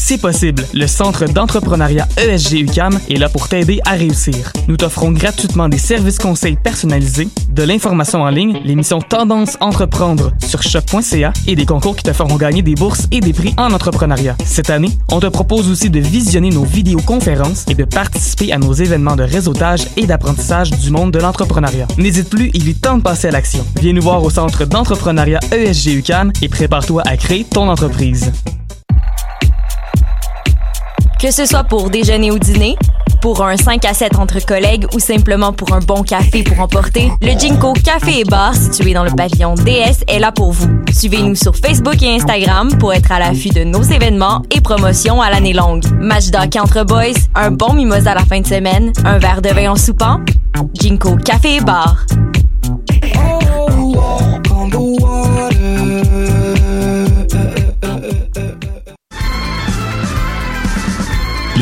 C'est possible. Le Centre d'entrepreneuriat ESG UCAM est là pour t'aider à réussir. Nous t'offrons gratuitement des services conseils personnalisés, de l'information en ligne, l'émission Tendance Entreprendre sur choc.ca et des concours qui te feront gagner des bourses et des prix en entrepreneuriat. Cette année, on te propose aussi de visionner nos vidéoconférences et de participer à nos événements de réseautage et d'apprentissage du monde de l'entrepreneuriat. N'hésite plus, il est temps de passer à l'action. Viens nous voir au Centre d'entrepreneuriat ESG UCAM et prépare-toi à créer ton entreprise. Que ce soit pour déjeuner ou dîner, pour un 5 à 7 entre collègues ou simplement pour un bon café pour emporter, le Jinko Café et Bar situé dans le pavillon DS est là pour vous. Suivez-nous sur Facebook et Instagram pour être à l'affût de nos événements et promotions à l'année longue. Match d'hockey entre boys, un bon mimosa à la fin de semaine, un verre de vin en soupant. Jinko Café et Bar.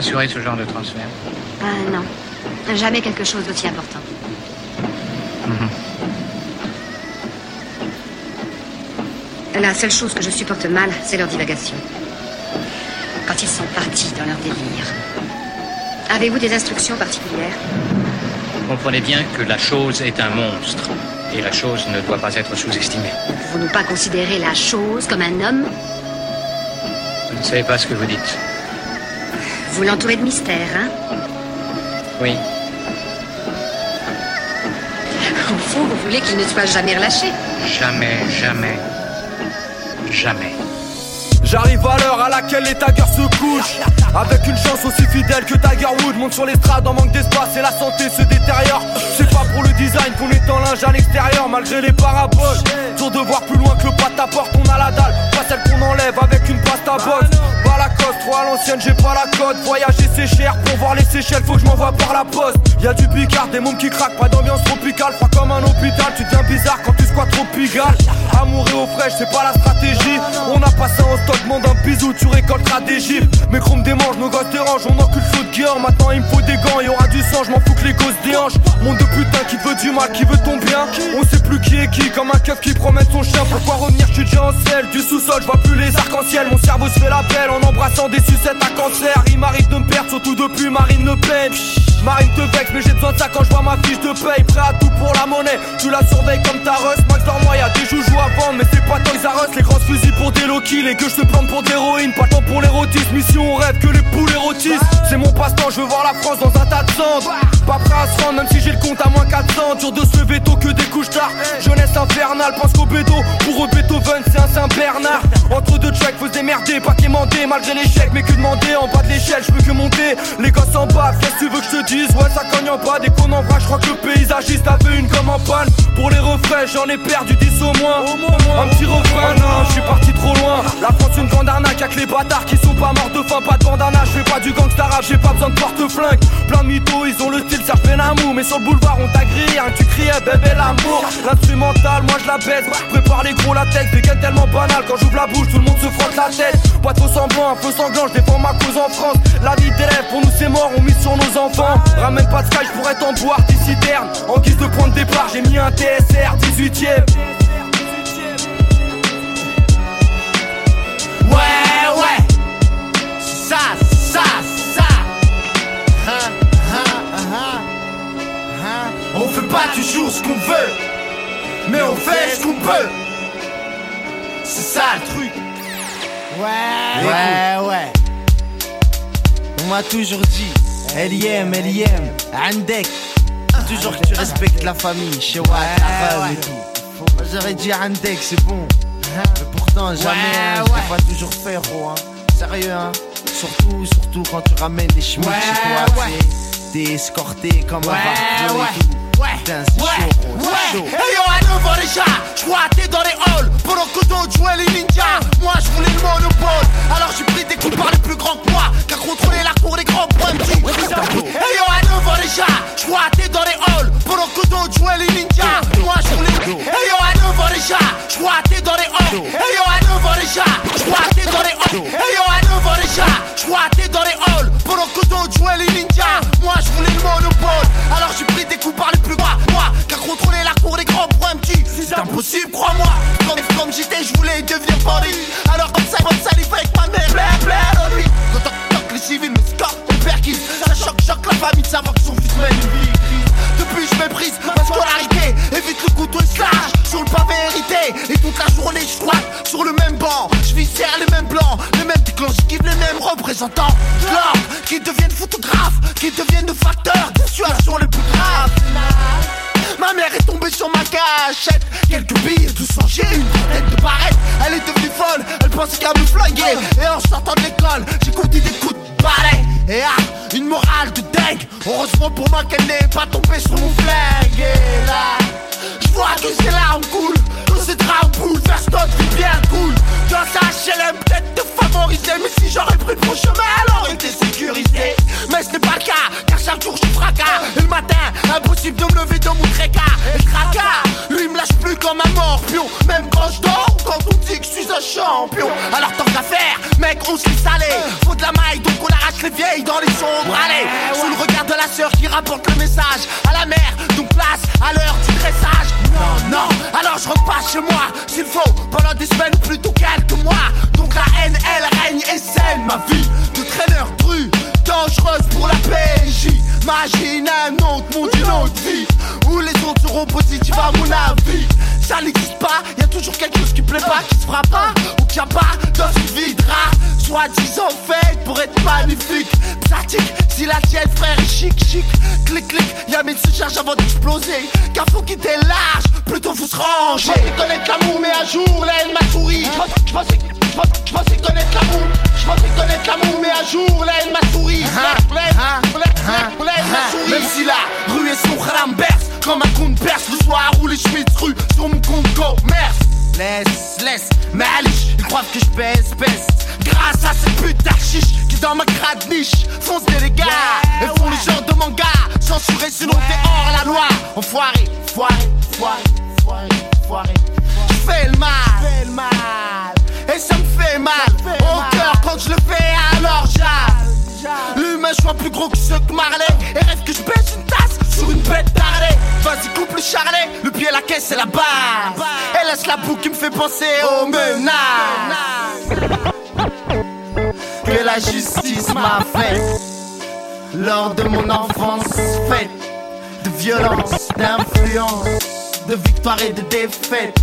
déjà assuré ce genre de transfert Ah non, jamais quelque chose d'aussi important. La seule chose que je supporte mal, c'est leur divagation. Quand ils sont partis dans leur délire. Avez-vous des instructions particulières? Comprenez bien que la chose est un monstre. Et la chose ne doit pas être sous-estimée. Vous ne pas considérer la chose comme un homme? Vous ne savez pas ce que vous dites. Vous l'entourez de mystère, hein Oui. Au fond, vous voulez qu'il ne soit jamais relâché Jamais, jamais, jamais. J'arrive à l'heure à laquelle les taggers se couchent Avec une chance aussi fidèle que Tiger Wood Monte sur l'estrade en manque d'espace et la santé se pas design qu'on est en linge à l'extérieur Malgré les paraboles. Dur de voir plus loin que le pas à porte On a la dalle, pas celle qu'on enlève avec une pasta bosse Pas la coste, trop à l'ancienne j'ai pas la cote. Voyager c'est cher, pour voir les Seychelles faut que je m'envoie par la poste. Y'a du picard, des mômes qui craquent, pas d'ambiance tropicale. Froid comme un hôpital, tu deviens bizarre quand tu squattes tropical Amour et eau fraîche, c'est pas la stratégie. On a passé en stock, demande un bisou, tu récolteras des gifles Mes chromes démangent, nos gosses dérangent, on encule feu de guerre Maintenant il me faut des gants, y aura du sang, je m'en fous que les gosses déhanchent Monde de putain qui veut du qui veut ton bien. On sait plus qui est qui, comme un keuf qui promène son chien. Pourquoi revenir, suis déjà en selle, du sous-sol, je vois plus les arcs-en-ciel. Mon cerveau se fait la belle en embrassant des sucettes à cancer. Il m'arrive de me perdre, surtout depuis Marine Le Pen. Marine te vexe, mais j'ai besoin de ça quand je vois ma fiche de paye. Prêt à tout pour la monnaie, tu la surveilles comme ta rush Max dans moi, y'a des joujoux à vendre, mais c'est pas Toys R Les grosses fusils pour des low kills et que je te plante pour de l'héroïne. Pas tant pour l'érotisme, mission on rêve que les poules érotisent. C'est mon passe-temps, je veux voir la France dans un tas de cendres. Pas prêt à se rendre, même si j'ai le compte à moins 400 Dur de se tôt que des couches tard Jeunesse infernale, pense qu'au bédo. Pour eux Beethoven c'est un Saint-Bernard Entre deux tracks, faut se démerder, pas quémander Malgré l'échec, mais que demander en bas de l'échelle, je peux que monter. Les gosses en bas, qu'est-ce que tu veux que je te dise? Ouais ça cogne en bas, dès qu'on en je crois que le paysagiste avait une comme en panne. Pour les refrains, j'en ai perdu 10 au moins. Un petit refrain, non, je suis parti trop loin. La France, une grande arnaque avec les bâtards qui sont pas morts de faim, pas de bandana. Je fais pas du gangsta rap, j'ai pas besoin de porte-flingue. Plein de mythos, ils ont le style, ça fait l'amour. Mais sur le boulevard, on t'a grillé, hein, tu criais bébé l'amour. L'instrumental, moi je la baisse. Prépare les gros latex, dégaine tellement banal. Quand j'ouvre la bouche, tout le monde se frotte la tête. Pas trop semblant, un peu sanglant, je défends ma cause en France. La vie d'élève, pour nous c'est mort, on mise sur nos enfants. Ramène pas de sky, je pourrais t'en boire tes citernes. En guise de point de départ, j'ai mis un TSR 18ème. Ouais, ouais. Ça, ça, On fait pas toujours ce qu'on veut, mais on fait ce qu'on peut. C'est ça le truc. Ouais, ouais, ouais. On m'a toujours dit, LIM, LIM, Andek. Toujours que tu respectes la famille, chez Watt, la et tout. J'aurais dit Andek, c'est bon. Mais pourtant, jamais, hein, je pas toujours fait, gros. Hein. Sérieux, hein. Surtout, surtout quand tu ramènes les chemins chez toi. T'es escorté comme un barbeau et tout. Gros, c'est chaud. Hey yo, à 9 ans déjà, je t'es dans les halls Pendant que d'autres jouaient les ninjas. Moi je voulais le monopole. Alors j'ai pris des coups par les plus grands que moi. Car contrôler la cour des grands dit Hey yo, à 9 ans déjà, je t'es dans les halls Pendant que d'autres jouaient les ninjas. Moi je voulais Hey yo, à 9 ans déjà, je t'es dans les halls Hey yo, à 9 ans déjà, je t'es dans les halls Hey yo, à 9 ans déjà, je t'es dans les halls Pendant que d'autres jouaient les ninjas. Moi je voulais le monopole. Alors j'ai pris des coups par les plus gras Moi, car contrôler la cour des grands points me dit C'est impossible, crois-moi. Comme, comme j'étais, je voulais devenir bandit Alors comme ça, comme ça, il avec ma mère Blair, Blair, Quand toc, toc, les civils me scorent, Ça choque, choque la famille de savoir que son fils mène une vie. Depuis je méprise ma scolarité. Évite le couteau et slash Sur le pavé hérité. Et toute la journée je squatte Sur le même banc. Je viscère les mêmes blancs Les mêmes déclenches qui les mêmes représentants. L'ordre Qui deviennent photographes Qui deviennent facteurs de situations les plus graves. Ma mère est tombée sur ma cachette. Quelques billes, tout changé, une tête de barrette. Elle est devenue folle, elle pensait qu'à me flinguer. Et en sortant de l'école, j'ai compté des coups de Et ah, une morale de dingue. Heureusement pour moi qu'elle n'est pas tombée sur mon flingue. Et là, je vois que ses larmes coulent Que ses draps boulent, vers notre vie bien cool. Dans sa HLM, peut-être te favoriser Mais si j'aurais pris le chemin, elle aurait été sécurisée Mais ce n'est pas le cas, car chaque jour je fracas Et le matin, impossible de me lever de mon trécard Et le tracas, lâche plus comme un morpion. Même quand je dors, quand on dit que je suis un champion. Alors tant qu'à faire, mec on se laisse aller Faut de la maille, donc on arrache les vieilles dans les sombres Allez, sous le regard de la sœur qui rapporte le message À la mère, donc place à l'heure du dressage. Non, non, alors je pas chez moi. S'il faut, pendant des semaines plutôt quelques mois. Donc la haine, elle règne et celle ma vie De traîneur dru, dangereuse pour la PJ Imagine un autre monde, une autre vie Où les autres seront positifs à mon avis. Ça n'existe pas, y a toujours quelque chose qui plaît pas Qui se fera pas, ou qu'il y a pas dans une vie de rat Soi-disant faite pour être magnifique. Pratique, si la tienne frère est chic chic. Clic clic, y'a mille se charge avant d'exploser. Car faut quitter large, plutôt faut se ranger Je connaître l'amour mais un jour la haine m'a souri. Je pensais connaître l'amour, je connaître l'amour, mais un jour la haine m'a souri. Même si la rue est son rame berce, comme un compte perce, le soir où les Schmitz rue sur mon compte commerce. Laisse, laisse, mais Alice, ils croient que je pèse, pèse. Grâce à cette pute d'archiche qui dans ma crade niche fonce des gars et font le genre de manga censuré sinon t'es hors la loi. Enfoiré, foiré, foiré, foiré, foiré. Je fais le mal, et ça me fait mal au cœur quand je le fais alors jase. L'humain je vois plus gros que ceux que Marley et rêve que je baisse une tasse sur une bête d'Harley. Vas-y coupe le charlet, le pied la caisse c'est la base. Et laisse la boue qui me fait penser aux menaces que la justice m'a fait lors de mon enfance faite de violence, d'influence, de victoire et de défaite.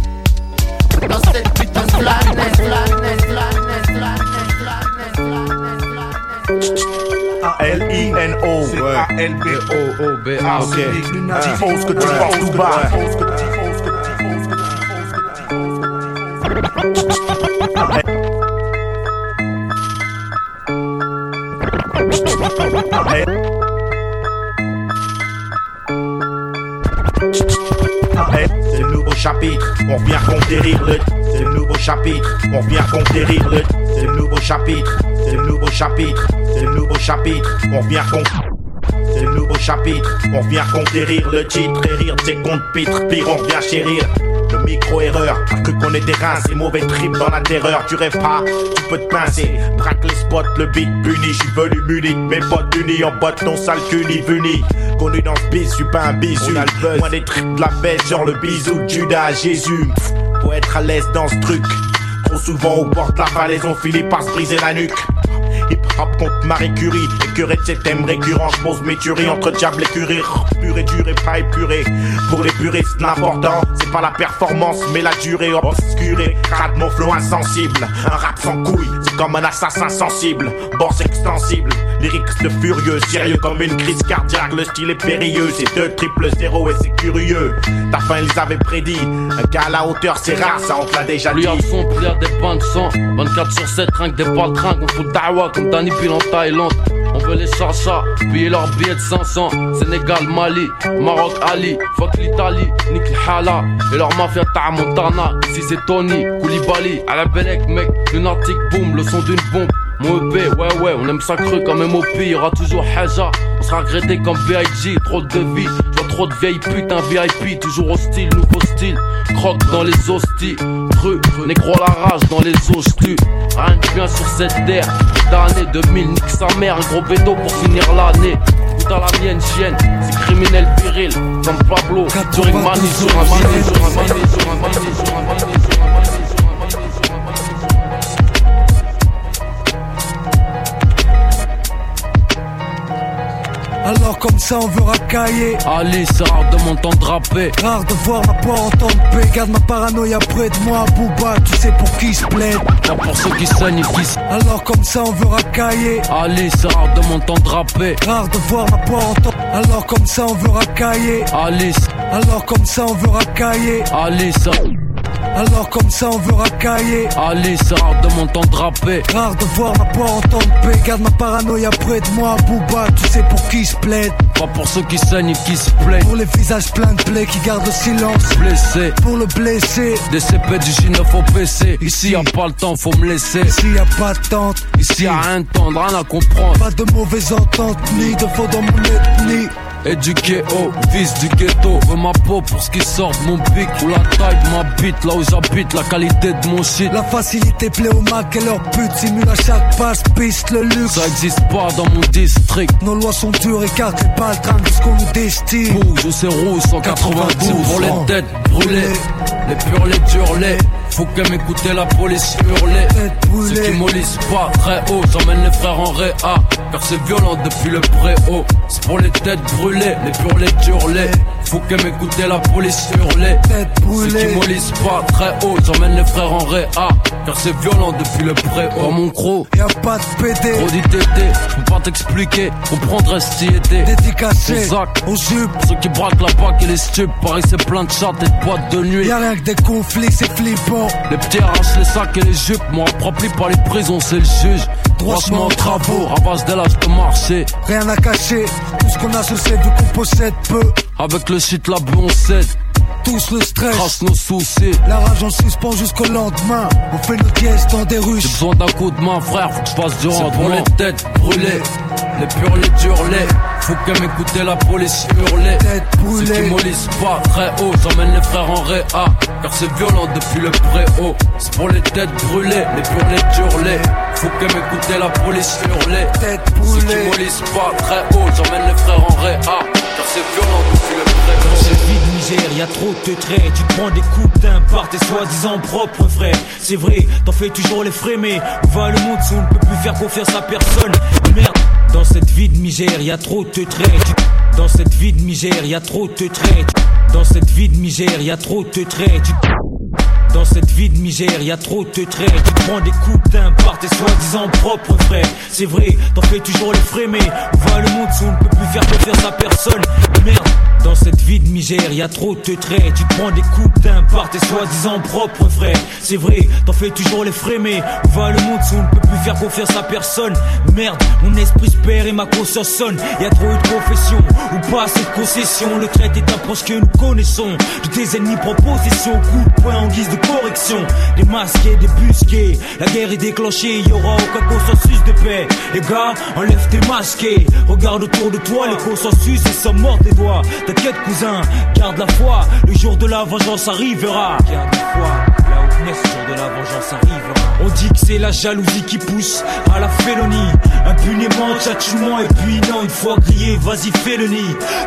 Dans cette putain de planète, planète, planète, planète, planète, A-L-I-N-O, ouais. A-L-B-O-O-B-A, ok. Tifos que tu penses tout bas. Eh, C'est le nouveau chapitre, on vient conquérir le. C'est le nouveau chapitre, on vient conquérir le. C'est le nouveau chapitre, c'est le nouveau chapitre, c'est le nouveau chapitre, on vient conquérir. C'est le nouveau chapitre, on vient conquérir le titre et rire de ses comptes pire on vient chérir. Le micro-erreur, t'as cru qu'on était rincé, mauvais trip dans la terreur, tu rêves pas, tu peux te pincer. Braque les spots, le beat puni, j'suis venu muni, mes potes unis en botte, ton sale cul ni vuni. Connu dans ce bis, j'suis pas un bisu. Moi des trips de la baisse, genre le bisou de Judas Jésus. Faut être à l'aise dans ce truc, trop souvent au bord de la falaise, on finit par se briser la nuque. Hip hop contre Marie Curie, écuré de ces thèmes récurrents, j'pose mes tueries entre diable et curie, pur et dur et pas épuré. Pour les puristes, l'important, c'est pas la performance, mais la durée obscurée. Crade mon flow insensible, un rap sans couilles, c'est comme un assassin sensible. Boss extensible, lyrics de furieux, sérieux comme une crise cardiaque, le style est périlleux, c'est deux triple zéro et c'est curieux. Ta fin, ils avaient prédit, un gars à la hauteur, c'est rare, ça on te l'a déjà Lui dit. à fond, plier des bains de sang 24 sur 7, rien que des baltringues On fout dawa comme Danny Bill en Thaïlande On veut les chacha, payer leurs billets de 500 Sénégal, Mali, Maroc, Ali. Fuck l'Italie, nique le hala. Et leur mafia ta Montana. Ici c'est Tony, Koulibaly À la Belek mec, lunatique boom Le son d'une bombe ouais ouais, on aime ça cru comme MOP, y'aura toujours Haja, on sera regretté comme B.I.G, trop de vie, vois trop de vieilles putes, un VIP, toujours hostile, nouveau style, croque dans les hosties, cru, négro la rage dans les hosties, rien de bien sur cette terre, d'année 2000, nique sa mère, un gros bédo pour finir l'année, Écoute à la mienne chienne, c'est criminel viril, comme Pablo, sur une sur un manie, sur un manie, sur un manie, sur un manie, Alors comme ça on veut racailler. Ali, c'est rare de m'entendre rapper. Rare de voir ma part entendre paix Garde ma paranoïa près de moi Booba. Tu sais pour qui se plaide Pas pour ceux qui saignent et qui s- Alors comme ça on veut racailler. Ali, c'est rare de m'entendre rapper. Rare de voir ma part entendre Alors comme ça on veut racailler. Alice, Alors comme ça on veut racailler. Alice, Alors comme ça on veut racailler. Ali, c'est rare de m'entendre rapper. Rare de voir ma part entendre paix Garde ma paranoïa près de moi Booba. Tu sais pour qui se plaide. Pas pour ceux qui saignent et qui se plaignent. Pour les visages pleins de plaies qui gardent le silence. Blessé, Pour le blessé. Des CP du J9 au PC. Ici y a pas le temps, faut me laisser. Ici y a pas de tente. Ici y a rien de tendre, rien à comprendre. Pas de mauvaises ententes Ni de faux dans mon ethnie Éduqué au vice du ghetto. Veux ma peau pour ce qui sort de mon pic. Ou la taille de ma bite, là où j'habite, la qualité de mon shit. La facilité plaît aux Mac et leur pute simule à chaque passe piste le luxe. Ça existe pas dans mon district. Nos lois sont dures et cartes les balles trinquent jusqu'on nous destine. Bouge ou c'est rouge, 192 pour les têtes brûlées. Les purs, les durs, les. Faut que m'écouter la police hurler. Ceux qui mollissent pas très haut, j'emmène les frères en réa. Car c'est violent depuis le préau. C'est pour les têtes brûlées, les purs, les durs, les. Faut que m'écouter la police hurler. Ceux qui mollissent pas très haut, j'emmène les frères en réa. Car c'est violent depuis le préau. Dans mon croc, Y'a pas de PD. trop d'ITT, je peux pas t'expliquer. Comprendre si était. Dédicacé Zach. aux jupes. Ceux qui braquent la bac et les stupes, Paris c'est plein de chattes et de boîtes de nuit. Y'a rien que des conflits, c'est flippant. Les petits arrachent les sacs et les jupes, moi rempli par les prisons, c'est le juge. En travaux, à base de l'âge de marché. Rien à cacher. Tout ce qu'on a c'est vu qu'on possède peu. Avec le shit là, on cède, Tous le stress. trace nos soucis. La rage en suspend jusqu'au lendemain. On fait nos dièses dans des J'ai ruches. besoin d'un coup de main, frère, faut que je fasse du rendement. pour les têtes brûlées, les purs, les durs, les. Faut que m'écouter la police hurler. Tête Ceux qui brûlée. mollissent pas très haut, j'emmène les frères en réa. Car c'est violent depuis le préau. C'est pour les têtes brûlées, les purs, les durs, les. Faut que m'écouter la police hurler. Tête Ceux qui brûlée. mollissent pas très haut, j'emmène les frères en réa. Car c'est violent depuis le préau. Misère, y trop de traits. Tu prends des coups d'un par tes soi-disant propres frères. C'est vrai, t'en fais toujours les frais, mais va le monde ne peut plus faire confiance à personne Merde, dans cette vie de misère, y a trop de traits. Dans cette vie de misère, y trop de traits. Dans cette vie de misère, y a trop de traits. Dans cette vie de misère, y trop de traits. Tu prends des coups d'un par tes soi-disant propres frères. C'est vrai, t'en fais toujours les frais, mais va le monde ne peut plus faire confiance à personne Merde, dans cette vie de misère, y a trop de traits. Tu te prends des coups d'un par tes soi-disant propres frères. C'est vrai, t'en fais toujours les frais, mais va le monde si on ne peut plus faire confiance à personne Merde, mon esprit se perd et ma conscience sonne. Y a trop eu de confession, ou pas assez de concession. Le trait est approche que nous connaissons. De tes ennemis prend possession, coup de poing en guise de correction. Des masqués, des busqués. La guerre est déclenchée, y aura aucun consensus de paix. Les gars, enlève tes masqués. Regarde autour de toi, les consensus, ils sont morts des doigts. T'inquiète, cousin, garde la foi. Le jour de la vengeance arrivera. Garde la foi, là où naît ce jour de la vengeance arrivera. On dit que c'est la jalousie qui pousse à la félonie. Impunément, tchatchouement, et puis non, une fois grillé, vas-y, fais le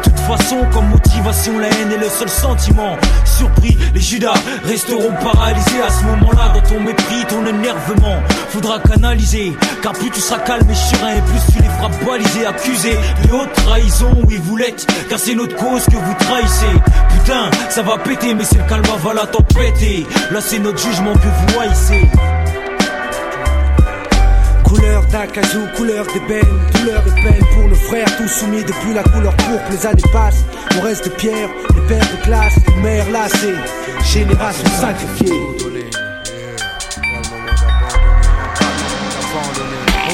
toute façon, comme motivation, la haine est le seul sentiment. Surpris, les Judas resteront paralysés à ce moment-là. Dans ton mépris, ton énervement, faudra canaliser. Car plus tu seras calme et serein, et plus tu les feras baliser, accuser de haute trahison. Oui, vous l'êtes, car c'est notre cause que vous trahissez. Putain, ça va péter, mais c'est le calme, va la tempête. Là, c'est notre jugement que vous haïssez. Couleur d'acajou, couleur d'ébène, douleur et peine pour nos frères, tous soumis depuis la couleur pourpre. Les années passent, on reste de pierre, les pères de classe, une mère lassée, génération sacrifiée.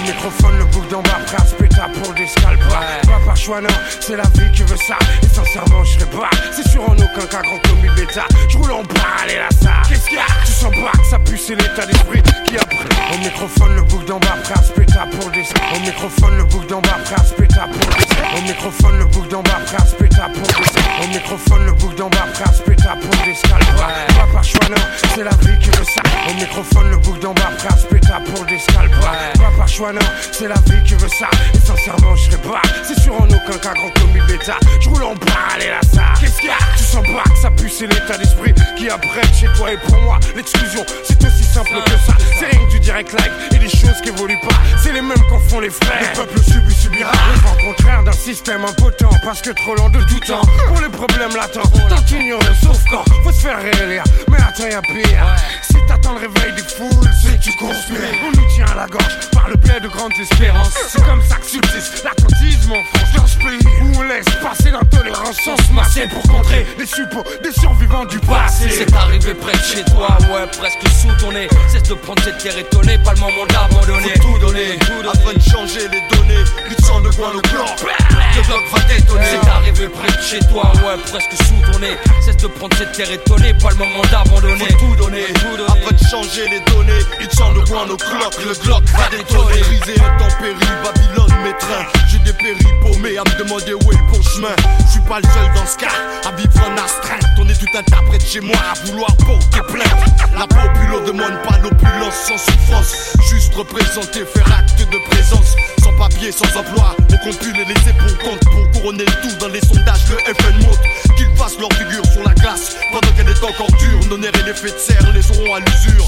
Au microphone, le bouc d'en bas, prêt à se péter pour des scalps. Pas par choix, non, c'est la vie qui veut ça. Et sincèrement, je serais pas. C'est sûr en aucun cas grand comme bêta. Je roule en et là ça. Qu'est-ce qu'il y a? Tu sens pas que ça pue, c'est l'état d'esprit qui a pris. Au microphone, le bouc d'en bas, prêt à se péter pour des Au microphone, le bouc d'en bas, prêt à se péter pour des Au microphone, le bouc d'en bas, prêt à se pour des Au microphone, le bouc d'en bas, prêt à se péter pour des scalps. Pas par choix, non, c'est la vie qui veut ça. Au microphone, le bouc d'en bas, prêt à se péter pour des scalps. Pas par choix, non, c'est la vie qui veut ça. Et sincèrement, je serais pas. C'est sûr en aucun cas grand comme une bêta. Je roule en et là ça. Qu'est-ce qu'il y a? Tu sens pas que ça pue, c'est l'état d'esprit qui apprête chez toi et pour moi. L'exclusion, c'est aussi simple que ça. C'est rien que du direct live et des choses qui évoluent pas. C'est les mêmes qu'en font les frères. Le peuple subit, subira. Le vent contraire d'un système impotent parce que trop lent de tout temps. Pour les problèmes latents, tant ignoré sauf quand faut se faire réélire. Mais attends, y'a pire. Si t'attends le réveil des foules, c'est que tu conspires. On nous tient à la gorge par le biais de grandes espérances. C'est comme ça que subsiste l'attentisme en France. Dans ce pays où on laisse passer l'intolérance sans se masser pour contrer les suppôts des survivants du passé. C'est arrivé près de chez toi, ouais, presque sous ton nez. Cesse de prendre cette terre étonnée, pas le moment d'abandonner. Faut tout donner, afin de changer les données. Il sang de quoi le bloc, le bloc va détonner. C'est arrivé près de chez toi, ouais, presque sous ton nez. Cesse de prendre cette terre étonnée, pas le moment d'abandonner. Faut tout donner, afin de changer les données. Il sang de quoi nos cloques, le bloc va détonner. Brisé intempérie, Babylone, mes trains. J'ai des péris paumés à me demander où est le bon chemin. Je suis pas le seul dans ce cas à vivre en astreinte. On est tout de chez moi à vouloir porter plainte. La populo demande pas l'opulence sans souffrance. Juste représenter, faire acte de présence. Sans papier, sans emploi. On compule et laisser pour compte pour couronner le tout dans les sondages. Le FN monte qu'ils fassent leur figure sur la glace. Pendant qu'elle est encore dure, nos nerfs et l'effet de serre les auront à l'usure.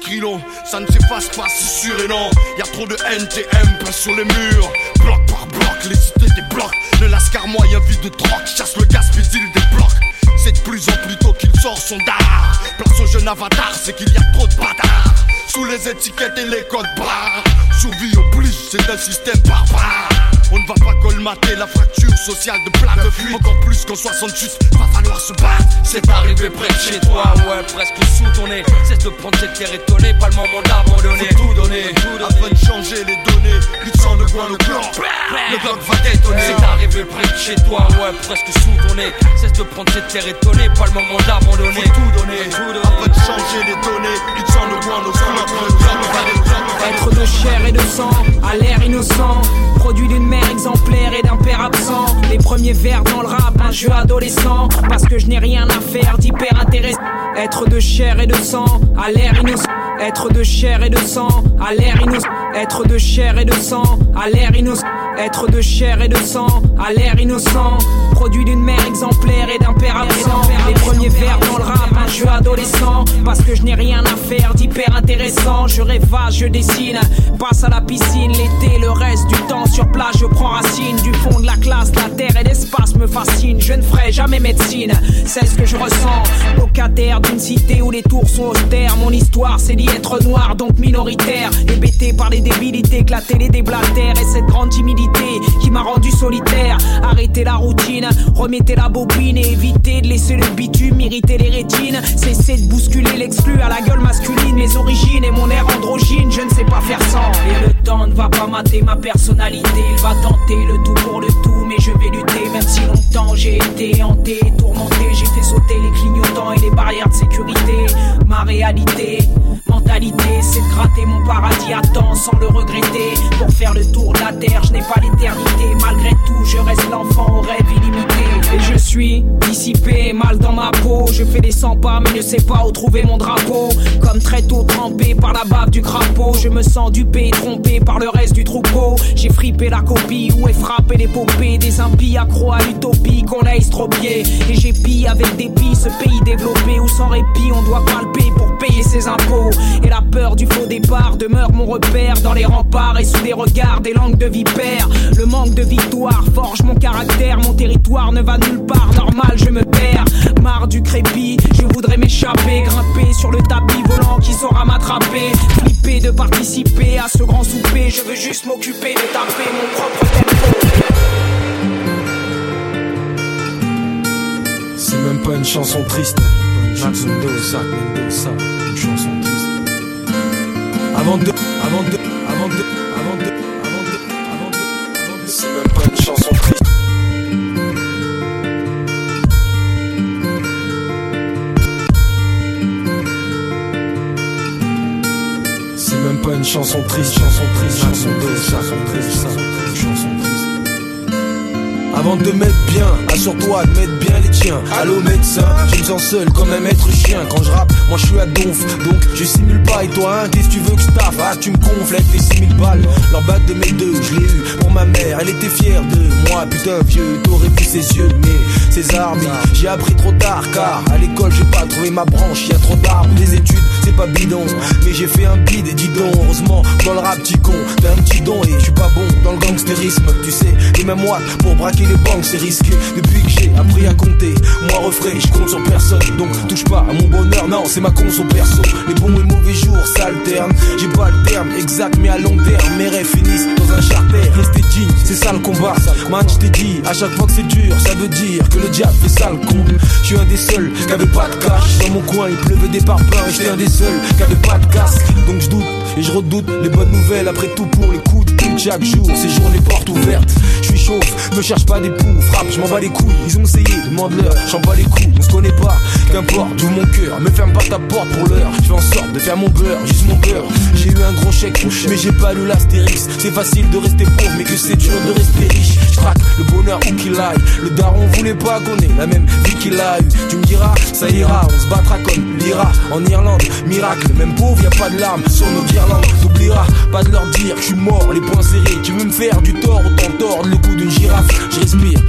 Krilon, ça ne s'efface pas, c'est sûr et non. Y a trop de NTM peint sur les murs. Bloc par bloc, les cités blocs. Le lascar moyen vide de troc, chasse le gaz, puis il débloque. C'est de plus en plus tôt qu'il sort son dard. Place au jeune avatar, c'est qu'il y a trop de bâtards. Sous les étiquettes et les codes barres. Survie oblige, c'est un système barbare. On ne va pas colmater la fracture sociale de plein de fuite. Encore plus qu'en 68, va falloir se battre. C'est arrivé près de chez toi, ouais, presque sous ton nez. Cesse de prendre cette terre étonnée, pas le moment d'abandonner. Faut tout donner, afin de changer les données. Il sang de le bloc, le bloc va détonner. C'est arrivé près de chez toi, ouais, presque sous ton nez. Cesse de prendre cette terre étonnée, pas le moment d'abandonner. Faut tout donner, afin de changer les données. Il sang de quoi le Être de chair et de sang, à l'air innocent. Produit d'une mère exemplaire et d'un père absent. Les premiers vers dans le rap, un jeu adolescent. Parce que je n'ai rien à faire d'hyper intéressant. Être de chair et de sang, à l'air innocent. Être de chair et de sang, à l'air innocent. Être de chair et de sang, à l'air innocent. Être de chair et de sang, à l'air innocent. Produit d'une mère exemplaire et d'un père absent. Les premiers vers dans le rap, un jeu adolescent. Parce que je n'ai rien à faire d'hyper hyper intéressant. Je rêvage, je dessine, passe à la piscine l'été, le reste du temps sur place, je prends racine. Du fond de la classe, la terre et l'espace me fascinent. Je ne ferai jamais médecine, c'est ce que je ressens. Locataire d'une cité où les tours sont austères. Mon histoire, c'est d'y être noir, donc minoritaire. Hébété par les débilités que la télé déblatère et cette grande timidité qui m'a rendu solitaire. Arrêtez la routine, remettez la bobine et évitez de laisser le bitume irriter les rétines. Cessez de bousculer l'exclu à la gueule masculine. Mes origines et mon air androgyne, je ne sais pas faire sans. Et le temps ne va pas mater ma personnalité. Il va tenter le tout pour le tout, mais je vais lutter. Même si longtemps j'ai été hanté, tourmenté, j'ai fait sauter les clignotants et les barrières de sécurité. Ma réalité, mentalité, c'est de gratter mon paradis à temps sans le regretter. Pour faire le tour de la terre, je n'ai pas l'éternité. Malgré tout, je reste l'enfant au rêve illimité. Et je suis dissipé, mal dans ma peau. Je fais des 100 pas, mais ne sais pas où trouver mon drapeau. Comme très tôt trempé par la bave du crapaud, je me sens dupé, trompé par le reste du troupeau. J'ai frippé la copie, où est frappé l'épopée des impies accro à l'utopie qu'on a estropié. Et j'épie avec dépit ce pays développé où sans répit on doit palper pour payer ses impôts. Et la peur du faux départ demeure mon repère dans les remparts et sous les regards des langues de vipères. Le manque de victoire forge mon caractère, mon territoire ne va nulle part, normal je me perds. Marre du crépi, je voudrais m'échapper, grimper sur le tapis volant qui saura m'attraper. Flipper de participer à ce grand souper, je veux juste m'occuper de taper mon propre tempo. C'est même pas une chanson triste. Mendoza, Mendoza, une chanson triste. Avant de, avant de, avant de, avant de, avant de, avant de, avant de. C'est même pas une chanson triste. C'est même pas une chanson triste, chanson triste, chanson triste, chanson triste, chanson triste, chanson triste. Avant de mettre bien, assure-toi de mettre bien les tiens. Allô médecin, je me sens seul comme un maître chien. Quand je rappe, moi je suis à donf, donc je simule pas. Et toi, hein, qu'est-ce que tu veux que je taffe Ah, tu me gonfles avec tes 6000 balles. Leur de mes deux, je l'ai eu pour ma mère. Elle était fière de moi, putain vieux. T'aurais vu ses yeux, mais ses armes. J'ai appris trop tard, car à l'école j'ai pas trouvé ma branche. Y a trop d'arbres, les études c'est pas bidon. Mais j'ai fait un bide et dis donc, heureusement, dans le rap, petit con, t'as un petit don et je suis pas bon dans le gangsterisme. Tu sais, les mêmes watts pour braquer les banques, c'est risqué. Depuis que j'ai appris à compter, moi refrais, je compte sur personne. Donc touche pas à mon bonheur, non, c'est ma conso perso. Les bons et mauvais jours s'alternent. J'ai pas le terme exact, mais à long terme, mes rêves finissent dans un charter. Rester digne, c'est ça le combat. Man, je t'ai dit, à chaque fois que c'est dur, ça veut dire que le diable fait ça le con. Je suis un des seuls qui avait pas de cash. Dans mon coin, il pleuvait des parpaings. J'étais un des seuls qui avait pas de casque. Donc je doute et je redoute les bonnes nouvelles. Après tout, pour les coups chaque jour, ces journées portes ouvertes. Je suis chauve, me cherche pas des poux, frappe, je m'en bats les couilles. Ils ont essayé, demande-leur, j'en bats les coups. On se connaît pas, qu'importe, d'où mon cœur. Me ferme pas ta porte pour l'heure. Je fais en sorte de faire mon beurre, juste mon beurre. J'ai eu un gros chèque, mais j'ai pas lu l'astérix. C'est facile de rester pauvre, mais que c'est dur de rester riche. Je le bonheur où qu'il aille. Le daron voulait pas qu'on ait la même vie qu'il a eu. Tu me diras, ça ira, on se battra comme l'Ira. En Irlande, miracle, même pauvre, y a pas de larmes sur nos guirlandes. T'oublieras pas de leur dire je suis mort, les poings serrés. Tu veux me faire du tort, autant tordre le cou d'une girafe.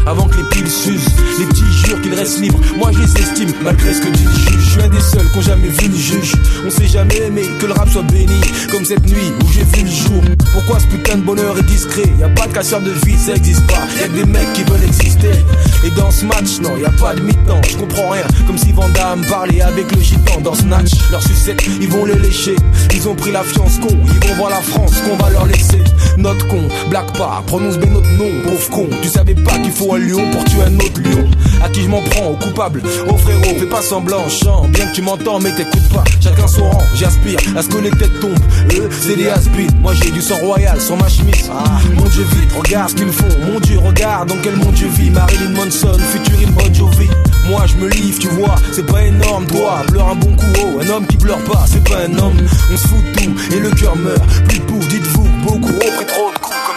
Avant que les piles s'usent. Les petits jurent qu'ils restent libres. Moi je les estime, malgré ce que dit le juge. Je suis un des seuls qui ont jamais vu le juge. On s'est jamais aimé, que le rap soit béni. Comme cette nuit où j'ai vu le jour. Pourquoi ce putain de bonheur est discret? Y a pas de casseur de vie, ça existe pas. Que des mecs qui veulent exister. Et dans ce match, non, y a pas de mi-temps. Je comprends rien. Comme si Vandame parlait avec le gitan dans Snatch. Leurs sucettes, ils vont les lécher. Ils ont pris la fiance con. Ils vont voir la France qu'on va leur laisser. Notre con, blague pas, prononce bien notre nom, pauvre con. Tu savais pas qu'il faut un lion pour tuer un autre lion. À qui je m'en prends, au coupable, au frérot, fais pas semblant, chant. Bien que tu m'entends, mais t'écoutes pas. Chacun son rang, j'aspire à ce que les têtes tombent. Eux, c'est des Moi j'ai du sang royal sur ma chemise. Ah, mon dieu vite, regarde ce qu'ils font. Mon dieu, regarde dans quel monde je vis. Marilyn Manson, futurine Bon Jovi. Moi je me livre, tu vois, c'est pas énorme, toi. Pleure un bon coup, oh, un homme qui pleure pas, c'est pas un homme. On se fout de tout et le cœur meurt. Plus de dites-vous, beaucoup, oh, pris trop de coups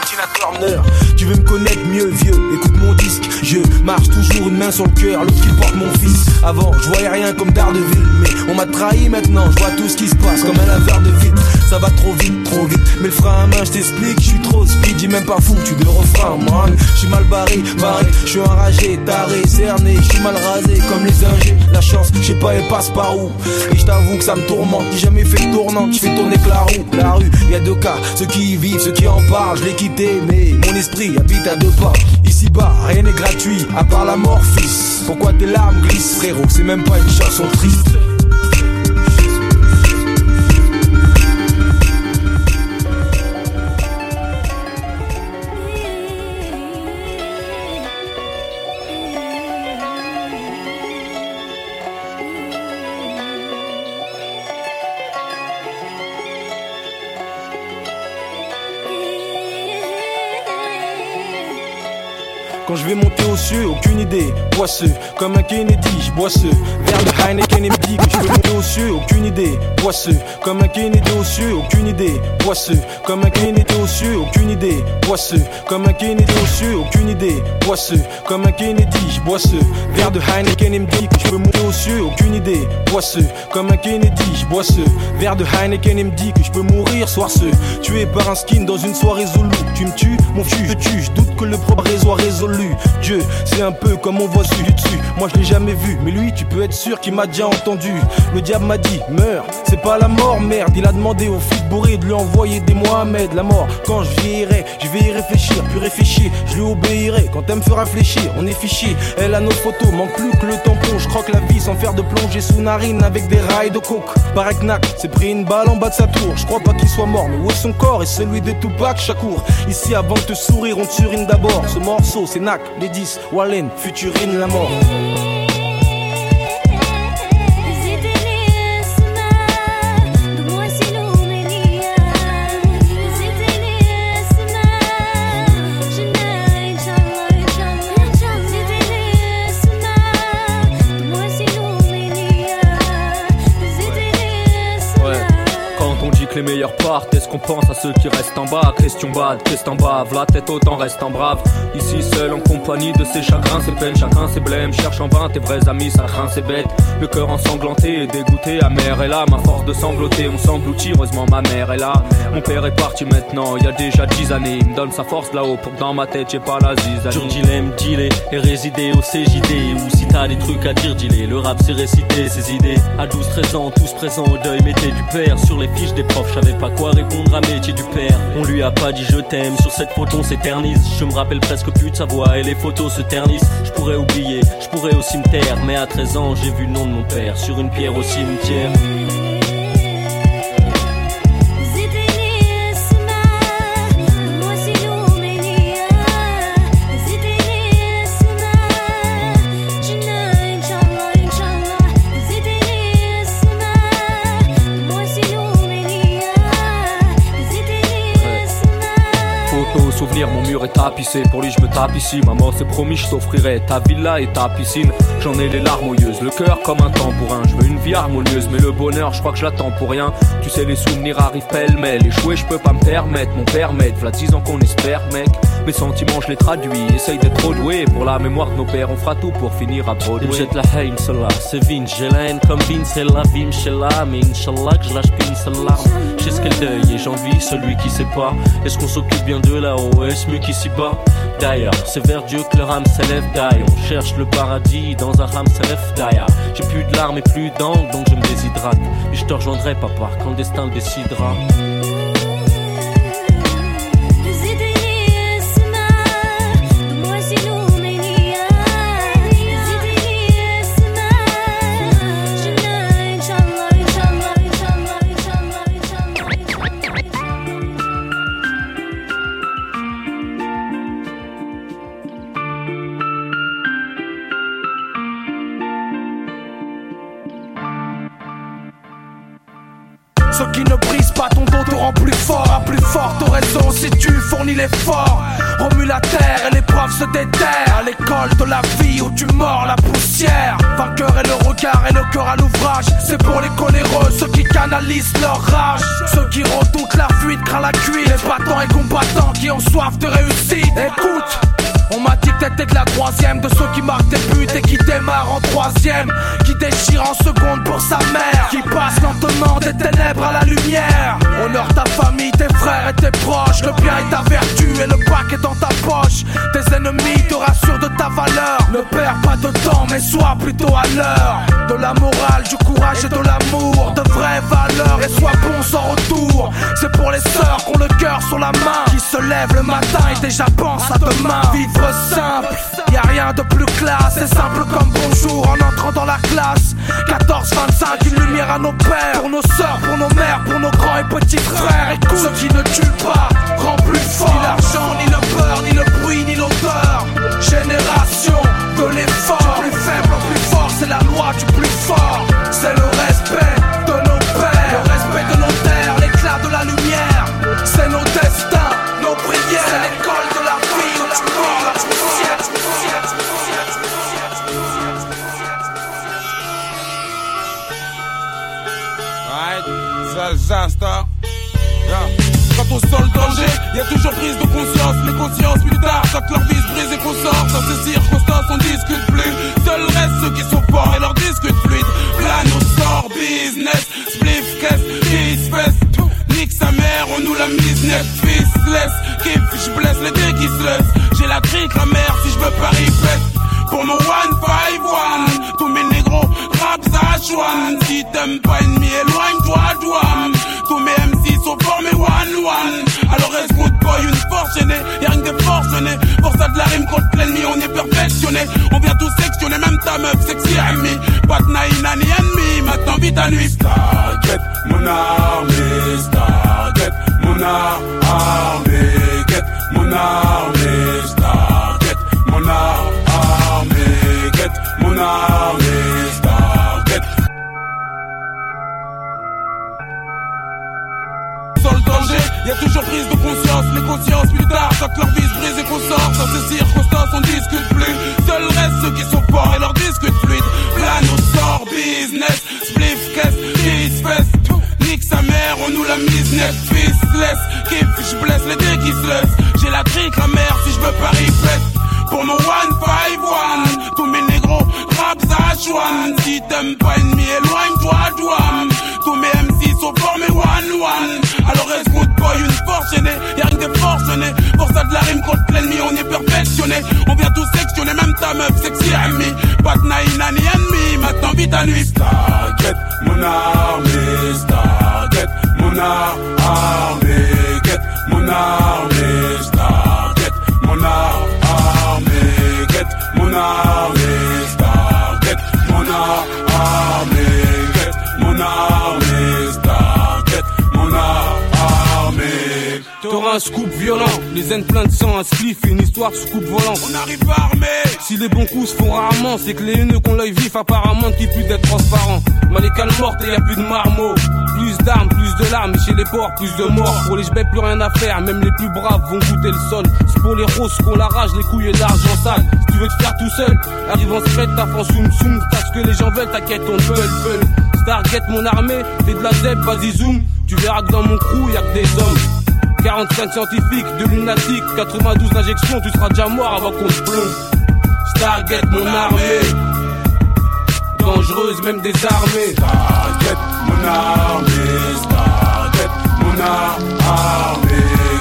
Tu veux me connaître mieux, vieux, écoute mon disque. Je marche toujours une main sur le cœur, l'autre qui porte mon fils. Avant, je voyais rien comme Daredevil, mais on m'a trahi maintenant, je vois tout ce qui se passe comme un laveur de vitre. Ça va trop vite, trop vite. Mais le frein à main, je t'explique, je suis trop speed, j'ai même pas foutu de refrain, man. Je suis mal barré, barré, je suis enragé, taré, cerné, je suis mal rasé comme les ingés. La chance, je sais pas, elle passe par où. Et je t'avoue que ça me tourmente, j'ai jamais fait de tournante, je fais tourner que la roue. La rue, y a deux cas, ceux qui y vivent, ceux qui en parlent, je l'ai quitté, mais mon esprit habite à deux pas. Ici bas, rien n'est gratuit, à part la mort, fils. Pourquoi tes larmes glissent, frérot, c'est même pas une chanson triste. Quand je vais monter aux cieux, aucune idée. Poisseux, comme un Kennedy, je bois ce verre de Heineken et me dit que je veux monter aux cieux, aucune idée. Poisseux, comme un Kennedy aux cieux, aucune idée. Poisseux, comme un Kennedy aux cieux, aucune idée. Poisseux, comme un Kennedy aux cieux, aucune idée. Poisseux, comme un Kennedy, je bois ce verre de Heineken et me dit que je veux monter aux cieux, aucune idée. Poisseux, comme un Kennedy, je bois ce verre de Heineken et me dit que je peux mourir soir ce tué par un skin dans une soirée zoulou. Tu me tues, mon fût, je tue, je doute que le progrès soit résolu. Dieu, c'est un peu comme on voit sur dessus. Moi je l'ai jamais vu, mais lui tu peux être sûr qu'il m'a déjà entendu. Le diable m'a dit, meurs, c'est pas la mort, merde. Il a demandé au fils bourré de lui envoyer des Mohamed. La mort, quand je vieillirai, je vais y réfléchir, puis réfléchir, je lui obéirai. Quand elle me fera fléchir, on est fichier. Elle a nos photos, manque plus que le tampon. Je croque la vie sans de plongée sous narine avec des rails de coke. Par Knack, c'est pris une balle en bas de sa tour. Je crois pas qu'il soit mort, mais où est son corps? Et celui de Tupac Shakur Ici, avant de te sourire, on te surine d'abord. Ce morceau, c'est Knack, les 10, Wallen, Futurine, la mort. Les meilleurs partent, est-ce qu'on pense à ceux qui restent en bas? Question bad, qu'est-ce en bave La tête autant reste en brave. Ici seul en compagnie de ses chagrins, ses peines, chacun ses blêmes. Cherche en vain tes vrais amis, ça craint, c'est bête. Le cœur ensanglanté dégoûté, amer est là. Ma force de sangloter, on s'engloutit. Heureusement, ma mère est là. Mon père est parti maintenant, il y a déjà dix années. Il me donne sa force là-haut pour que dans ma tête j'ai pas la zizanie. Dur dilemme, dealer et résider au CJD. Ou si t'as des trucs à dire, dis-les. Le rap c'est réciter ses idées. À 12-13 ans, tous présents au deuil, mettez du père sur les fiches des profs. J'avais pas quoi répondre à métier du père. On lui a pas dit je t'aime, sur cette photo on s'éternise. Je me rappelle presque plus de sa voix et les photos se ternissent. Je pourrais oublier, je pourrais au cimetière. Mais à 13 ans, j'ai vu le nom de mon père sur une pierre au cimetière. Pour lui, je me tape ici. Maman s'est promis, je t'offrirai ta villa et ta piscine. J'en ai les larmes le cœur comme un tambourin. Je veux une vie harmonieuse, mais le bonheur, je crois que je l'attends pour rien. Tu sais, les souvenirs arrivent pêle-mêle. Échouer, je peux pas me permettre. Mon père v'là 10 ans qu'on espère, mec. Mes sentiments, je les traduis. Essaye d'être trop doué. Pour la mémoire de nos pères, on fera tout pour finir à Broadway. Il jette la haine, cela, c'est Vince. J'ai la haine comme Vince, c'est la vie, là Mais Inch'Allah que je lâche pas une seule larme. Je ce qu'elle deuil et j'envie celui qui sait pas. Est-ce qu'on s'occupe bien de là-haut Est-ce mieux qu'ici bas D'ailleurs, c'est vers Dieu que le rame s'élève d'ailleurs. On cherche le paradis dans un rame s'élève d'ailleurs. J'ai plus de larmes et plus d'angles, donc je me déshydrate. Et je te rejoindrai, papa, quand le destin le décidera. Tu fournis l'effort. Remue la terre et l'épreuve se déterre. À l'école de la vie où tu mords la poussière. Vainqueur et le regard prennent le cœur à l'ouvrage. C'est pour les coléreux, ceux qui canalisent leur rage. Ceux qui redoutent la fuite, craint la cuite. Les battants et combattants qui ont soif de réussite. Écoute. On m'a dit que t'étais de la troisième De ceux qui marquent des buts et qui démarrent en troisième Qui déchire en seconde pour sa mère Qui passe lentement des ténèbres à la lumière. Honore ta famille, tes frères et tes proches Le bien est ta vertu et le bac est dans ta poche. Tes ennemis te rassurent de ta valeur. Ne perds pas de temps mais sois plutôt à l'heure. De la morale, du courage et de l'amour De vraies valeurs. Et sois bon sans retour. C'est pour les sœurs qui ont le cœur sur la main Qui se lèvent le matin et déjà pensent à demain. Vivre simple, y a rien de plus classe, c'est simple comme bonjour en entrant dans la classe. 14-25, une lumière à nos pères, pour nos sœurs, pour nos mères, pour nos grands et petits frères. Écoute, ce qui ne tue pas rend plus fort. Ni l'argent, ni le peur, ni le bruit, ni l'odeur. Génération de l'effort, plus faible plus fort, c'est la loi du plus fort. C'est le respect Stop. Yeah. Quand on sort le danger, y a toujours prise de conscience. Les consciences plus tard, quand leur vie se brise et qu'on sort. Dans ces circonstances, on discute plus. Seuls restent ceux qui sont forts et leur discute fluide. Plan au sort, business, spliff, caisse, fest. Nique sa mère, on nous la mise net, laisse Kiff, j'blesse les dés qui se laissent. J'ai la trique, la mère, si j'veux pas répète. Pour mon 151, tous mes négros rap Zachuan. Si t'aimes pas ennemi, éloigne-toi, douane. Tous mes MC sont formés one-one. Alors écoute boy, une force gênée, y'a rien que des forcenés. Pour ça de la rime contre l'ennemi, on est perfectionné. On vient tout sectionner, même ta meuf sexy amie. Pas de naïna ni ennemi, maintenant vite à nuit. Starget, mon armée, Starget, mon armée, get mon armée, Starget, mon armée, mon. Sans le danger, y a toujours prise de conscience, les consciences plus tard, quand leur vie se brise et qu'on sort, dans ces circonstances on discute plus. Seuls restent ceux qui sont forts et leur discute fluide. Plan au sort, business, spliff, caisse, kiss, fest. Nique sa mère, on nous la mise net, laisse Kiff, j'blesse les dés qui se laissent. J'ai la trique, la mère, si j'veux pas répète. Pour mon 151, tous mes négros rap Zachuan. Si t'aimes pas ennemi, éloigne-toi, douane. Tous mes MC sont formés one-one. Alors écoute boy, une force gênée, y'a rien que forcenés. Pour ça de la rime contre l'ennemi, on est perfectionné. On vient tout sectionner, même ta meuf sexy amie. Pas de ni ennemi, maintenant vite à nuit. Starget, mon armée, Starget, mon armée, get mon armée, Starget, mon armée, armée, Un scoop violent, les haines plein de sang, un spliff une histoire de scoop volant. On arrive pas armé Si les bons coups se font rarement, c'est que les haineux qu'on l'œil vif apparemment qui plus d'être transparent. Malécal morte et y a plus de marmots. Plus d'armes, plus de larmes, et chez les porcs, plus de morts. Pour les jbets, plus rien à faire, même les plus braves vont goûter le sol. C'est pour les roses qu'on la rage, les couilles et l'argent sale. Si tu veux te faire tout seul, arrive en secret, ta France soum soum. T'as ce que les gens veulent, t'inquiète, on veut, veut. Stargate mon armée, fais de la zeb, vas-y zoom. Tu verras que dans mon crew, y a que des hommes. 45 scientifiques, de lunatiques, 92 injections, tu seras déjà mort avant qu'on te plombe. Stargate mon armée, dangereuse même désarmée. Starget, mon armée, Starget, mon armée,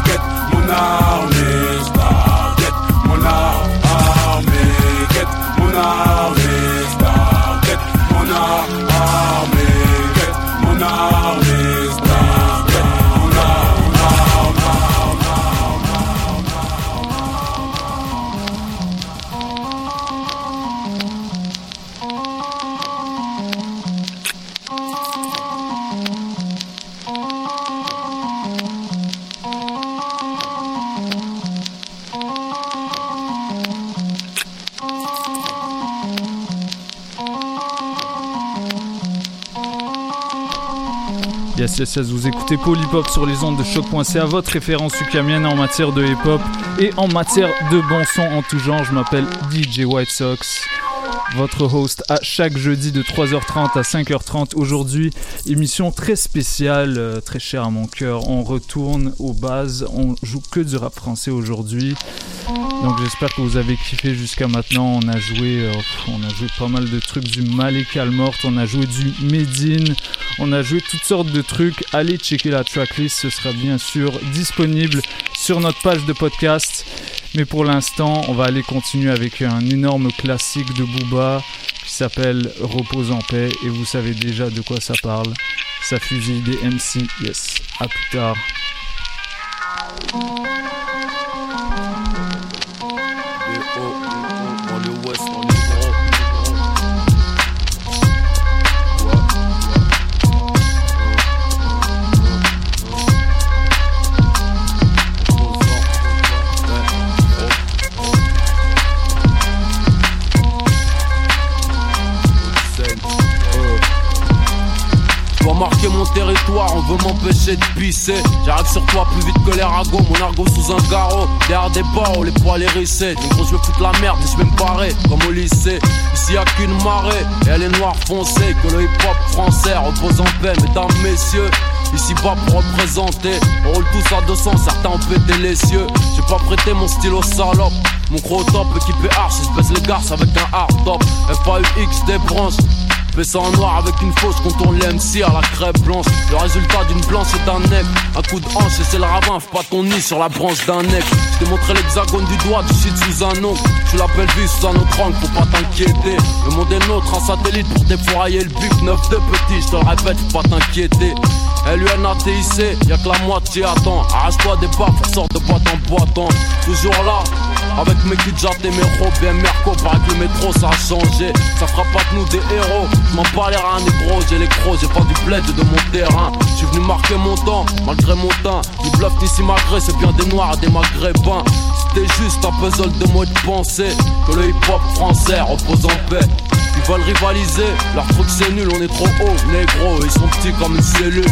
get mon armée, Starget, mon armée, get mon armée, Yes, yes, vous écoutez Polypop sur les ondes de choc.ca, votre référence ukamienne en matière de hip-hop et en matière de bon son en tout genre. Je m'appelle DJ White Sox. votre host à chaque jeudi de 3h30 à 5h30. Aujourd'hui, émission très spéciale, euh, très chère à mon cœur. On retourne aux bases, on joue que du rap français aujourd'hui. Donc j'espère que vous avez kiffé jusqu'à maintenant. On a joué, euh, on a joué pas mal de trucs du Malek Almort, on a joué du Medine, on a joué toutes sortes de trucs. Allez checker la tracklist, ce sera bien sûr disponible sur notre page de podcast. Mais pour l'instant, on va aller continuer avec un énorme classique de Booba qui s'appelle Repose en paix et vous savez déjà de quoi ça parle. Ça fusille des MC. Yes. À plus tard. Mon territoire, on veut m'empêcher de pisser. J'arrive sur toi plus vite que les ragots, mon argot sous un garrot. Derrière des barreaux, les poils hérissés. Les gros, je veux foutre la merde et je vais me barrer, comme au lycée. Ici y'a qu'une marée, et elle est noire foncée. Que le hip hop français repose en paix, mesdames, messieurs. Ici bas pour représenter, on roule tous à 200, certains ont pété les cieux. J'ai pas prêté mon stylo salope. Mon gros top équipé arch, je baisse les garces avec un hard top. FAUX des branches, Fais ça en noir avec une fausse qu'on tourne l'MC à la crêpe blanche. Le résultat d'une blanche est un nec. Un coup de hanche et c'est le ravin, fais pas ton nid sur la branche d'un nec. Je t'ai montré l'hexagone du doigt, du shit sous un ongle. Tu l'appelles vie sous un autre angle, faut pas t'inquiéter. Le monde est nôtre, un satellite pour défourailler le but. Neuf de petit, je te répète, faut pas t'inquiéter. LUNATIC, y'a que la moitié attend. Arrache-toi des baffes, sorte de boîte en boitant. Toujours là, avec mes de et mes robes bien merco, paraît que le métro ça a changé. Ça fera pas de nous des héros. M'en parle rien négro, j'ai les crocs, j'ai pas du bled de mon terrain. J'suis venu marquer mon temps, malgré mon teint. Du bluff d'ici malgré, c'est bien des noirs et des maghrébins. C'était juste un puzzle de mots de pensée. Que le hip hop français repose en paix. Ils veulent rivaliser, leur truc c'est nul, on est trop haut, négro, ils sont petits comme une cellule.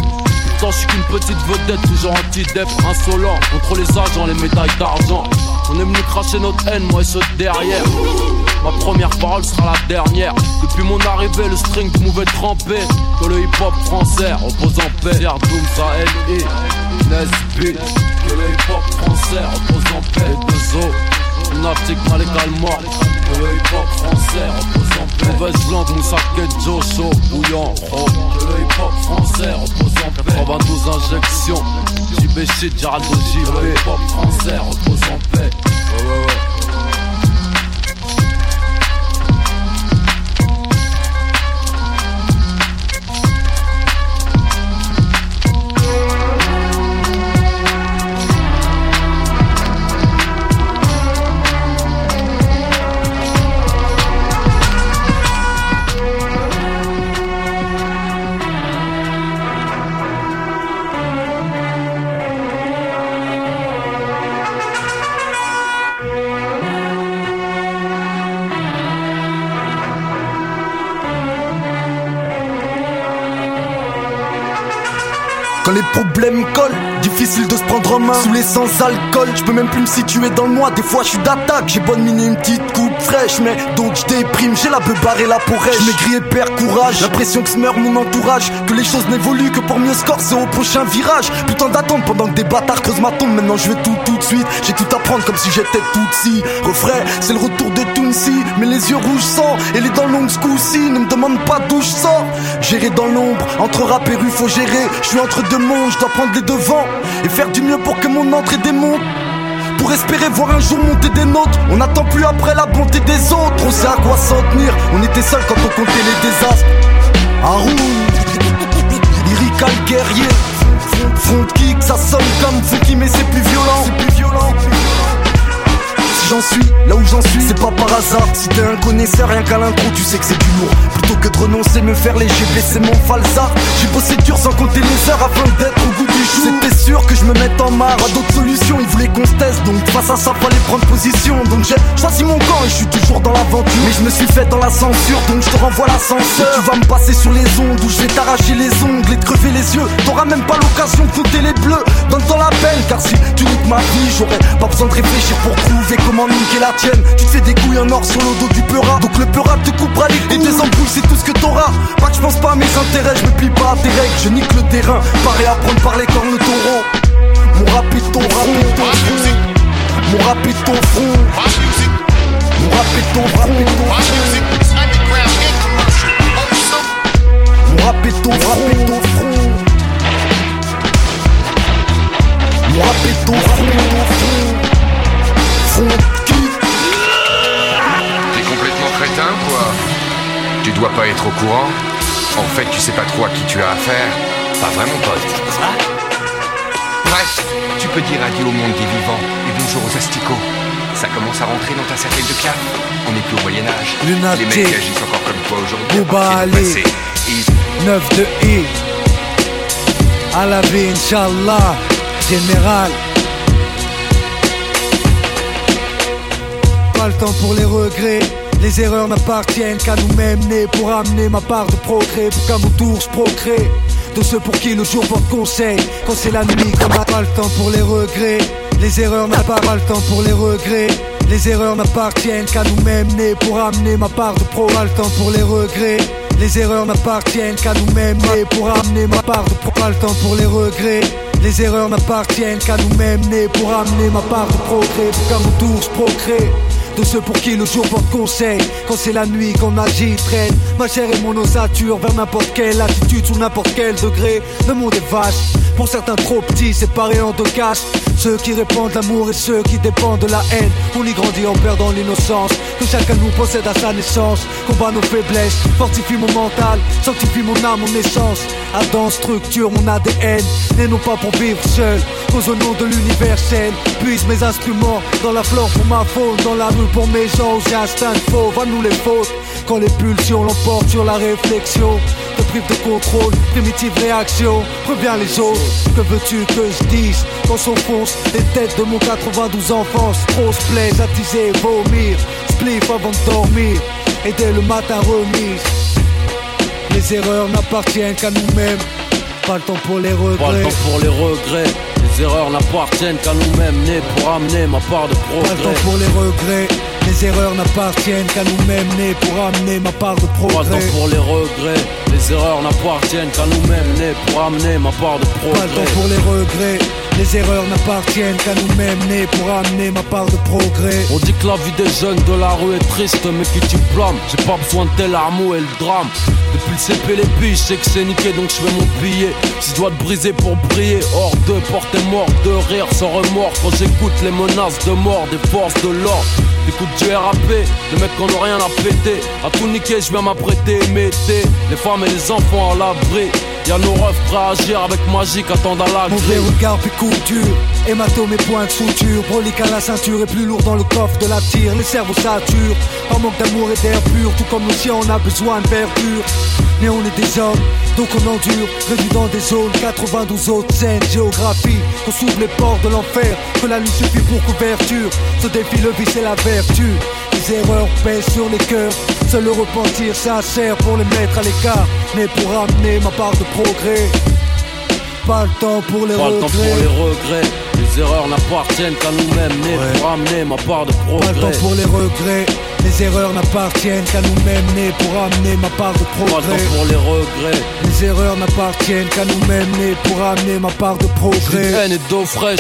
Pourtant, je suis qu'une petite vedette, toujours anti-dep, insolent. Contre les agents, les médailles d'argent. On est venu cracher notre haine, moi et ceux derrière. Ma première parole sera la dernière. Depuis mon arrivée, le string du mauvais trempé. Que le hip hop français repose en paix. Pierre Doom, ça L.I. Nesbit. Que le hip hop français repose en paix. Deux os. Lunatic, Malek mort Que le hip hop français repose en. Mauvaise langue, Moussa Joe, bouillant. Oh. Le hip hop français repose en paix. 92 injections. JB shit. Que le hip hop français repose en paix. Ouais, ouais, ouais. Les problèmes collent, difficile de se prendre en main. Sous les sans alcool, je peux même plus me situer dans le mois. Des fois, je suis d'attaque, j'ai bonne mine et une petite coupe fraîche. Mais donc, je déprime, j'ai la barrée là pour elle. Je m'aigris et perds courage. L'impression que se meurt mon entourage. Que les choses n'évoluent que pour mieux se corser au prochain virage. Putain d'attendre pendant que des bâtards creusent ma tombe. Maintenant, je vais tout tout de suite. J'ai tout à prendre comme si j'étais tout si. Refrain, c'est le retour de Mais les yeux rouges sang et les dents longues ce coup-ci. Ne me demande pas d'où je sors. Gérer dans l'ombre, entre rap et rue, faut gérer. Je suis entre deux mondes, je dois prendre les devants et faire du mieux pour que mon entrée démonte. Pour espérer voir un jour monter des nôtres, on n'attend plus après la bonté des autres. On sait à quoi s'en tenir, on était seuls quand on comptait les désastres. Haroun, lyrical guerrier, front kick, ça sonne comme Fouki, mais. C'est plus violent j'en suis, là où j'en suis, c'est pas par hasard. Si t'es un connaisseur, rien qu'à l'intro, tu sais que c'est du lourd. Plutôt que de renoncer, me faire léger, baisser mon falsar. J'ai bossé dur sans compter les heures afin d'être au goût du jour. C'était sûr que je me mette en marre, à d'autres solutions, ils voulaient qu'on se teste. Donc face à ça, fallait prendre position. Donc j'ai choisi mon camp et je suis toujours dans l'aventure. Mais je me suis fait dans la censure, donc je te renvoie l'ascenseur. Tu vas me passer sur les ondes où je vais t'arracher les ongles et te crever les yeux. T'auras même pas l'occasion de compter les bleus. Donne-toi la peine, car si tu niques ma vie, j'aurais pas besoin de réfléchir pour trouver comment Tu te fais des couilles en or sur le dos du peura. Donc le peura te coupera les couilles. Et des embrouilles, c'est tout ce que t'auras. Pas que je pense pas à mes intérêts, je me plie pas à tes règles. Je nique le terrain, pareil à prendre par les cornes le taureau. Mon rapide ton front, ton front. Mon rapide ton front. Mon rapide ton front. Mon rapide ton front, ton front. Mon rapide ton front, ton front. T'es complètement crétin quoi Tu dois pas être au courant En fait tu sais pas trop à qui tu as affaire Pas vraiment pote Bref, tu peux dire adieu au monde des vivants et bonjour aux asticots ça commence à rentrer dans ta cervelle de piaf. On est plus au Moyen-Âge. Les mecs qui agissent encore comme toi aujourd'hui. Bouba Ali, 9 de I. À la vie, Inch'Allah, général. Pas le temps pour les regrets. Les erreurs n'appartiennent qu'à nous-mêmes, nés pour amener ma part de progrès, pour qu'à mon tour je procrée. De ceux pour qui le jour porte conseil, quand c'est la nuit qu'on n'a pas le temps pour les regrets. Les erreurs n'a pas, pas le temps pour les regrets. Les erreurs n'appartiennent qu'à nous-mêmes, nés pour amener ma part de pro. Pas le temps pour les regrets. Les erreurs n'appartiennent qu'à nous-mêmes, nés pour amener ma part de pro. Pas le temps pour les regrets. Les erreurs n'appartiennent qu'à nous-mêmes, nés pour amener ma part de progrès. Pour qu'à mon tour je procrée de ceux pour qui le jour porte conseil. Quand c'est la nuit qu'on agit, traîne. Ma chair et mon ossature vers n'importe quelle attitude Sous n'importe quel degré. Le monde est vaste Pour certains trop petits, séparés en deux castes Ceux qui répandent l'amour et ceux qui dépendent de la haine. On y grandit en perdant l'innocence. Que chacun nous possède à sa naissance. Combat nos faiblesses, fortifie mon mental Sanctifie mon âme, mon essence. Adam structure mon ADN Et non pas pour vivre seul. Cause au nom de l'universel Puise mes instruments dans la flore pour ma faune Dans la rue pour mes gens j'ai instinct faux. Va nous les fautes Quand les pulsions l'emportent sur la réflexion. Te prive de contrôle, primitive réaction Reviens les autres, que veux-tu que je dise Quand s'enfonce les têtes de mon 92 enfance Trop se plaise, attiser, vomir Spliff avant de dormir Et dès le matin remise Les erreurs n'appartiennent qu'à nous-mêmes Pas le temps pour les regrets Pas le temps pour les regrets. Les erreurs n'appartiennent qu'à nous-mêmes, nés pour amener ma part de Pas le temps progrès. pour les regrets. Les erreurs n'appartiennent qu'à nous-mêmes, nés pour amener ma part de Pas le progrès. temps pour les regrets. Les erreurs n'appartiennent qu'à nous-mêmes, nés pour amener ma part de Pas le progrès. temps pour les regrets. Les erreurs n'appartiennent qu'à nous-mêmes, nés pour amener ma part de progrès. On dit que la vie des jeunes de la rue est triste, mais qui tu blâmes? J'ai pas besoin de tel armeau et le drame. Depuis le CP, les billes, je sais que c'est niqué, donc je fais mon billet. Si je dois te briser pour briller, hors de portée mort, de rire sans remords. Quand j'écoute les menaces de mort des forces de l'ordre, j'écoute du RAP, des mecs qui n'ont rien à péter. À tout niquer, je viens m'apprêter, mettez les femmes et les enfants à l'abri. Y'a nos refs prêts à agir avec magie qu'attendent à la Mauvais regard puis couture, hématome et point de suture, brolique à la ceinture et plus lourd dans le coffre de la tire, les cerveaux saturent, par manque d'amour et d'air pur, tout comme nos chiens on a besoin de verdure. Mais on est des hommes, donc on endure, réduit dans des zones, 92 autres scènes, géographie, qu'on s'ouvre les portes de l'enfer, que la nuit suffit pour couverture, ce défi le vice et la vertu. Les erreurs pèsent sur les cœurs, seul le repentir sincère pour les mettre à l'écart, mais pour amener ma part de progrès. Pas le temps pour les Pas le temps pour les regrets. regrets. Les erreurs n'appartiennent qu'à nous-mêmes, nés pour amener ma part de Pas le progrès. temps pour les regrets. Les erreurs n'appartiennent qu'à nous-mêmes, nés pour amener ma part de Pas le progrès. temps pour les regrets. Les erreurs n'appartiennent qu'à nous-mêmes, nés pour amener ma part de progrès. haine et d'eau fraîche,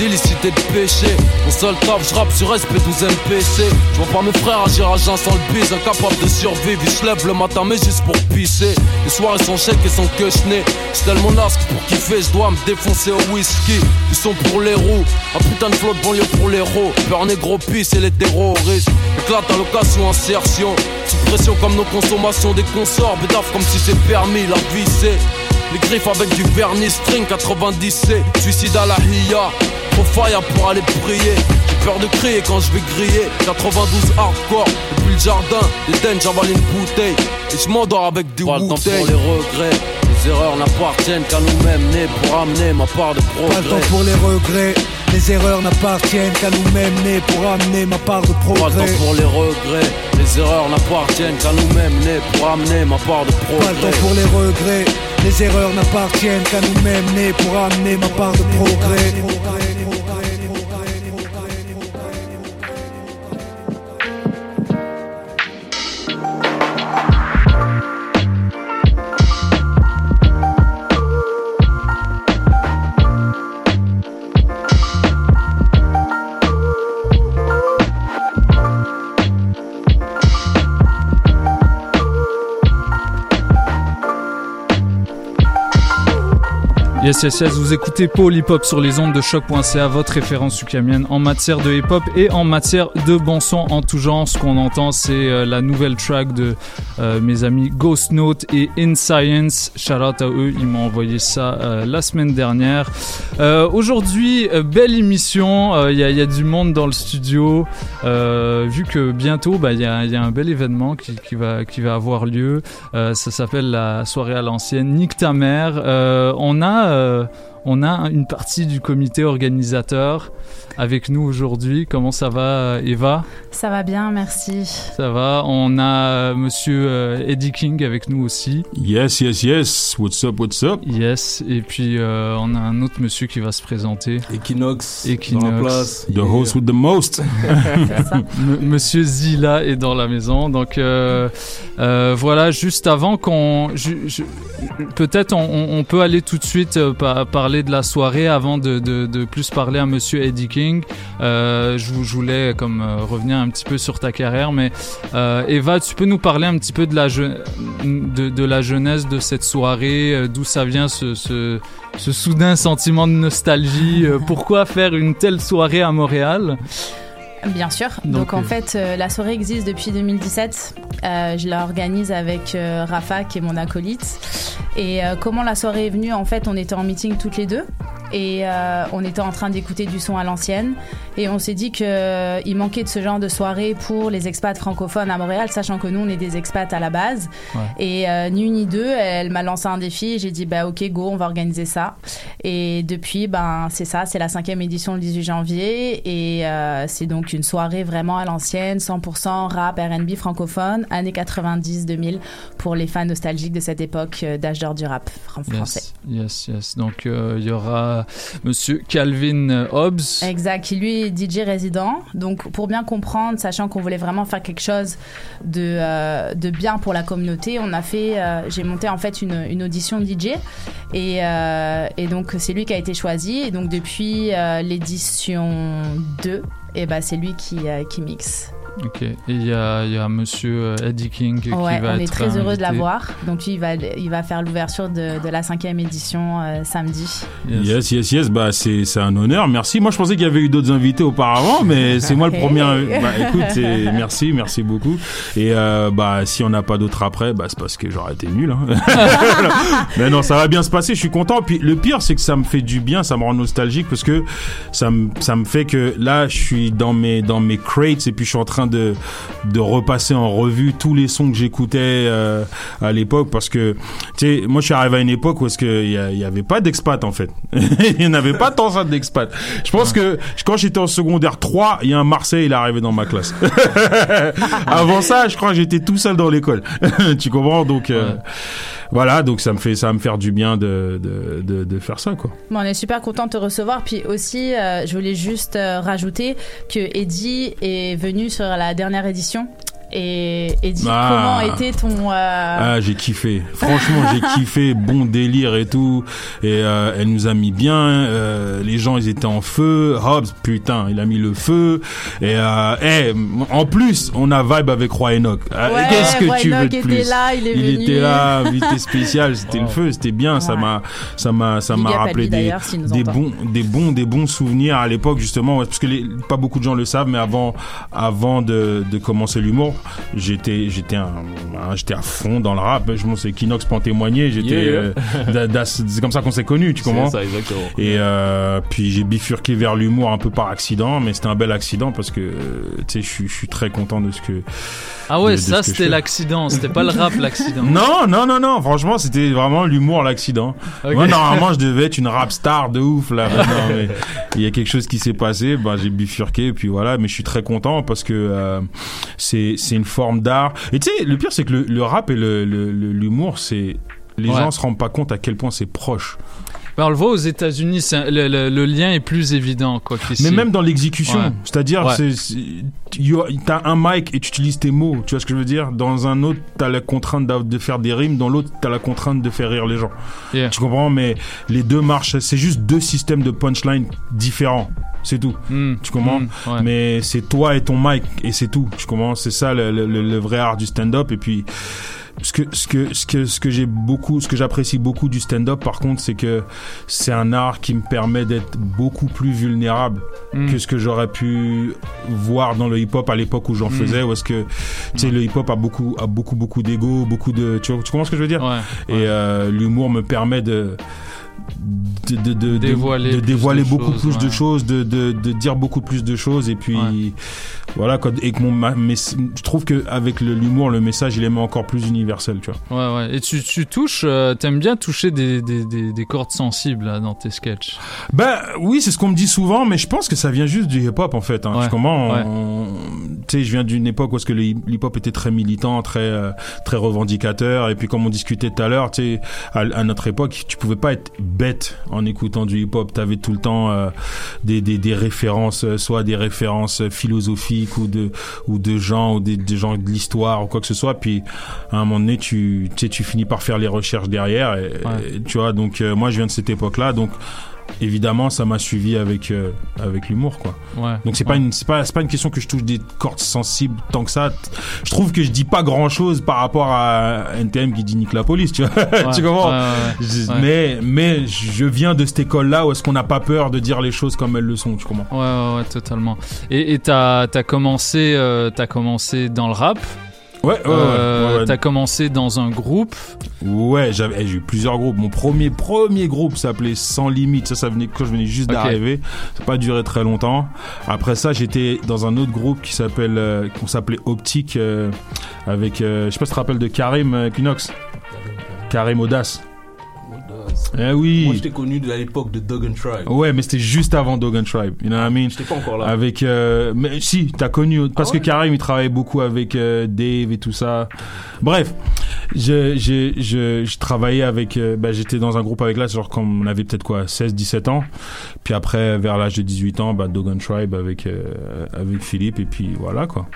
d'illicité de péché. Mon seul taf, je rappe sur SP12 MPC. Je vois pas mes frères agir à jeun sans le bise, incapable de survivre. Ils se lèvent le matin, mais juste pour pisser. Les soirées sont chèques et sont que chenés. C'est tellement nasque pour kiffer, je dois me défoncer au whisky. Ils sont pour les roues, un putain de flotte banlieue pour les roues. Peur négro pisse et les terroristes. Éclate à l'occasion, insertion. Sous pression comme nos consommations des consorts. Bédaf comme si c'est permis, la c'est. Les griffes avec du vernis string 90C Suicide à la hiya Trop pour aller prier. J'ai peur de crier quand je vais griller. 92 hardcore Depuis le jardin Les den j'avale une bouteille. Et je m'endors avec du Pas le temps pour les regrets. Les erreurs n'appartiennent qu'à nous-mêmes. Nés pour amener ma part de Pas le temps progrès pour les regrets. Les erreurs n'appartiennent qu'à nous-mêmes, nés pour amener ma part de Pas le progrès. temps pour les regrets. Les erreurs n'appartiennent qu'à nous-mêmes. Nés pour amener ma part de Pas le temps progrès pour les regrets. Les erreurs n'appartiennent qu'à nous-mêmes, nés pour amener ma part de progrès. Yes, vous écoutez Paul Hip sur les ondes de choc.ca, votre référence ukamienne en matière de hip hop et en matière de bon son en tout genre. Ce qu'on entend, c'est euh, la nouvelle track de euh, mes amis Ghost Note et In Science. Shout out à eux, ils m'ont envoyé ça euh, la semaine dernière. Aujourd'hui, belle émission, il y, a du monde dans le studio. vu que bientôt, bah, il y, a, y, a, un bel événement qui, va, avoir lieu. ça s'appelle la soirée à l'ancienne. Nique ta on a euh, on a une partie du comité organisateur avec nous aujourd'hui. Comment ça va, Eva? Ça va bien, merci. Ça va. On a euh, Monsieur euh, Eddie King avec nous aussi. Yes, yes, yes. What's up, what's up? Yes. Et puis euh, on a un autre monsieur qui va se présenter. Equinox. Equinox. Dans la place. The host with the most. monsieur Zila est dans la maison. Donc voilà, juste avant qu'on, peut-être on, on, peut aller tout de suite de la soirée avant de, de, de plus parler à Monsieur Eddie King. Euh, je, voulais comme euh, revenir un petit peu sur ta carrière, mais euh, Eva, tu peux nous parler un petit peu de la, de, la jeunesse de cette soirée, d'où ça vient ce, ce, soudain sentiment de nostalgie, pourquoi faire une telle soirée à Montréal? Bien sûr. Donc, en fait, la soirée existe depuis 2017. je l'organise avec Rafa, qui est mon acolyte. Et comment la soirée est venue En fait, on était en meeting toutes les deux et euh, on était en train d'écouter du son à l'ancienne et on s'est dit qu'il euh, manquait de ce genre de soirée pour les expats francophones à Montréal, sachant que nous on est des expats à la base. Et euh, ni une ni deux, elle m'a lancé un défi. J'ai dit bah ok go, on va organiser ça. Et depuis ben c'est ça, c'est la cinquième édition le 18 janvier et c'est donc une soirée vraiment à l'ancienne, 100% rap, R&B francophone, années 90-2000 pour les fans nostalgiques de cette époque d'âge d'or du rap français. Yes, yes, yes. Donc il y aura monsieur Calvin Hobbs. Exact, qui lui est DJ résident. Donc pour bien comprendre, sachant qu'on voulait vraiment faire quelque chose de, euh, de bien pour la communauté, on a fait, euh, j'ai monté en fait une, une audition DJ et, euh, et donc c'est lui qui a été choisi. Et donc depuis l'édition 2, et bah, c'est lui qui, qui mixe. Ok. Et il y a, y a Monsieur euh, Eddie King qui va être on est très heureux de l'avoir. Donc il va, il va faire l'ouverture de, de, la cinquième édition euh, samedi. Yes, yes, yes. Bah c'est, c'est un honneur. Merci. Moi je pensais qu'il y avait eu d'autres invités auparavant, mais c'est moi le premier. Bah écoute, merci, merci beaucoup. Et euh, bah si on n'a pas d'autres après, bah c'est parce que j'aurais été nul. Hein. mais non, ça va bien se passer. Je suis content. Puis le pire, c'est que ça me fait du bien, ça me rend nostalgique parce que ça me, ça me fait que là, je suis dans mes, dans mes crates et puis je suis en train de, de repasser en revue tous les sons que j'écoutais euh, à l'époque parce que, tu sais, moi je suis arrivé à une époque où est-ce qu'il y, y avait pas d'expat en fait. il n'y en avait pas tant ça d'expat. Je pense que quand j'étais en secondaire 3, il y a un Marseille, il est arrivé dans ma classe. Avant ça, je crois que j'étais tout seul dans l'école. tu comprends? Donc... Euh, voilà, donc ça me fait ça va me faire du bien de, de, de, faire ça quoi. Bon, on est super content de te recevoir. Puis aussi, euh, je voulais juste euh, rajouter que Eddie est venu sur la dernière édition et, et dis ah. comment était ton. Euh... Ah, j'ai kiffé. Franchement, j'ai kiffé. Bon délire et tout. Et euh, elle nous a mis bien. Euh, les gens, ils étaient en feu. Hobbs, putain, il a mis le feu. Et euh, hey, en plus, on a vibe avec Roy Enoch. Ah, ouais, Qu'est-ce que tu veux de plus? était là, il, est il venu. était là, invité spécial. C'était le feu. C'était bien. Ouais. Ça m'a, ça m'a, ça m'a rappelé des, des bons, des bons, des bons souvenirs à l'époque justement, parce que les, pas beaucoup de gens le savent, mais avant, avant de, de commencer l'humour j'étais j'étais un, j'étais à fond dans le rap je sais Kinox peut en témoigner j'étais yeah, yeah. euh, c'est comme ça qu'on s'est connus tu comprends? ça, exactement. et euh, puis j'ai bifurqué vers l'humour un peu par accident mais c'était un bel accident parce que tu sais je suis très content de ce que ah ouais, de, de ça c'était l'accident, c'était pas le rap l'accident. Non, non, non, non, franchement c'était vraiment l'humour l'accident. Okay. Moi normalement je devais être une rap star de ouf là. non, mais il y a quelque chose qui s'est passé, bah j'ai bifurqué et puis voilà. Mais je suis très content parce que euh, c'est c'est une forme d'art. Et tu sais, le pire c'est que le, le, rap et l'humour, c'est les ouais. gens se rendent pas compte à quel point c'est proche. Ben, on le voit aux États-Unis, le, le, le, lien est plus évident quoi Mais même dans l'exécution, ouais. c'est-à-dire, ouais. tu as un mic et tu utilises tes mots, tu vois ce que je veux dire? Dans un autre, tu as la contrainte de faire des rimes, dans l'autre, tu as la contrainte de faire rire les gens. Yeah. Tu comprends? Mais les deux marchent, c'est juste deux systèmes de punchline différents. C'est tout. Mm. Tu comprends? Mm, ouais. Mais c'est toi et ton mic et c'est tout. Tu comprends? C'est ça le, le, le, vrai art du stand-up. Et puis ce que ce que ce que ce que j'ai beaucoup ce que j'apprécie beaucoup du stand-up par contre c'est que c'est un art qui me permet d'être beaucoup plus vulnérable mm. que ce que j'aurais pu voir dans le hip-hop à l'époque où j'en mm. faisais où est-ce que tu sais le hip-hop a beaucoup a beaucoup beaucoup d'ego beaucoup de tu, tu comprends ce que je veux dire? Et euh, l'humour me permet de de, de, de, dévoiler, de dévoiler beaucoup plus de choses, de, de, de, dire beaucoup plus de choses. Et puis, voilà, et que mon, mais je trouve qu'avec l'humour, le message, il est encore plus universel, tu vois. Ouais, ouais. Et tu, tu touches, euh, t'aimes bien toucher des, des, des, des, cordes sensibles là, dans tes sketchs? Ben oui, c'est ce qu'on me dit souvent, mais je pense que ça vient juste du hip-hop en fait. Hein. Comment Tu sais, je viens d'une époque où est-ce que le hip-hop était très militant, très, euh, très revendicateur. Et puis, comme on discutait tout à l'heure, tu sais, à, à, notre époque, tu pouvais pas être bête en écoutant du hip-hop. T'avais tout le temps euh, des, des, des références, soit des références philosophiques ou de ou de gens ou des, gens de l'histoire ou quoi que ce soit. Puis à un moment donné tu tu, sais, tu finis par faire les recherches derrière et, tu vois donc euh, moi je viens de cette époque là donc évidemment ça m'a suivi avec euh, avec l'humour quoi. Ouais, donc c'est pas une c'est pas c'est pas une question que je touche des cordes sensibles tant que ça. Je trouve que je dis pas grand chose par rapport à NTM qui dit nique la police tu vois. Tu comprends mais mais je viens de cette école là où est-ce qu'on n'a pas peur de dire les choses comme elles le sont tu comprends. Ouais ouais, totalement. Et t'as as commencé euh, t'as commencé dans le rap Ouais, ouais, euh, T'as commencé dans un groupe. Ouais, j'avais, j'ai eu plusieurs groupes. Mon premier premier groupe s'appelait Sans Limite. Ça, ça venait quand je venais juste d'arriver. Ça n'a pas duré très longtemps. Après ça, j'étais dans un autre groupe qui s'appelle, euh, qu'on s'appelait Optique, euh, avec, euh, je sais pas si tu te rappelles de Karim Equinox. Karim Audace. Eh oui. Moi, j'étais connu de l'époque de Dog and Tribe. Ouais, mais c'était juste avant Dog and Tribe. You know what I mean? J'étais pas encore là. Avec, euh, mais si, t'as connu, parce ah que Karim, il travaillait beaucoup avec euh, Dave et tout ça. Bref, je, je, je, je travaillais avec, euh, bah, j'étais dans un groupe avec là, genre quand on avait peut-être quoi, 16, 17 ans. Puis après, vers l'âge de 18 ans, bah, Dog and Tribe avec, avec Philippe, et puis voilà, quoi.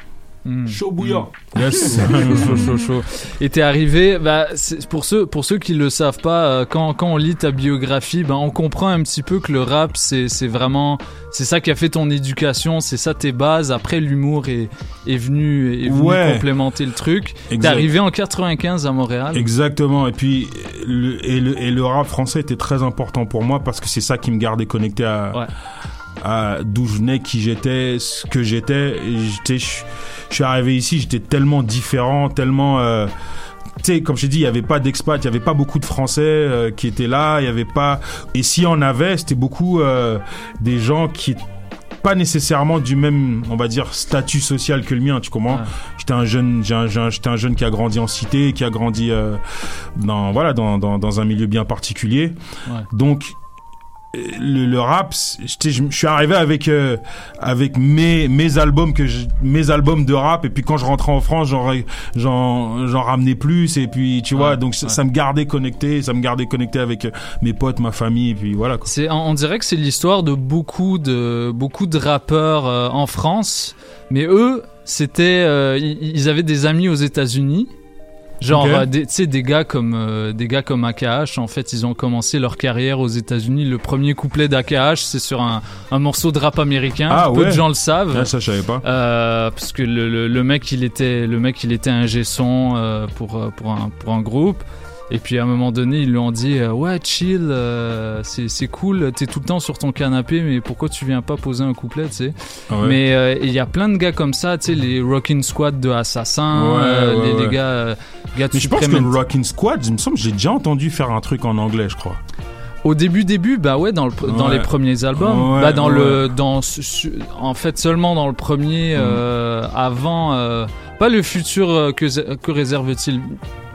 Mm. Chaud bouillant. Mm. Yes. chaud, chaud, chaud, Et t'es arrivé, bah, pour ceux, pour ceux qui le savent pas, euh, quand, quand on lit ta biographie, bah, on comprend un petit peu que le rap, c'est, vraiment, c'est ça qui a fait ton éducation, c'est ça tes bases. Après, l'humour est, est venu, est venu complémenter le truc. T'es arrivé en 95 à Montréal. Exactement. Et puis, le, et le, et le rap français était très important pour moi parce que c'est ça qui me gardait connecté à, à d'où je venais, qui j'étais, ce que j'étais. J'étais, je suis arrivé ici, j'étais tellement différent, tellement euh, tu sais, comme je dit, il y avait pas d'expat, il y avait pas beaucoup de Français euh, qui étaient là, il y avait pas. Et si on avait, c'était beaucoup euh, des gens qui pas nécessairement du même, on va dire, statut social que le mien. Tu comprends? J'étais un jeune, j'étais un jeune qui a grandi en cité, qui a grandi dans voilà dans, dans, dans un milieu bien particulier. Ouais. Donc le, le, rap, je, je suis arrivé avec euh, avec mes mes albums que je, mes albums de rap et puis quand je rentrais en France, j'en j'en j'en ramenais plus et puis tu vois donc ça, me gardait connecté, ça me gardait connecté avec euh, mes potes, ma famille et puis voilà. C'est on dirait que c'est l'histoire de beaucoup de beaucoup de rappeurs euh, en France, mais eux c'était ils avaient des amis aux États-Unis Genre, euh, tu sais, des gars comme euh, des gars comme AKH, en fait, ils ont commencé leur carrière aux États-Unis. Le premier couplet d'AKH, c'est sur un, un, morceau de rap américain. Ah, Peu de gens le savent. Ah, ça, je savais pas. Euh, parce que le, le, le, mec, il était le mec, il était un son euh, pour pour un pour un groupe. Et puis à un moment donné, ils lui ont dit euh, Ouais, chill, euh, c'est cool, t'es tout le temps sur ton canapé, mais pourquoi tu viens pas poser un couplet, tu sais? Ah Mais euh, il y a plein de gars comme ça, tu sais, les Rockin' Squad de Assassin, les, les, gars, gars Mais je pense que le Rockin' Squad, il me semble, j'ai déjà entendu faire un truc en anglais, je crois. Au début, début, bah ouais, dans, le, dans les premiers albums, bah dans le, dans, en fait seulement dans le premier, mm. avant, pas le futur que, que réserve-t-il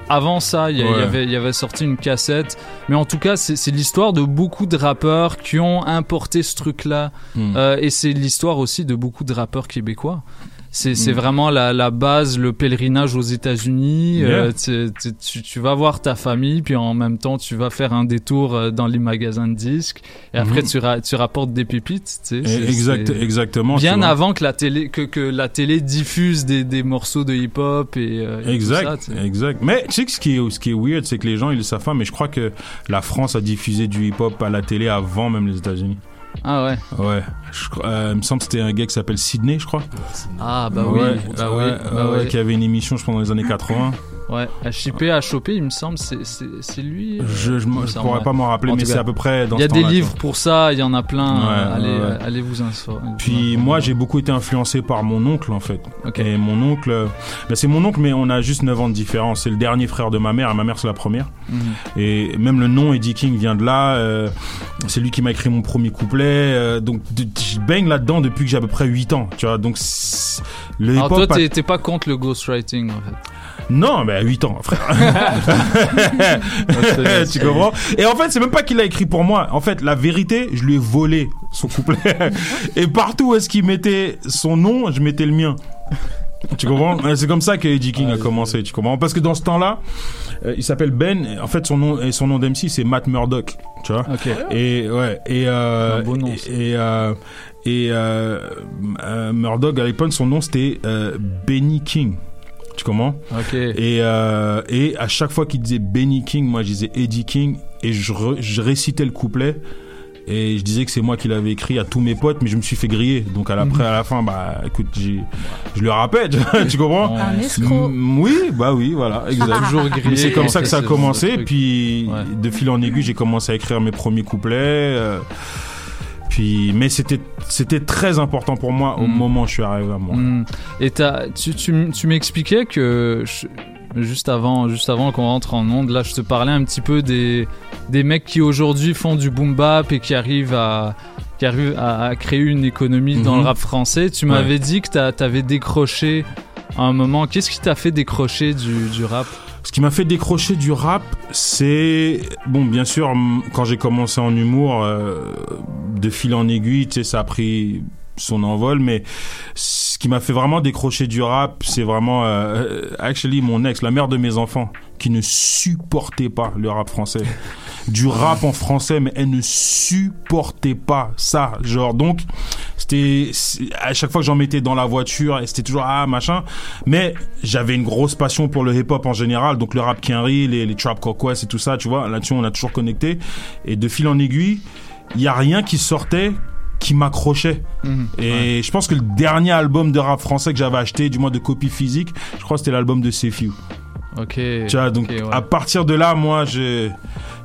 avant ça, il y, avait, y avait sorti une cassette. Mais en tout cas, c'est l'histoire de beaucoup de rappeurs qui ont importé ce truc-là. Euh, et c'est l'histoire aussi de beaucoup de rappeurs québécois. C'est mm. vraiment la, la, base, le pèlerinage aux États-Unis. Euh, tu, tu, vas voir ta famille, puis en même temps, tu vas faire un détour euh, dans les magasins de disques. Et après, mm-hmm. tu, tu rapportes des pépites. Tu sais, exact, exactement. Bien avant que la télé, que, que la télé diffuse des, des morceaux de hip-hop et, euh, exact, exact. Mais tu sais que ce qui est, ce qui est weird, c'est que les gens ils le savent pas, mais je crois que la France a diffusé du hip-hop à la télé avant même les États-Unis. Ah ouais Ouais. Euh, il me semble que c'était un gars qui s'appelle Sydney, je crois. Ah bah oui. bah oui, bah Qui avait une émission, je pense, dans les années 80. Ouais, à choper, il me semble, c'est lui. euh, Je, semble, pourrais pas m'en rappeler, mais c'est à peu près dans Il y a des livres pour ça, il y en a plein. Euh, allez, euh, allez vous informer. Puis moi, j'ai beaucoup été influencé par mon oncle, en fait. Et mon oncle, ben, c'est mon oncle, mais on a juste 9 ans de différence. C'est le dernier frère de ma mère, et ma mère, c'est la première. Mhm. Et même le nom Eddie King vient de là. c'est lui qui m'a écrit mon premier couplet. donc, je baigne là-dedans depuis que j'ai à peu près 8 ans, tu vois. Donc, Alors toi, t'es pas contre le ghostwriting, en fait. Non, mais à 8 ans, frère. tu comprends? Et en fait, c'est même pas qu'il l'a écrit pour moi. En fait, la vérité, je lui ai volé son couplet. Et partout où est-ce qu'il mettait son nom, je mettais le mien. Tu comprends? C'est comme ça que Eddie King a commencé, tu comprends? Parce que dans ce temps-là, euh, il s'appelle Ben. En fait, son nom et son nom d'MC, c'est Matt Murdock, tu vois? Et ouais, et euh, et euh, et Murdock à l'époque, son nom c'était Benny King. Tu comprends Ok. Et, euh, et à chaque fois qu'il disait Benny King, moi je disais Eddie King et je, re- je récitais le couplet et je disais que c'est moi qui l'avais écrit à tous mes potes, mais je me suis fait griller. Donc à la, après, à la fin, bah écoute, j'ai- je le rappelle, tu comprends Un escroc. Oui, bah oui, voilà, exact. Toujours grillé Mais c'est comme ça que ça a commencé. Puis de fil en aiguille, j'ai commencé à écrire mes premiers couplets. euh, puis, mais c'était c'était très important pour moi au moment où je suis arrivé à moi. Mm. Et tu, tu, tu m'expliquais que je- juste avant, juste avant qu'on rentre en onde, là, je te parlais un petit peu des, des mecs qui aujourd'hui font du boom bap et qui arrivent à, qui arrivent à, créer une économie dans Mhm. le rap français. Tu Ouais. m'avais dit que t'as- t'avais décroché à un moment. Qu'est-ce qui t'a fait décrocher du, du rap? Ce qui m'a fait décrocher du rap, c'est bon, bien sûr, quand j'ai commencé en humour, euh, de fil en aiguille, tu sais, ça a pris son envol, mais ce qui m'a fait vraiment décrocher du rap, c'est vraiment, euh, actually, mon ex, la mère de mes enfants, qui ne supportait pas le rap français. Du rap en français, mais elle ne supportait pas ça. Genre, donc, c'était, à chaque fois que j'en mettais dans la voiture, et c'était toujours, ah, machin. Mais j'avais une grosse passion pour le hip-hop en général, donc le rap Kenry, les, les Trap Call Quest et tout ça, tu vois. Là-dessus, on a toujours connecté. Et de fil en aiguille, il y a rien qui sortait qui m'accrochait. Et je pense que le dernier album de rap français que j'avais acheté, du moins de copie physique, je crois que c'était l'album de Sefiu. Ok. Tu vois, donc ouais. à partir de là, moi, je, tu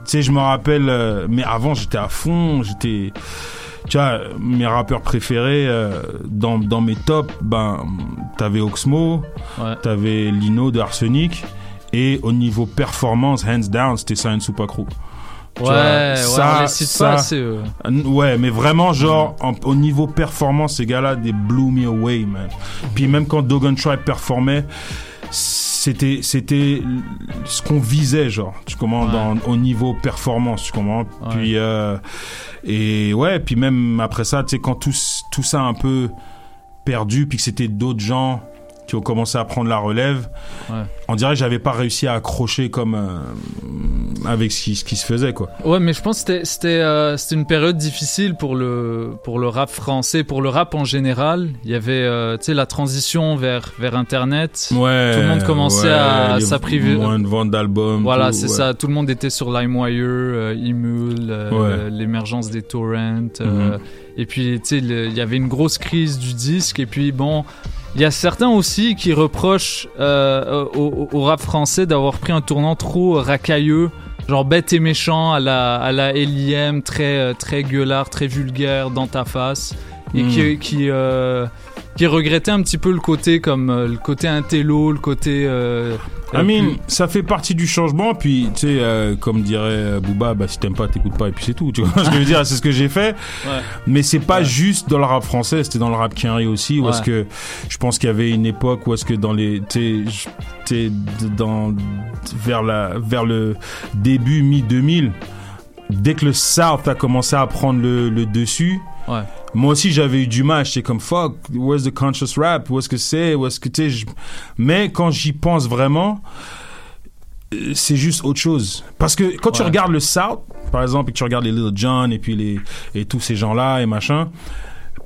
sais, je me rappelle, euh, mais avant, j'étais à fond, j'étais, tu vois, mes rappeurs préférés euh, dans, dans mes tops, ben, t'avais Oxmo, Ouais. t'avais Lino de Arsenic, et au niveau performance, hands down, c'était Science Super Crew. Tu Ouais, vois, ouais, on les cite pas assez, eux. N- Ouais, mais vraiment, genre, en- au niveau performance, ces gars-là, des blew me away, man. Puis même quand Dogon Tribe performait, c'était, c'était ce qu'on visait, genre, tu comprends, dans, au niveau performance, tu comprends. Puis, euh, et ouais, puis même après ça, tu sais, quand tout, tout ça a un peu perdu, puis que c'était d'autres gens qui ont commencé à prendre la relève, Ouais. on dirait que j'avais pas réussi à accrocher comme, euh, avec ce qui, ce qui se faisait, quoi. Ouais, mais je pense que c'était- euh, une période difficile pour le, pour le rap français, pour le rap en général. Il y avait euh, tu sais, la transition vers, vers Internet. Ouais, Tout le monde commençait ouais, à s'appriver. Moins de ventes d'albums. Voilà, c'est ça. Tout le monde était sur LimeWire, euh, Emule, l'émergence des torrents. Mhm. Et puis, tu sais, il y avait une grosse crise du disque. Et puis, bon, il y a certains aussi qui reprochent euh, au, au rap français d'avoir pris un tournant trop racailleux. Genre bête et méchant à la, à la LIM, très, euh, très gueulard, très vulgaire dans ta face. Et qui, qui, euh, qui regrettait un petit peu le côté comme euh, le côté intello, le côté. Euh, I mean, plus- ça fait partie du changement, puis tu sais, euh, comme dirait euh, Booba, bah si t'aimes pas, t'écoutes pas, et puis c'est tout. Tu vois ce que je veux dire C'est ce que j'ai fait. Ouais. Mais c'est pas juste dans le rap français, c'était dans le rap Kenry aussi, où est-ce Ouais. que je pense qu'il y avait une époque où est-ce que dans les, sais, dans vers la vers le début mi 2000, dès que le South a commencé à prendre le, le dessus. Ouais. Moi aussi, j'avais eu du mal. J'étais comme fuck, where's the conscious rap? Où est-ce que c'est? Où est-ce que tu je- Mais quand j'y pense vraiment, euh, c'est juste autre chose. Parce que quand tu regardes le South, par exemple, et que tu regardes les Little John et puis les et tous ces gens-là et machin,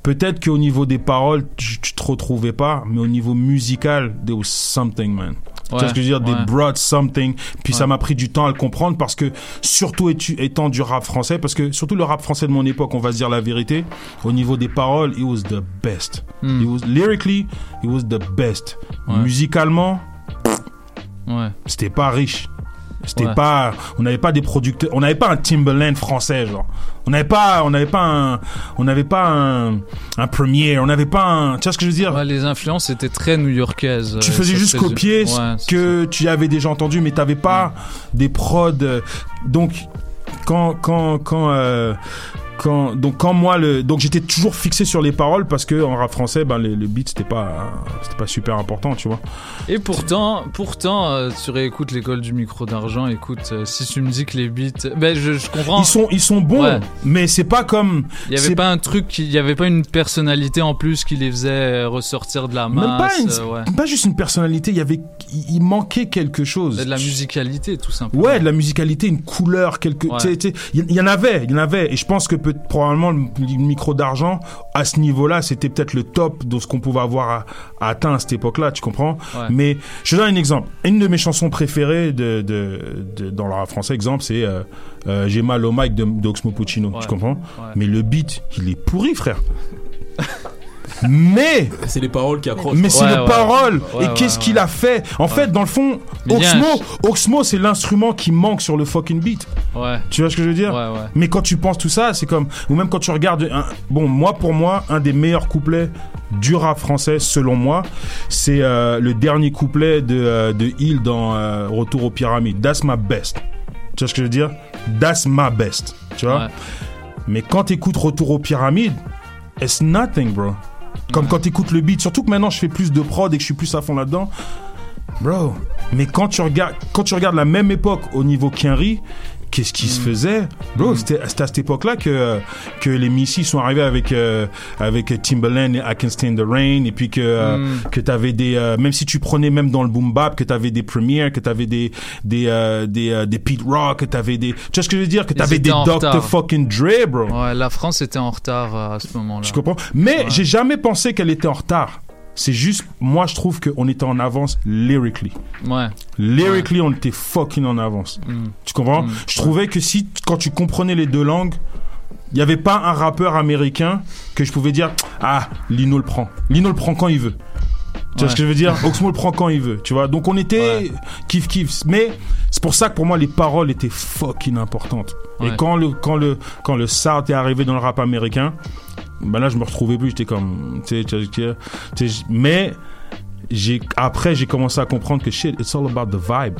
peut-être qu'au niveau des paroles, tu, tu te retrouvais pas, mais au niveau musical, there was something, man. Tu vois ce que je veux dire? They brought something. Puis ça m'a pris du temps à le comprendre parce que, surtout étant du rap français, parce que surtout le rap français de mon époque, on va se dire la vérité, au niveau des paroles, it was the best. Hmm. It was, lyrically, it was the best. Musicalement, Ouais. C'était pas riche. C'était Ouais. pas, on n'avait pas des producteurs, on n'avait pas un Timberland français, genre. On n'avait pas, on n'avait pas un, on n'avait pas un, un premier, on n'avait pas un, tu vois ce que je veux dire? Ouais, les influences étaient très new-yorkaises. Tu euh, faisais ça juste résume- copier ce Ouais, que tu avais déjà entendu, mais t'avais pas des prods. euh, Donc, quand, quand, quand, euh, quand, donc quand moi le, donc j'étais toujours fixé sur les paroles parce que en rap français, ben le beat c'était pas, c'était pas super important, tu vois. Et pourtant, pourtant, euh, tu réécoutes l'école du micro d'argent. Écoute, euh, si tu me dis que les beats, ben je, je comprends. Ils sont, ils sont bons, Ouais. mais c'est pas comme. Il y avait pas un truc, il y avait pas une personnalité en plus qui les faisait euh, ressortir de la masse. Même pas, une- euh, ouais. pas juste une personnalité, il y avait, il manquait quelque chose. De la musicalité, tout simplement. Ouais, de la musicalité, une couleur, quelque. Il y en avait, il y en avait. Et je pense que peut, probablement le, le micro d'argent, à ce niveau-là, c'était peut-être le top de ce qu'on pouvait avoir à, à atteint à cette époque-là, tu comprends? Ouais. Mais je te donne un exemple. Une de mes chansons préférées de, de, de- dans le rap français, exemple, c'est euh, euh, J'ai mal au mic de, d'Oxmo Puccino, tu comprends? Mais le beat, il est pourri, frère. Mais c'est les paroles qui accrochent. mais c'est Ouais, les ouais. paroles. Ouais, et ouais, qu'est-ce ouais. qu'il a fait En fait, dans le fond, Oxmo, Oxmo, c'est l'instrument qui manque sur le fucking beat. Ouais. Tu vois ce que je veux dire Ouais, ouais. Mais quand tu penses tout ça, c'est comme ou même quand tu regardes un- bon, moi pour moi, un des meilleurs couplets du rap français selon moi, c'est euh, le dernier couplet de euh, de Hill dans euh, Retour aux pyramides. That's my best. Tu vois ce que je veux dire That's my best. Tu vois Mais quand t'écoutes Retour aux pyramides, it's nothing, bro. Comme quand t'écoutes le beat, surtout que maintenant je fais plus de prod et que je suis plus à fond là-dedans. Bro, mais quand tu regardes, quand tu regardes la même époque au niveau Kenry, qu'est-ce qui se faisait Bro, c'était c'était à cette époque-là que que les Missy sont arrivés avec euh, avec Timbaland et I Can Stand the Rain et puis que euh, Mm. que t'avais des euh, même si tu prenais même dans le boom bap que t'avais des premières, que t'avais des des euh, des euh, des Pete Rock, que t'avais des tu vois ce que je veux dire? Que t'avais des Dr fucking Dre, bro. Ouais, la France était en retard euh, à ce moment-là. Tu comprends? Mais j'ai jamais pensé qu'elle était en retard. C'est juste, moi, je trouve qu'on était en avance lyrically. Ouais. Lyrically, on était fucking en avance. Mm. Tu comprends? Mm. Je trouvais que si, quand tu comprenais les deux langues, il n'y avait pas un rappeur américain que je pouvais dire Ah, Lino le prend. Lino le prend quand il veut. Tu vois ce que je veux dire? Oxmo le prend quand il veut. Tu vois? Donc on était kiff kiff. Mais c'est pour ça que pour moi, les paroles étaient fucking importantes. Et quand le, quand, le, quand le South est arrivé dans le rap américain, ben là, je me retrouvais plus. J'étais comme. Tu sais, mais j'ai après, j'ai commencé à comprendre que shit, it's all about the vibe.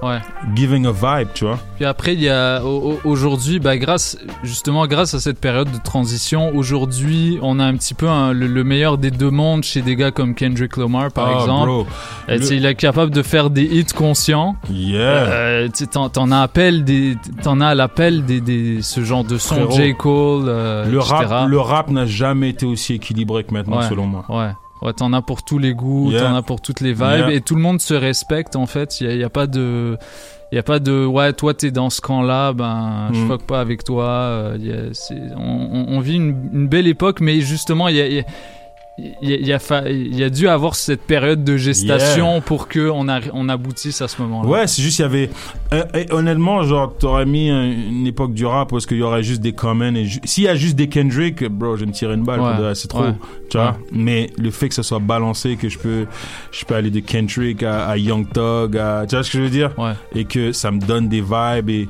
Ouais. Giving a vibe, tu vois. Puis après, il y a au- au- aujourd'hui, bah, grâce justement grâce à cette période de transition, aujourd'hui, on a un petit peu un- le, le meilleur des deux mondes chez des gars comme Kendrick Lamar, par Ah, exemple. bro. Euh, Le- Il est capable de faire des hits conscients. Yeah. Euh, t'en, as appel des, t'en as à l'appel des, des, ce genre de son J Cole, euh, le etc. rap, le rap n'a jamais été aussi équilibré que maintenant, Ouais, selon moi. Ouais. Ouais, t'en as pour tous les goûts, Yeah. t'en as pour toutes les vibes, Yeah. et tout le monde se respecte en fait. Il y a, il y a pas de, il y a pas de, ouais, toi t'es dans ce camp-là, ben je Mm. fuck pas avec toi. euh, y a- on, vit une, une belle époque, mais justement il y a, il y a- il y a, il y a fa- il y a dû avoir cette période de gestation Yeah. pour que on, arri- on aboutisse à ce moment-là. Ouais, c'est juste, il y avait. euh, honnêtement, genre, t'aurais mis un- une époque du rap est-ce qu'il y aurait juste des Common et. ju- S'il y a juste des Kendrick, bro, je vais me tirer une balle, Ouais, c'est trop. ouais. Tu vois Ouais. Mais le fait que ça soit balancé, que je peux, je peux aller de Kendrick à, à Young Thug, à. Tu vois ce que je veux dire? Et que ça me donne des vibes et.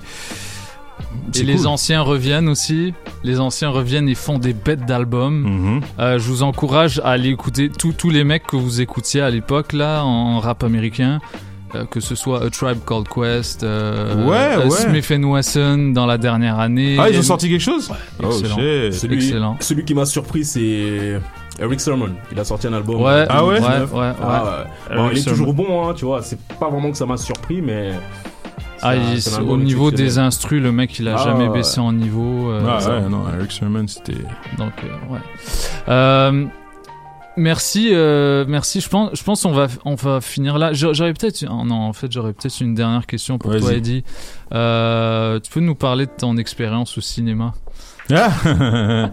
Et les cool. anciens reviennent aussi. Les anciens reviennent et font des bêtes d'albums. Mm-hmm. Euh, je vous encourage à aller écouter tous les mecs que vous écoutiez à l'époque là en rap américain. Euh, que ce soit A Tribe Called Quest, euh, Ouais, euh, ouais. Smith Wesson dans la dernière année. Ah, ils ont sorti quelque chose Oh, Excellent. shit. Celui, Excellent. celui qui m'a surpris, c'est Eric Sermon. Il a sorti un album. Ouais, en 2019. ouais, ouais, Ah, ouais. Bon, Eric il est Sermon. toujours bon, hein, tu vois. C'est pas vraiment que ça m'a surpris, mais. Ah, il- au niveau des instrus, le mec il a Ah, jamais ouais. baissé en niveau. euh, Ah, ouais, non, Eric Sermon, c'était. Donc, euh, ouais. Euh, merci, euh, merci. Je pense, je pense on va, on va finir là. J'a- J'aurais peut-être, oh non, en fait, j'aurais peut-être une dernière question pour toi. Eddie. Euh, tu peux nous parler de ton expérience au cinéma? Ah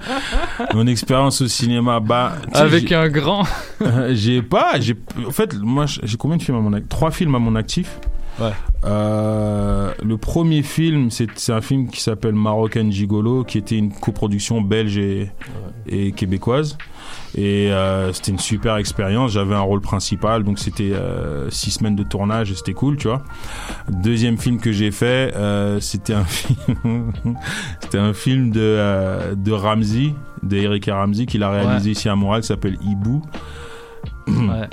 Mon expérience au cinéma, bah. Avec un grand. J'ai pas. J'ai, en fait, moi, j'ai combien de films à mon actif Trois films à mon actif? Ouais. Euh, le premier film, c'est un film qui s'appelle Moroccan Gigolo, qui était une coproduction belge et, et québécoise. Et euh, c'était une super expérience. J'avais un rôle principal, donc c'était euh, six semaines de tournage et c'était cool, tu vois. Deuxième film que j'ai fait, euh, c'était un film, c'était un film de euh, de Ramsey, de Ramsey, qu'il a réalisé Ouais. ici à Montréal, qui s'appelle Ibu. Ouais.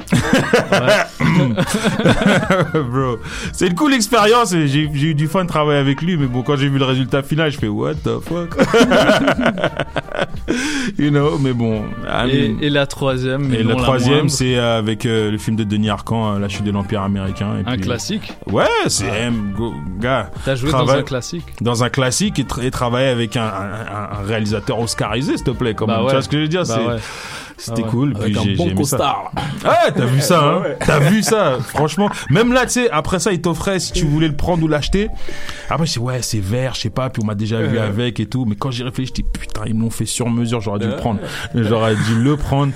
Bro, c'est une cool expérience et j'ai eu du fun de travailler avec lui, mais bon, quand j'ai vu le résultat final, je fais what the fuck? you know, mais bon. I Et, mean- et la troisième. mais et la troisième, c'est euh, avec euh, le film de Denis Arcand, euh, La chute de l'Empire américain. Et Un puis- classique? Ouais, c'est M, go- gars. T'as joué dans un classique? Dans un classique et, tra- et travailler avec un, un- un- un réalisateur oscarisé, s'il te plaît. Comme, Bah Tu ouais. vois ce que je veux dire Bah c'est- ouais. C'était Ah ouais. cool. Avec puis un j'ai- bon costard. Ouais, t'as vu ça, hein Ouais. T'as vu ça Franchement, même là, tu sais, après ça, il t'offrait si tu voulais le prendre ou l'acheter. Après, je dis ouais, c'est vert, je sais pas. Puis on m'a déjà vu Ouais. avec et tout. Mais quand j'y réfléchis, je dis putain, ils me l'ont fait sur mesure. J'aurais dû le prendre. J'aurais dû le prendre.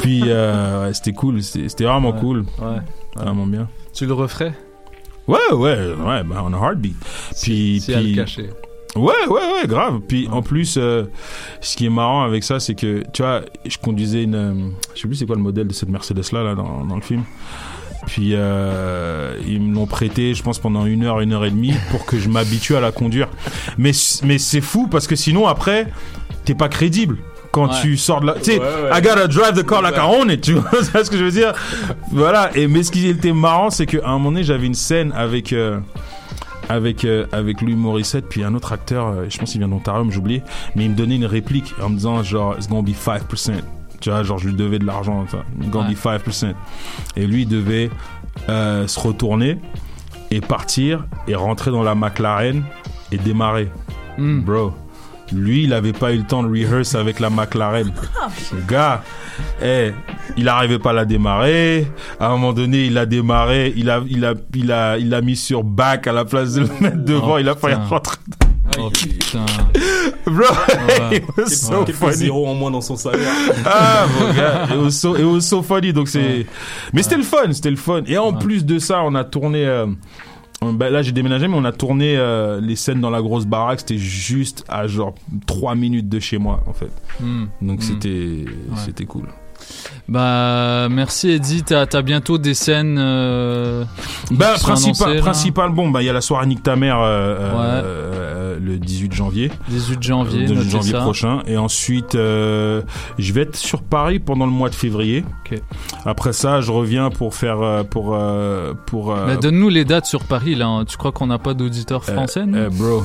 Puis euh, ouais, c'était cool. C'était c'était vraiment Ouais. cool. Ouais. Vraiment bien. Tu le referais? Ouais, ouais, ouais, bah, on a heartbeat. Puis, si à puis- le cacher. Ouais, ouais, ouais, grave. Puis en plus, euh, ce qui est marrant avec ça, c'est que, tu vois, je conduisais une. euh, je sais plus c'est quoi le modèle de cette Mercedes-là, là, dans, dans le film. Puis euh, ils me l'ont prêté, je pense, pendant une heure, une heure et demie pour que je m'habitue à la conduire. Mais, mais c'est fou parce que sinon, après, t'es pas crédible. Quand Ouais. tu sors de la. Tu sais, Ouais, ouais. I gotta drive the car like I own it, tu vois, c'est ce que je veux dire? Voilà. Et, mais ce qui était marrant, c'est qu'à un moment donné, j'avais une scène avec. euh, avec euh, avec Louis Morissette puis un autre acteur euh, je pense qu'il vient d'Ontario j'ai oublié. Mais il me donnait une réplique en me disant genre it's gonna be 5% tu vois genre je lui devais de l'argent it's gonna Ouais. be 5% et lui il devait euh, se retourner et partir et rentrer dans la McLaren et démarrer. Hmm. bro lui il avait pas eu le temps de rehearse avec la McLaren le gars eh, il arrivait pas à la démarrer. À un moment donné, il a démarré, il a, il a, il a, il a mis sur back à la place de le mettre devant. Oh, il a failli putain. rentrer. Oh putain. Bro, Ouais. it was so funny. zéros en moins dans son salaire. Ah, mon gars, it was so, it was so funny. Donc c'est, mais c'était le fun, c'était le fun. Et en plus de ça, on a tourné. euh, bah, là, j'ai déménagé, mais on a tourné euh, les scènes dans la grosse baraque. C'était juste à genre 3 minutes de chez moi, en fait. Hmm. Donc Hmm. c'était, c'était cool. Bah, merci Eddie. T'as as bientôt des scènes. euh, Bah, principal, principal, bon, bah, il y a la soirée Nick ta mère euh, euh, euh, le 18 janvier. 18 janvier, Le 18 notez janvier ça. prochain. Et ensuite, euh, je vais être sur Paris pendant le mois de février. Après ça, je reviens pour faire, euh, pour, euh, pour. euh, Mais donne-nous les dates sur Paris là. hein. Tu crois qu'on n'a pas d'auditeurs français nous euh, bro.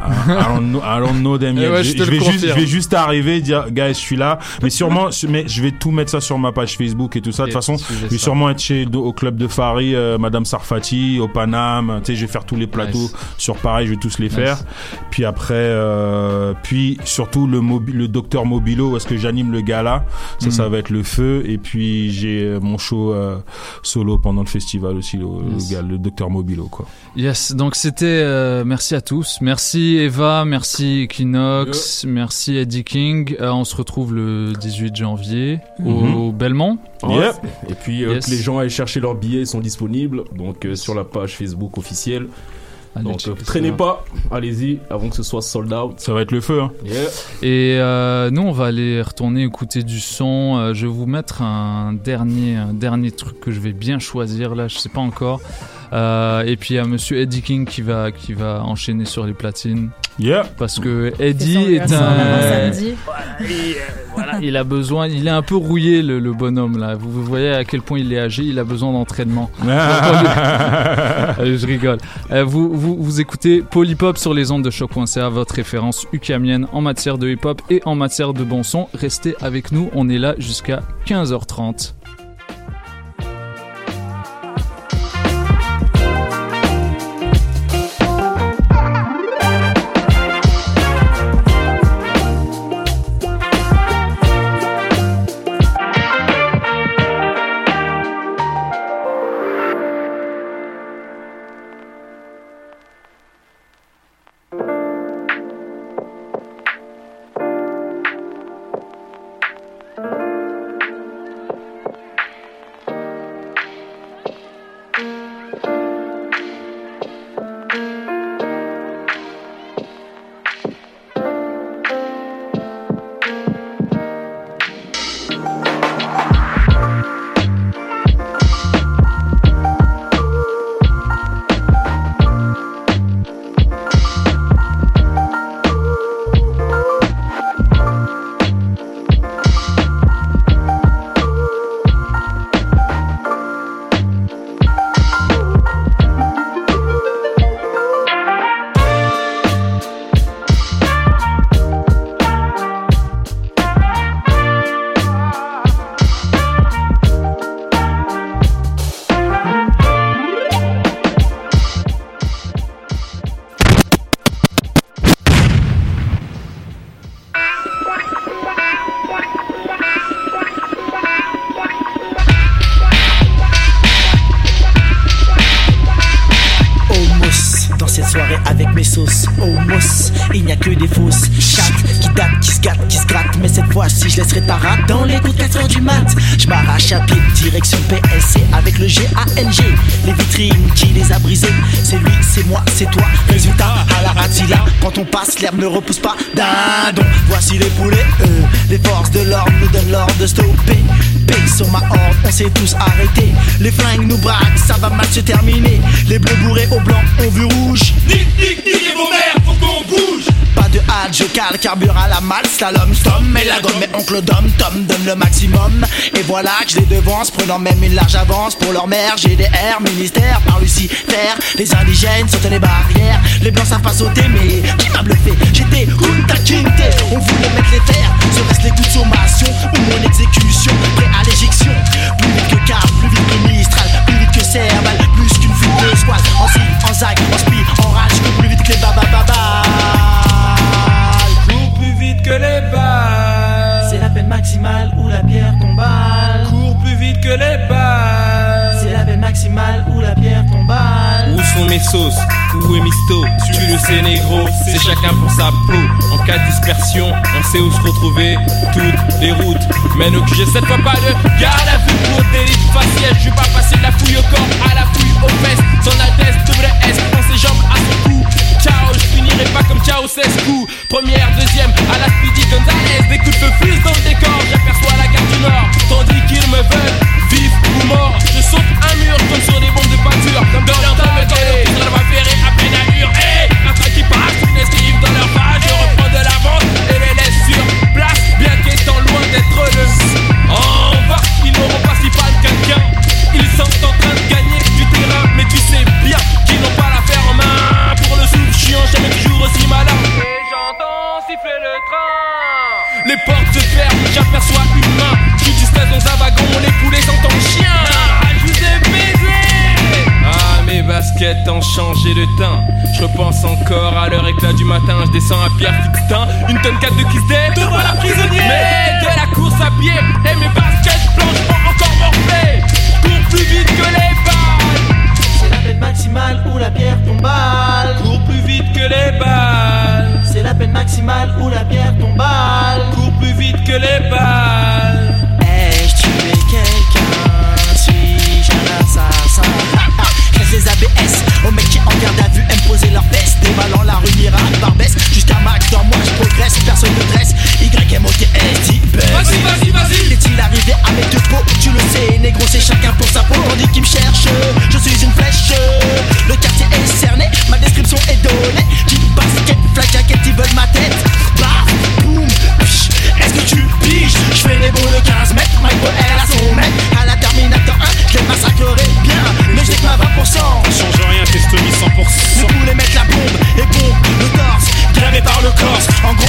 I I don't know, I don't know them Eh yet. ouais, je, vais juste, je vais juste arriver, dire, guys, je suis là. Mais sûrement, mais je vais tout mettre ça sur ma page Facebook et tout ça. De toute façon, je vais sûrement être chez, au club de Paris, euh, Madame Sarfati, au Paname. Tu sais, je vais faire tous les plateaux Nice. sur Paris, je vais tous les Nice. faire. Puis après, euh, puis surtout le, le docteur Mobilo, parce que j'anime le gala. Ça, Mm. ça va être le feu. Et puis j'ai euh, mon show euh, solo pendant le festival aussi, le, Yes. le docteur Mobilo, quoi. Yes, donc c'était merci à tous. Merci Eva, merci Equinox, merci Eddie King. Euh, on se retrouve le 18 janvier au Belmont. Ouais. Et puis euh, Yes. que les gens aillent chercher leurs billets ils sont disponibles donc euh, sur la page Facebook officielle. Allez donc euh, traînez ça. pas, allez-y avant que ce soit sold out. Ça va être le feu. Hein. Yeah. Et euh, nous, on va aller retourner écouter du son. Euh, je vais vous mettre un dernier, un dernier truc que je vais bien choisir là, je sais pas encore. Euh, et puis il y a Monsieur Eddie King qui va, qui va enchaîner sur les platines. Yeah. Parce que Eddie est un. samedi. Voilà, il a besoin, il est un peu rouillé le, le bonhomme là. Vous, vous voyez à quel point il est âgé, il a besoin d'entraînement. Allez, je rigole. Euh, vous, vous, vous écoutez Polypop sur les ondes de choc.ca, votre référence ukamienne en matière de hip-hop et en matière de bon son. Restez avec nous, on est là jusqu'à 15h30. Passe, l'herbe ne repousse pas. Dindon, voici les poulets. Euh, les forces de l'ordre nous donnent l'ordre de stopper. Paye sur ma horde, on s'est tous arrêtés. Les flingues nous braquent, ça va mal se terminer. Les bleus bourrés au blanc ont vu rouge. Nique, nique, nique vos mères, faut qu'on bouge. Pas de hâte, je cale, carbure à la malle, slalom, stom, mais la gomme, mais oncle Dom, Tom le maximum. Et voilà que je les devance, prenant même une large avance pour leur mère. GDR, ministère, par Lucifer. Les indigènes sautent les barrières, les blancs savent pas sauter, mais qui m'a bluffé J'étais Kunta Kinte, on voulait mettre les terres, ce reste les coups de ou mon exécution, prêt à l'éjection. Sont mes sauces Où est Misto Tu le sais négro, c'est chacun pour sa peau. En cas de dispersion, on sait où se retrouver. Toutes les routes mènent au QG. Cette fois pas de garde à vue pour délit faciès Je vais pas passer de la fouille au corps à la fouille aux fesses. Son Altesse devrait être dans ses jambes à son cou. Ciao, je finirai pas comme Ciao 16 coups Première, deuxième, à la Speedy Gonzalez Des coups de fusent dans de teint Je repense encore à l'heure éclat du matin. Je descends à Pierre Fixtin Une tonne 4 de kiss day Te voilà prisonnier. Mais de la course à pied. Et mes baskets blanches vont encore morfler Cours plus vite que les balles. C'est la peine maximale ou la pierre tombale. Cours plus vite que les balles. C'est la peine maximale ou la pierre tombale. Cours plus vite que les balles. Ai-je tué quelqu'un? Suis-je un assassin? Les ABS aux mecs qui en garde à vue aiment poser leurs fesses Dévalant la rue Miracle Barbès Jusqu'à max dans moi je progresse Personne ne dresse. Y-M-O-T-S dit Vas-y, vas-y, vas-y. Est-il arrivé à mes deux peaux? Tu le sais négro c'est chacun pour sa peau. On dit qu'il me cherche Je suis une flèche. Le quartier est cerné Ma description est donnée. Jean basket flag jacket ils veulent ma tête Gravé par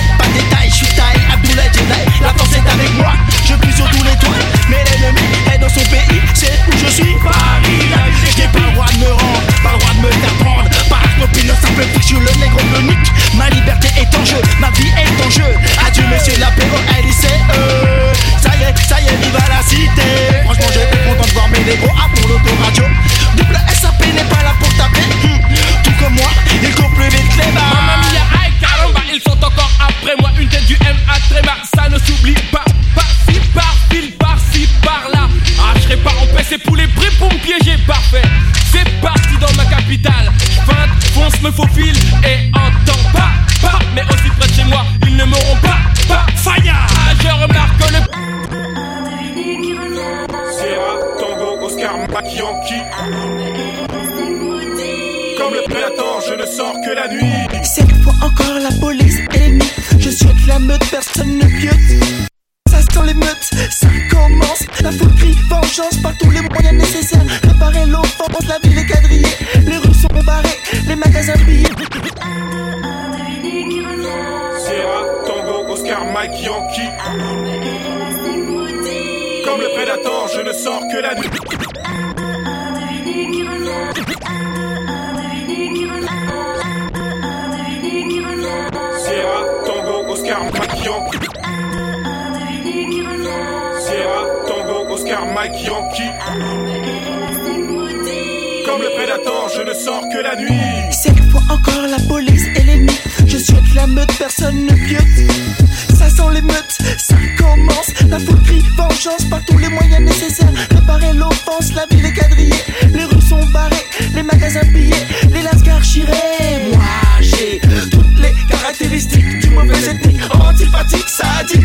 Sabe,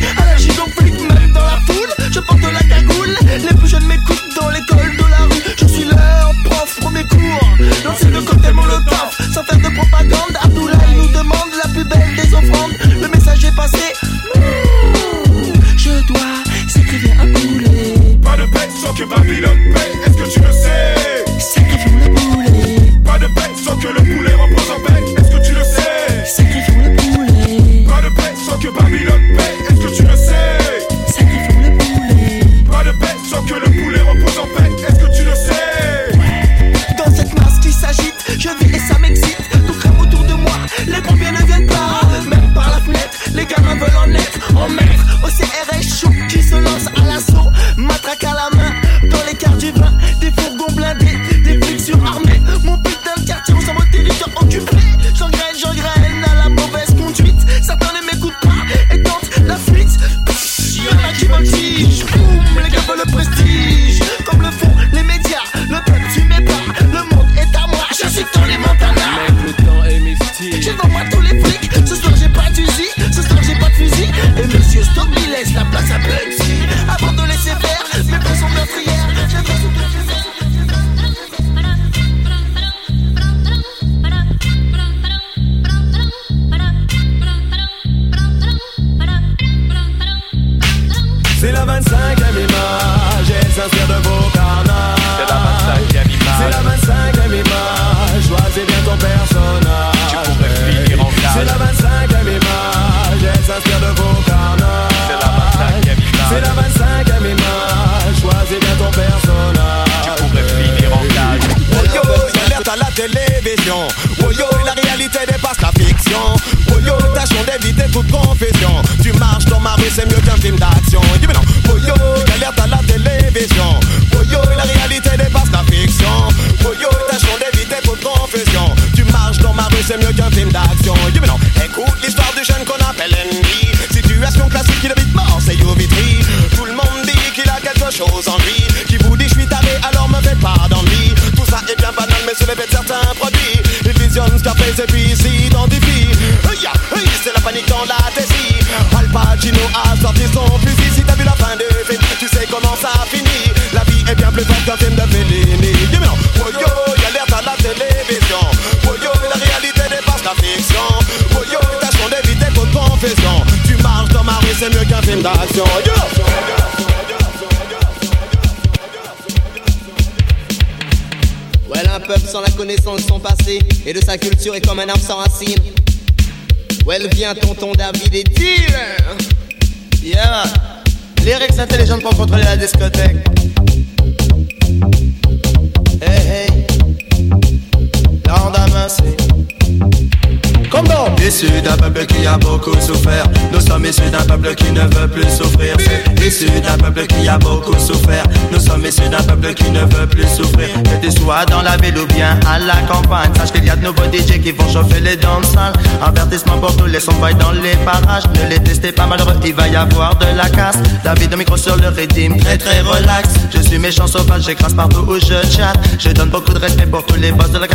de micro sur le rythme très très relax. Je suis méchant sauvage, j'écrase partout où je chatte. Je donne beaucoup de respect pour tous les boss de la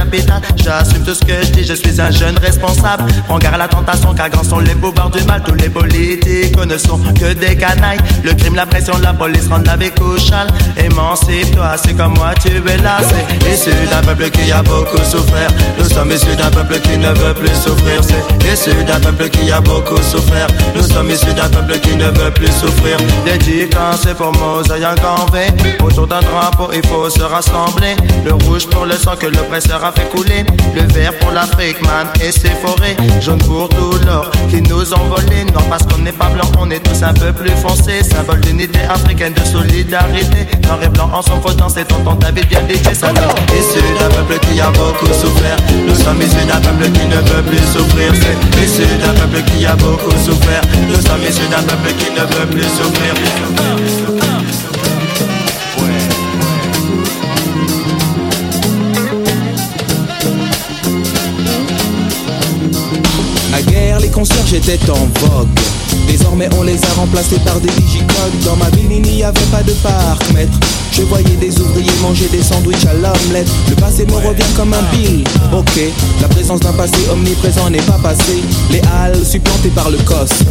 J'assume tout ce que je dis, je suis un jeune responsable. Prends garde à la tentation, car grands sont les pouvoirs du mal. Tous les politiques ne sont que des canailles. Le crime, la pression, la police rendent la vie couchale. Émancipe-toi, c'est comme moi, tu es là. C'est issu d'un peuple qui a beaucoup souffert. Nous sommes issus d'un peuple qui ne veut plus souffrir. C'est issu d'un peuple qui a beaucoup souffert. Nous sommes issus d'un peuple qui ne veut plus souffrir. Dédié quand c'est pour moi, ayant Autour d'un drapeau, il faut se rassembler. Le rouge pour le sang que le l'oppresseur a fait le vert pour l'Afrique, man, et ses forêts. Jaune pour tout l'or qui nous envolait. Non, parce qu'on n'est pas blanc, on est tous un peu plus foncé. Symbole d'unité africaine, de solidarité. Noir et blanc en son dans c'est tonton David bien dédié. Sommes issus d'un peuple qui a beaucoup souffert. Nous sommes issus d'un peuple qui ne veut plus souffrir. C'est issus d'un peuple qui a beaucoup souffert. Nous sommes issus d'un peuple qui ne veut plus souffrir. les concerts étaient en vogue. Désormais, on les a remplacés par des digicodes. Dans ma ville, il n'y avait pas de parc-mètre. Je voyais des ouvriers manger des sandwichs à l'omelette. Le passé me revient comme un bill. Ok, la présence d'un passé omniprésent n'est pas passé. Les halles supplantées par le coste.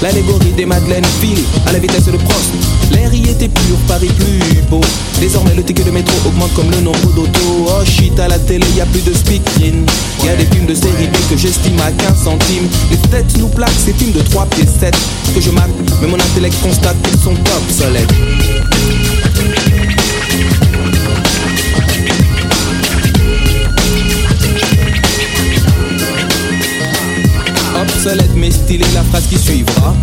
L'allégorie des Madeleines file à la vitesse de Prost. L'air y était pur, Paris plus beau. Désormais, le ticket de métro augmente comme le nombre d'autos. Oh shit, à la télé, y a plus de speakerine. Y a des films de série B que j'estime à 15 centimes. Les têtes nous plaquent ces films de 3 pieds 7 que je mate, mais mon intellect constate qu'ils sont obsolètes. Obsolète mais stylé la phrase qui suivra.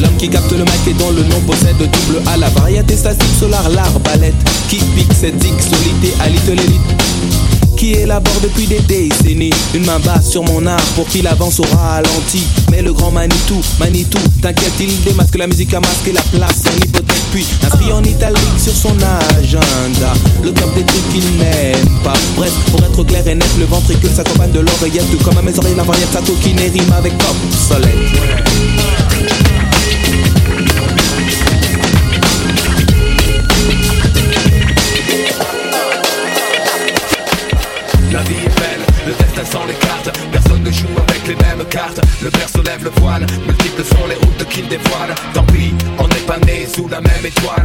L'homme qui capte le mic et dont le nom possède double A La variété statique solar, l'arbalète Qui pique cette solité à l'élite qui élabore depuis des décennies. Une main basse sur mon art pour qu'il avance au ralenti. Mais le grand Manitou, Manitou, t'inquiète il démasque la musique a masqué la place en hypothèque. Puis inscrit en italique sur son agenda. Le top des trucs qu'il n'aime pas. Bref, pour être clair et net, le ventricule s'accompagne de l'oreillette. Comme à mes oreilles la variété sa coquine rime avec pop soleil Le père se lève le voile. Multiples sont les routes qu'il dévoile Tant pis, on n'est pas né sous la même étoile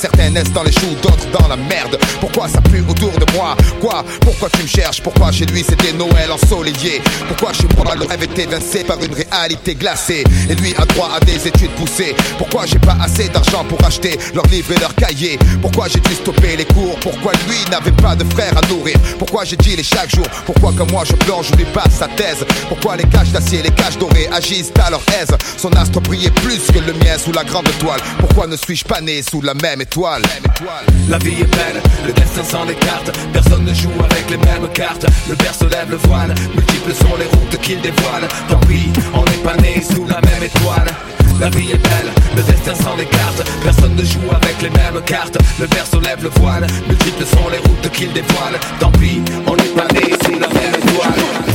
Certains naissent dans les choux, d'autres dans la merde. Pourquoi ça pue autour de moi? Quoi? Pourquoi tu me cherches? Pourquoi chez lui c'était Noël ensoleillé? Pourquoi chez moi le rêve était évincé par une réalité glacée? Et lui a droit à des études poussées. Pourquoi j'ai pas assez d'argent pour acheter leurs livres et leurs cahiers? Pourquoi j'ai dû stopper les cours? Pourquoi lui n'avait pas de frère à nourrir? Pourquoi j'ai dit les chaque jour? Pourquoi comme moi je je lui passe sa thèse? Pourquoi les caches d'acier, les caches dorées agissent à leur aise? Son astre brillait plus que le mien sous la grande étoile Pourquoi ne suis-je pas né sous la même étoile la vie est belle, le destin s'en écarte. Personne ne joue avec les mêmes cartes. Le père se lève le voile, multiples sont les routes qu'il dévoile. Tant pis, on n'est pas né sous la même étoile. La vie est belle, le destin s'en écarte. Personne ne joue avec les mêmes cartes. Le père se lève le voile, multiples sont les routes qu'il dévoile. Tant pis, on n'est pas né sous la même étoile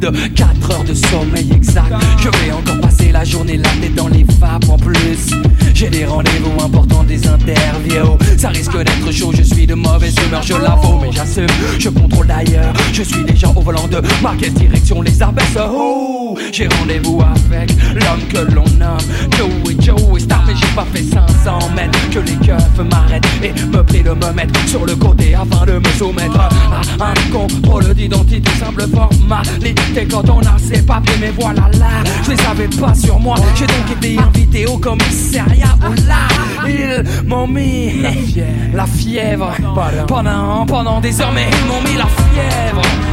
4 heures de sommeil exact. Je vais encore passer la journée là, mais dans les fables en plus. J'ai des rendez-vous importants, des interviews. Ça risque d'être chaud, je suis de mauvaise humeur, je l'avoue, mais j'assume. Je contrôle d'ailleurs, je suis déjà au volant de ma quête direction les abaisse. Oh j'ai rendez-vous avec l'homme que l'on nomme Joey. Joey Star, mais j'ai pas fait 500 mètres. Que les keufs m'arrêtent et me prient de me mettre sur le côté afin de me soumettre à un contrôle d'identité, simple formalité. Quand on a ses papiers. Mais voilà là, je les avais pas sur moi. J'ai donc été invité au commissariat où là, ils m'ont mis la fièvre. Pendant, pendant des heures, mais ils m'ont mis la fièvre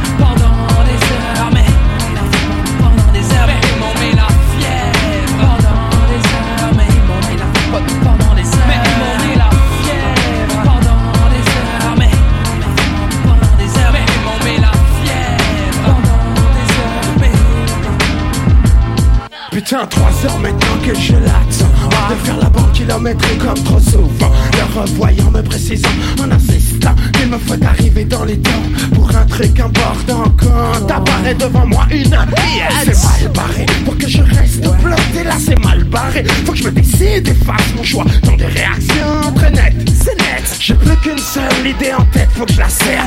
Putain, trois heures maintenant que je l'attends. De faire la banque kilométrique comme trop souvent. Le revoyant me précisant en insistant Qu'il me faut arriver dans les temps Pour un truc important. Quand apparaît devant moi une pièce C'est mal barré. Pour que je reste bloqué Là c'est mal barré. Faut que je me décide et fasse mon choix. Dans des réactions très nettes C'est net. J'ai plus qu'une seule idée en tête Faut que je la serre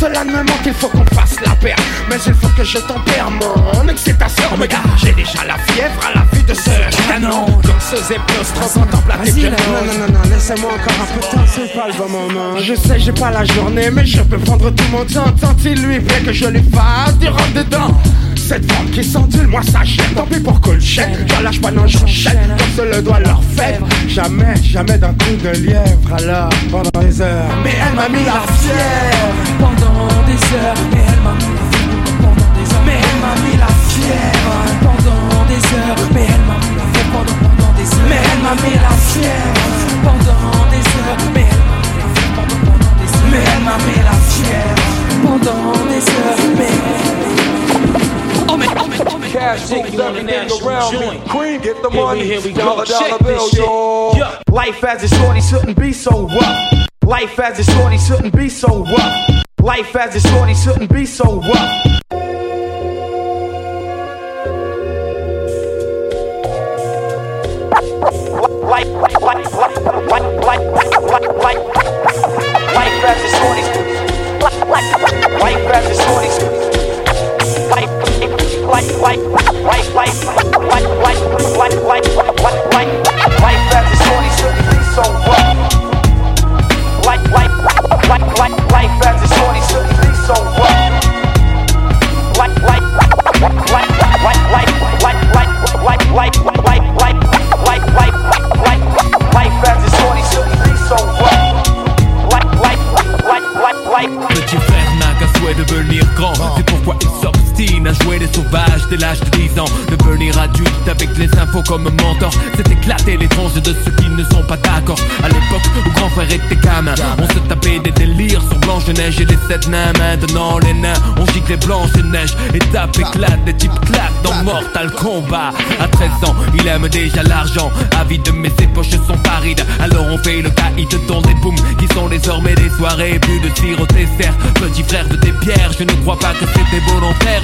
cela ne me manque il faut qu'on fasse la paire Mais il faut que je tempère mon excitation. Mais gars j'ai déjà la fièvre à la vue de ce canon. Danseuse et plus contemplative Vas-y, là, non, non, non, non, laissez-moi encore un peu de temps, c'est pas le bon moment. Je sais j'ai pas la journée mais je peux prendre tout mon temps. Tant il lui plaît que je lui fasse du rentre dedans? Cette forme qui s'endule, moi ça gêne. Tant pis pour que le chèque, je lâche pas, non j'enchaîne. Comme se le doit leur faire Jamais, jamais d'un coup de lièvre. Alors, pendant des heures. Mais elle m'a mis la fièvre pendant des heures, elle m'a mis la fièvre pendant des heures, mais elle m'a mis la fièvre pendant des heures, mais elle m'a mis la fièvre pendant, pendant des heures, mais elle m'a mis la fièvre pendant des heures, mais elle m'a mis la fièvre pendant, pendant des heures, mais elle m'a mis la fièvre pendant des heures, mais Cash. Queen, get the money. Dollar, dollar. Life as a shorty shouldn't be so rough. Life as a shorty shouldn't be so rough. Life as a shorty shouldn't be so rough. Life, life, life, life, life, life, life, life, life as a shorty. Life, life, life as a shorty. Life, life, life, life, life, life, life, life, life, life, life, life, life as a shorty shouldn't be so rough. Life, life, life, life, life as a shorty shouldn't be so. Life, life, life, life, life, life, life, life, life, life, life, life, life, life, life, life, life as a shorty shouldn't be so. Life, life, life, life, life. Devenir grand C'est pourquoi il s'obstine à jouer les sauvages dès l'âge de 10 ans. Devenir adulte avec les infos comme mentor. C'est éclater les tranches de ceux qui ne sont pas d'accord. À l'époque où grand frère était gamin On se tapait des délires sur Blanche Neige et les sept nains. Maintenant les nains on gicle Blanche Neige Étape éclate, des types claquent dans Mortal Kombat. À 13 ans il aime déjà l'argent. Avide mais ses poches sont parides. Alors on fait le caïd dans des booms Qui sont désormais des soirées. Plus de tir au dessert Petit frère de tes pierres Je ne crois pas que c'était volontaire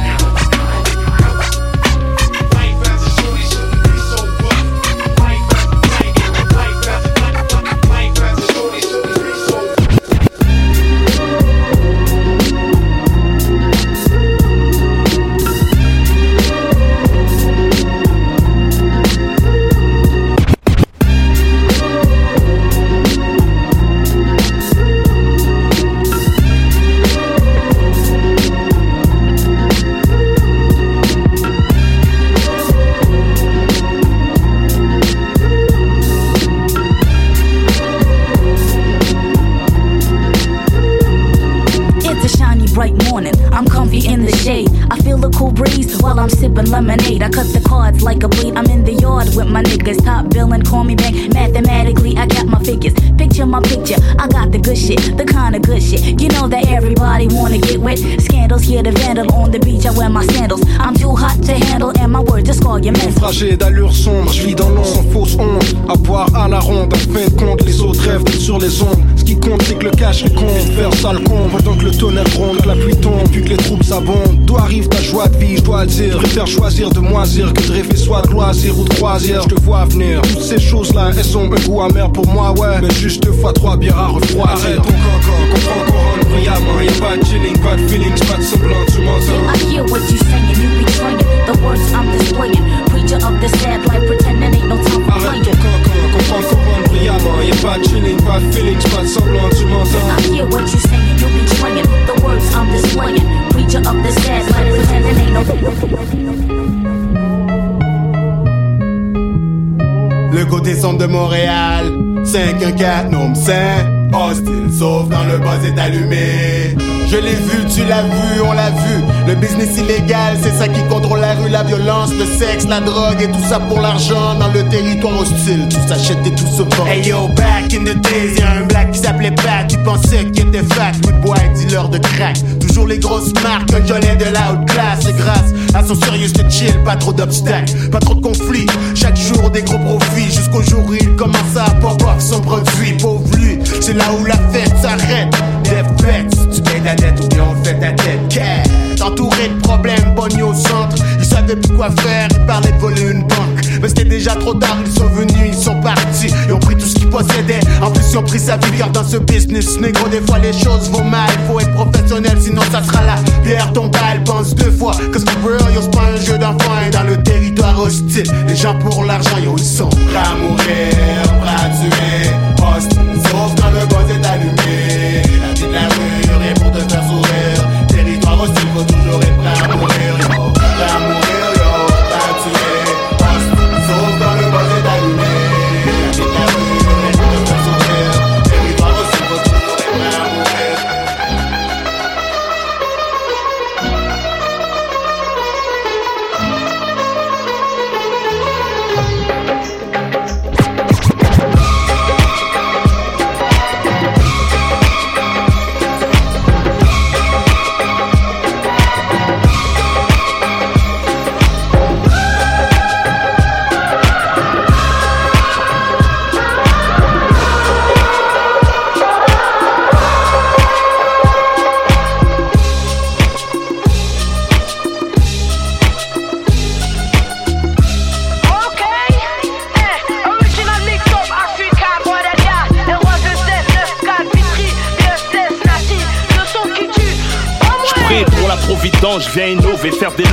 Fragile d'allure sombre, je vis dans l'ombre sans fausse honte. À boire à la ronde. Fin de compte, les autres d'être sur les ondes. Qui compte, c'est que le cash les compte. Faire ça le con, pendant que le tonnerre gronde, que la pluie tombe, puis que les troupes s'abondent. D'où arrive ta joie de vie, je dois le dire. Je préfère choisir de moisir que de rêver soit de loisir ou de croisière. Je te vois venir. Toutes ces choses-là, elles ont un goût amer pour moi, ouais. Mais juste deux fois trois bières à refroidir. Arrête ton cancan, comprends couronne brillamment. Y'a pas de chilling, pas de feelings, pas de semblant, tu m'entends. I hear what you saying, you betraying the words I'm displaying. Preacher of the sad life, pretending ain't no time couronne brillamment. Y'a pas de chilling, pas de feelings, pas de semblant, tu m'entends. I hear what you saying, you betraying the words I'm displaying. Preacher of the sad life, pretending ain't no. Le côté sombre de Montréal, 514 nombre saint Hostile, sauf quand le buzz est allumé. Je l'ai vu, tu l'as vu, on l'a vu. Le business illégal, c'est ça qui contrôle la rue, la violence, le sexe, la drogue et tout ça pour l'argent dans le territoire hostile. Tout s'achète et tout se vend. Hey yo, back in the days, y'a un black qui s'appelait Pat, qui pensait qu'il était fat. Good boy, dealer de crack. Toujours les grosses marques, un de la haute classe. Et grâce à son serious de chill, pas trop d'obstacles, pas trop de conflits. Chaque jour des gros profits, jusqu'au jour il commence à pop off son produit. Pauvre lui, c'est là où la fête s'arrête. Des payes ta dette ou bien on fait ta tête. Quête, entouré de problèmes, pogné au centre. Ils savaient plus quoi faire, ils parlaient de voler une banque. Mais c'était déjà trop tard, ils sont venus, ils sont partis. Ils ont pris tout ce qu'ils possédaient. En plus, ils ont pris sa vie car dans ce business, négro, des fois les choses vont mal. Faut être professionnel, sinon ça sera la bière ton balle. Pense deux fois, cause the real, yo, c'est pas un jeu d'enfant. Et dans le territoire hostile, les gens pour l'argent, yo, ils sont prêts à mourir, prêts tuer. Hostile, sauf quand le buzz est allumé. Pour te faire sourire. Territoire hostile, faut toujours être prêt à mourir, faire des.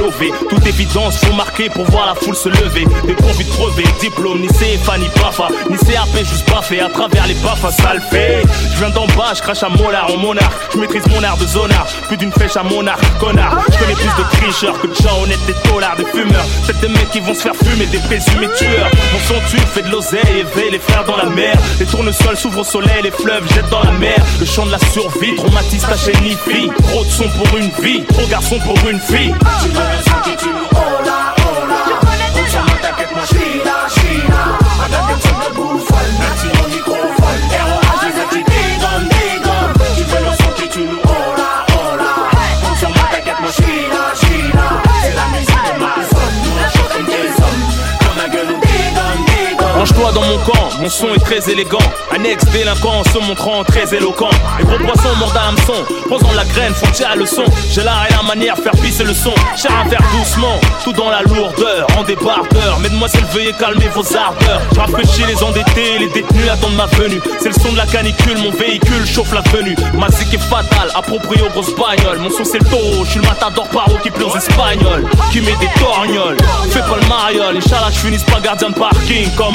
Toute évidence, faut marquer pour voir la foule se lever. Des convicts crevés, diplôme, ni CFA, ni BAFA, ni CAP, juste baffé à travers les baffes, ça le fait. Je viens d'en bas, je crache à molar en monarque. Je maîtrise mon art de zonard, plus d'une flèche à mon arc, connard. Je connais plus de tricheurs que de gens honnêtes, des tollards, des fumeurs. Peut-être des mecs qui vont se faire fumer, des présumés tueurs. Mon son tue, fait de l'oseille, éveille les frères dans la mer. Les tournesols s'ouvrent au soleil, les fleuves jettent dans la mer. Le chant de la survie, traumatise ta chaîne. Trop de son pour une vie, trop garçon pour une fille. Tu veux dans mon camp, mon son est très élégant. Annexe délinquant en se montrant très éloquent. Les gros poissons mordent à hameçon, posant la graine, font tirer le son. J'ai l'art et la manière, faire pisser le son. Cher à faire doucement, tout dans la lourdeur, en débardeur. Mesdemoiselles, veuillez calmer vos ardeurs. Je rafraîchis les endettés, les détenus attendent ma venue. C'est le son de la canicule, mon véhicule chauffe la venue. Ma zik est fatale, approprié aux grosses bagnoles. Mon son c'est le taureau, je suis le matador paro qui pleure aux espagnols. Qui met des torgnoles, fais pas le mariole. Inch'Allah, je finisse pas gardien de parking comme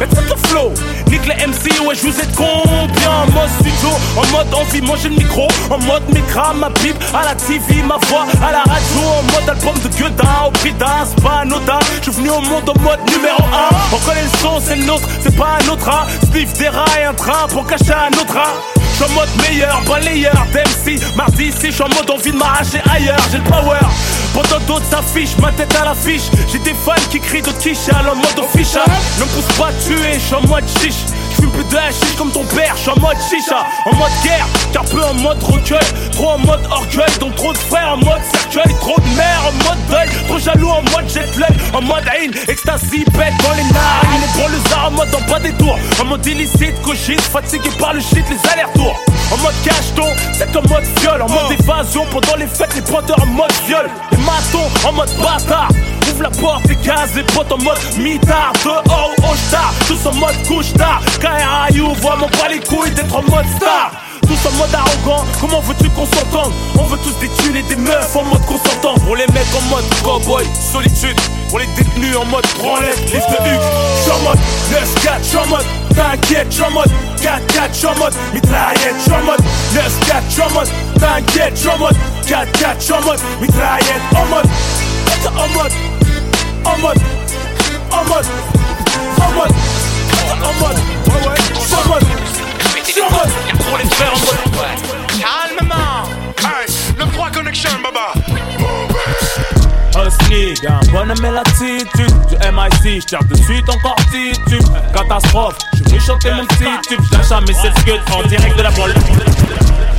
C'est le flow, nique les MC, ouais je vous ai combien? En mode studio, en mode envie, manger le micro. En mode micra, ma pipe, à la TV, ma voix à la radio. En mode album de Guedin, au prix c'est pas anodin. Je suis venu au monde en mode numéro 1 On connaît le c'est le nôtre, c'est pas un autre hein. Spliff des et un train pour cacher un autre hein. J'suis en mode meilleur, balayeur d'MC Mardi ici, j'suis en mode envie de m'arracher ailleurs. J'ai le power. Pendant d'autres s'affichent, ma tête à l'affiche. J'ai des fans qui crient d'autres qui chialent en mode official. Ne me pousse pas à tuer, j'suis en mode chiche J'fume plus de comme ton père, j'suis en mode chicha En mode guerre, car peu en mode recueil Trop en mode orgueil, donc trop de frères en mode cercueil Trop de mères en mode deuil, trop jaloux en mode jet lag En mode haine, ecstasy, bête dans les narines Et pour le zar en mode en bas des tours En mode illicite, cochise, fatigué par le shit, les allers-retours En mode cacheton, c'est en mode viol En mode évasion, pendant les fêtes, les pointeurs en mode viol Les matons en mode bâtard Ouvre la porte, les cases, les potes en mode mitard Dehors ou au star, tous en mode couche tard KRIU, vois mon pas les couilles d'être en mode star tous en mode arrogant, comment veux-tu qu'on s'entende On veut tous des thunes et des meufs en mode consentant Pour les mecs en mode cowboy, solitude Pour les détenus en mode branlette, liste de Hugues J'suis en mode 9-4, j'suis en mode T'inquiète, j'suis en mode 4-4, j'suis en mode mitraillette, j'suis en mode 9-4, j'suis en mode T'inquiète, j'suis en mode 4-4, j'suis en mode mitraillette, en mode En mode En mode En mode En mode En mode Ouais ouais, j'suis en mode. J'suis en mode. Pour les faire en mode Calmement. Hey, le 3 connection, baba. Husky, un bonhomme et l'attitude. Du MIC, j'tire de suite encore titube Catastrophe, je vais chanter mon petit tube. J'lâche jamais cette gueule en direct de la bolle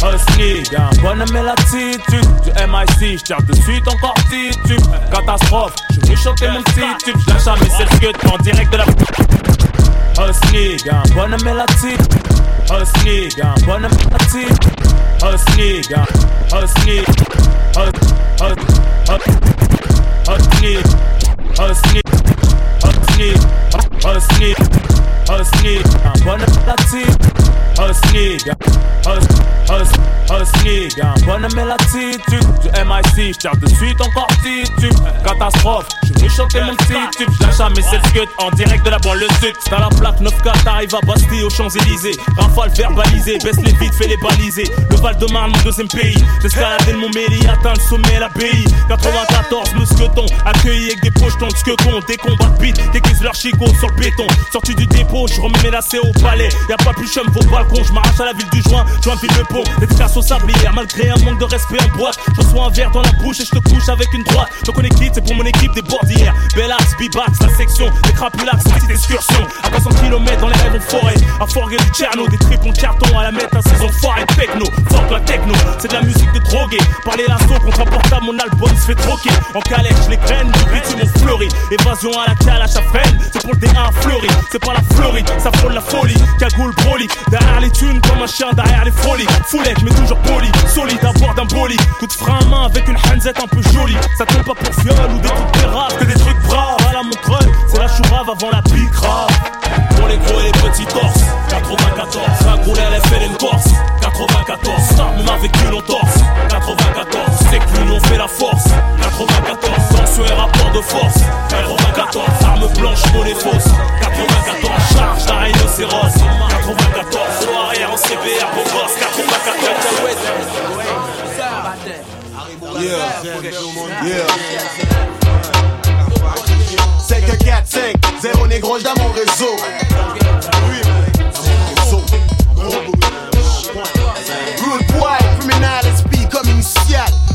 Husky, un bonhomme et l'attitude. Du MIC, j'tire de suite encore titube Catastrophe, je vais chanter mon petit tube. J'lâche jamais cette gueule en direct de la Husky, un bonhomme et l'attitude Husky, un bonhomme et l'attitude Husky, un Husky Husky Husky Husky Husky Husky Un bonhomme latine Husky Husky Husky Un bonhomme et l'attitude Du MIC J'tire de suite encore titube. Catastrophe Je vais chanter mon petit tube J'lâche jamais cette gueule en direct de la banlieue sud. T'as la plaque 9K T'arrives à Bastille aux Champs-Élysées. Rafale verbalisé Baisse les vides fais les baliser. Le Val de Marne mon deuxième pays. J'escalade mon mairie Atteint le sommet l'abbaye 94 mousquetons Accueilli avec des pochetons de sketons Des combats de bite Déguise leur chicot sur le béton. Sorti du dépôt Je remets lacets au palais. Y'a pas plus chum vos balcons Je m'arrache à la ville du joint. Joint ville le pont Efficace au sablière Malgré un manque de respect en boîte. Je reçois un verre dans la bouche Et je te couche avec une droite. Donc on est C'est pour mon équipe des bordières. Bellax, Bibax, la section Des crapulax, petite excursion À 400 km dans les rêves en forêt. À forger du Tcherno Des tripes en carton à la mettre Un saison foirée techno. Fuck la techno C'est de la musique de drogué Parler l'assaut contre un portable Mon album se fait troquer. En calèche les graines Évasion à la calache à C'est pour le D1 fleuri C'est pas la Floride. Ça frôle la folie. Cagoule broly Derrière les thunes comme un chien derrière les folies. Foulette mais toujours poli. Solide à bord d'un bolide Coup de frein à main avec une hanzette un peu jolie. Ça tombe pas pour fiole ou des trucs pérables Que des trucs braves. À la montreuil C'est la chourave avant la picrave les gros et les petits torses. 94 Ça roule elle fait une corse. 94 Start mon avec une en torse. 94 C'est que l'union fait la force. 94 Tension et rapport de force. 94 Arme blanche, monnaie fausse. 94 Charge d'un rhinocéros. 94 Soirée en CBR, beau gosse 94 Yeah, yeah. 5, 4, 5, 0 négro dans mon réseau. Rude boy, criminal esprit comme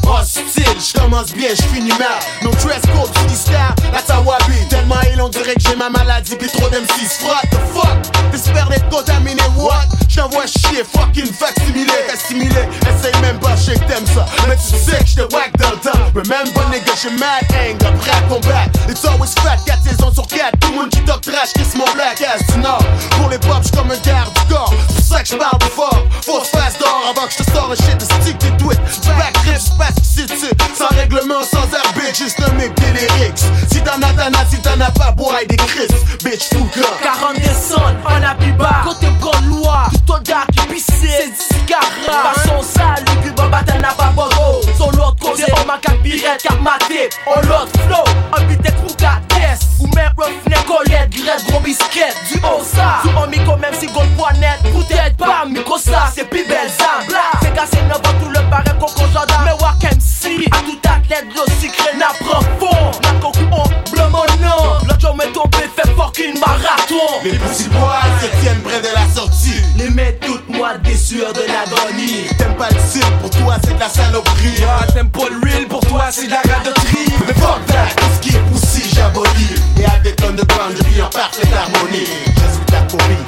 Hostile, j'commence bien, j'finis mal. No dress code, j'suis star, la tawabi. Tellement il on dirait que j'ai ma maladie, pis trop d'M6. What the fuck? T'espères d'être contaminé, what? J't'envoie chier, fucking facsimilé, assimilé. Essaye même pas, j'sais que t'aimes ça. Mais tu sais que j'te whack dans le temps. Remember, nigga, j'ai mad anger, prêt à combattre. It's always fat, 4 saisons sur 4. Tout le monde qui talk trash, kiss mon black ass du nord. Pour les pop, j'suis comme un garde du corps. C'est pour ça que j'parle fort. Fausse face d'or avant que j'te sors un shit de stick des tweets. Back trip, j'passe ici, tu Sans règlement, sans arbitre, juste des lyrics. Si t'en as, t'en as, si t'en as pas, bois des Chris. Bitch, fou gars. 40 descentes, un abiba Côté Gaulois, tout au gars qui pissait C'est du cara Façon sale, le cube en bataille n'a pas borro Sur l'autre côté, on m'a capirette, cap maté. On l'autre flow, un beat pour ta tête Ou même refnet, collette, grette, gros biscuit. Du haut ça, sous un micro même si gold poignette. Peut-être pas, micro ça, c'est plus belle ça. C'est cassé neuf ans, tout le barré, coco jardin. Mais walk MC, à tout athlète, le secret n'a profond N'a cocu, on bleu mon nom L'autre jour, mais tombé, fait fucking marathon Les petits bois se tiennent près de la sortie. Les mettre toutes moi des sueurs de Adonis. T'aimes pas le cirque, pour toi c'est de la saloperie. Ah, t'aimes pas le real, pour toi c'est de la radoterie. Mais fuck that, tout ce qui est poussi, j'abolis. Et à des tonnes de ground, je vis en parfaite harmonie. Je suis ta phobie.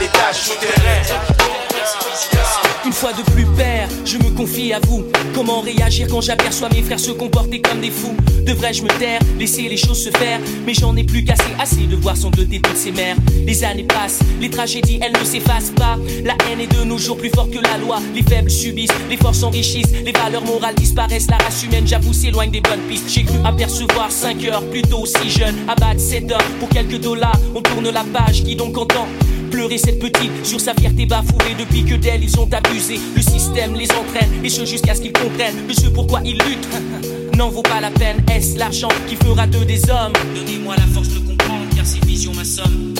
Les tâches souterraines. Une fois de plus père, je me confie à vous. Comment réagir quand j'aperçois mes frères se comporter comme des fous? Devrais-je me taire, laisser les choses se faire Mais j'en ai plus qu'assez, assez de voir sangloter toutes ces mères. Les années passent, les tragédies elles ne s'effacent pas. La haine est de nos jours plus forte que la loi. Les faibles subissent, les forts s'enrichissent, les valeurs morales disparaissent. La race humaine, j'avoue, s'éloigne des bonnes pistes. J'ai cru apercevoir 5 heures plus tôt, si jeune. Abattre 7 heures pour quelques dollars. On tourne la page, qui donc entend pleurer cette petite sur sa fierté bafouée depuis que d'elle ils ont abusé. Le système les entraîne et ce jusqu'à ce qu'ils comprennent le ce pourquoi ils luttent? N'en vaut pas la peine, est-ce l'argent qui fera d'eux des hommes? Donnez-moi la force de comprendre car ces visions m'assomment.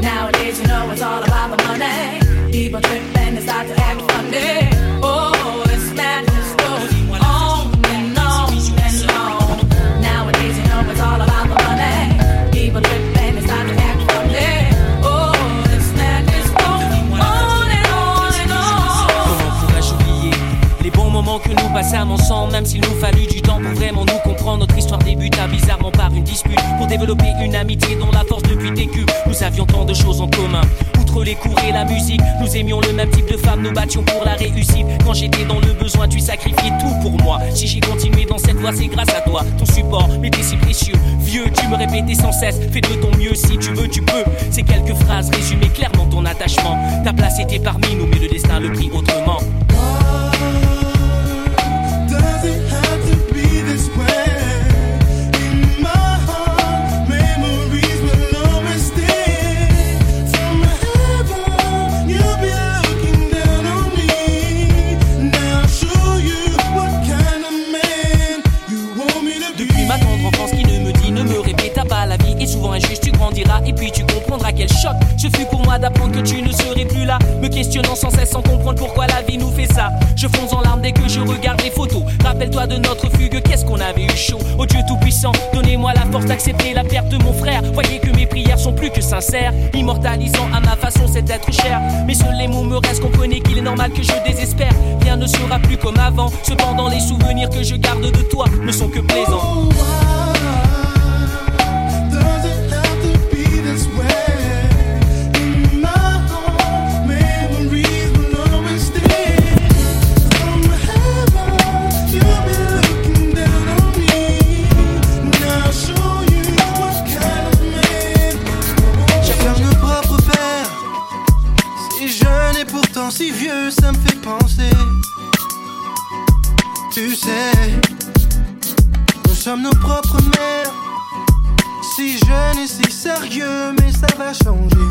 Nowadays, you know it's all about the money. People trip and they start to act funny. Nous passâmes ensemble, même s'il nous fallut du temps pour vraiment nous comprendre. Notre histoire débuta bizarrement par une dispute pour développer une amitié dont la force depuis décu. Nous avions tant de choses en commun. Outre les cours et la musique, nous aimions le même type de femme, nous battions pour la réussite. Quand j'étais dans le besoin, tu sacrifiais tout pour moi. Si j'ai continué dans cette voie, c'est grâce à toi. Ton support m'était si précieux. Vieux, tu me répétais sans cesse, fais de ton mieux si tu veux, tu peux. Ces quelques phrases résumaient clairement ton attachement. Ta place était parmi nous, mais le destin le prit autrement. D'apprendre que tu ne serais plus là, me questionnant sans cesse sans comprendre pourquoi la vie nous fait ça. Je fonce en larmes dès que je regarde les photos. Rappelle-toi de notre fugue, qu'est-ce qu'on avait eu chaud. Oh Dieu tout-puissant, donnez-moi la force d'accepter la perte de mon frère. Voyez que mes prières sont plus que sincères, immortalisant à ma façon cet être cher. Mais seuls les mots me restent, comprenez qu'il est normal que je désespère. Rien ne sera plus comme avant. Cependant, les souvenirs que je garde de toi ne sont que plaisants. Mais ça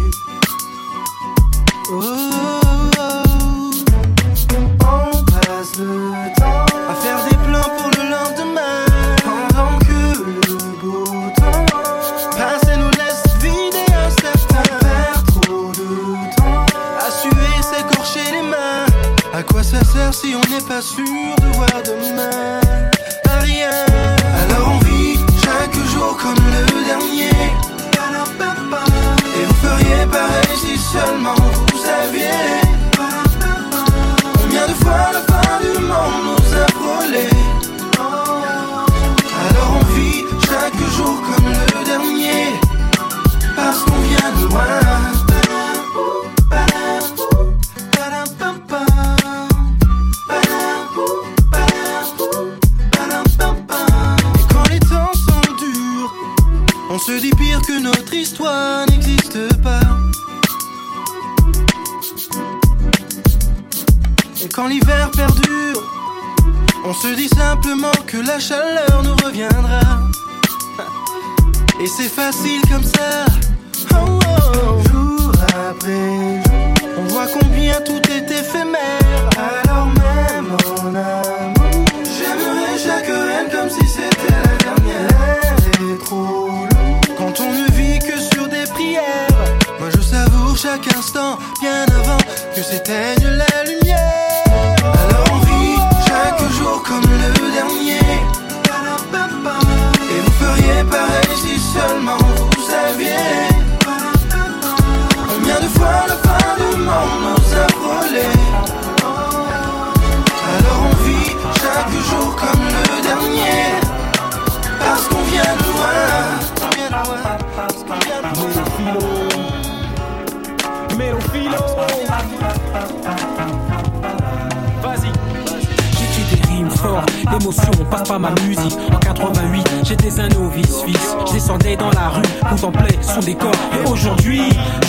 L'émotion passe pas ma musique. En 88, j'étais un novice fils. Je descendais dans la rue, contemplais son décor. Et aujourd'hui,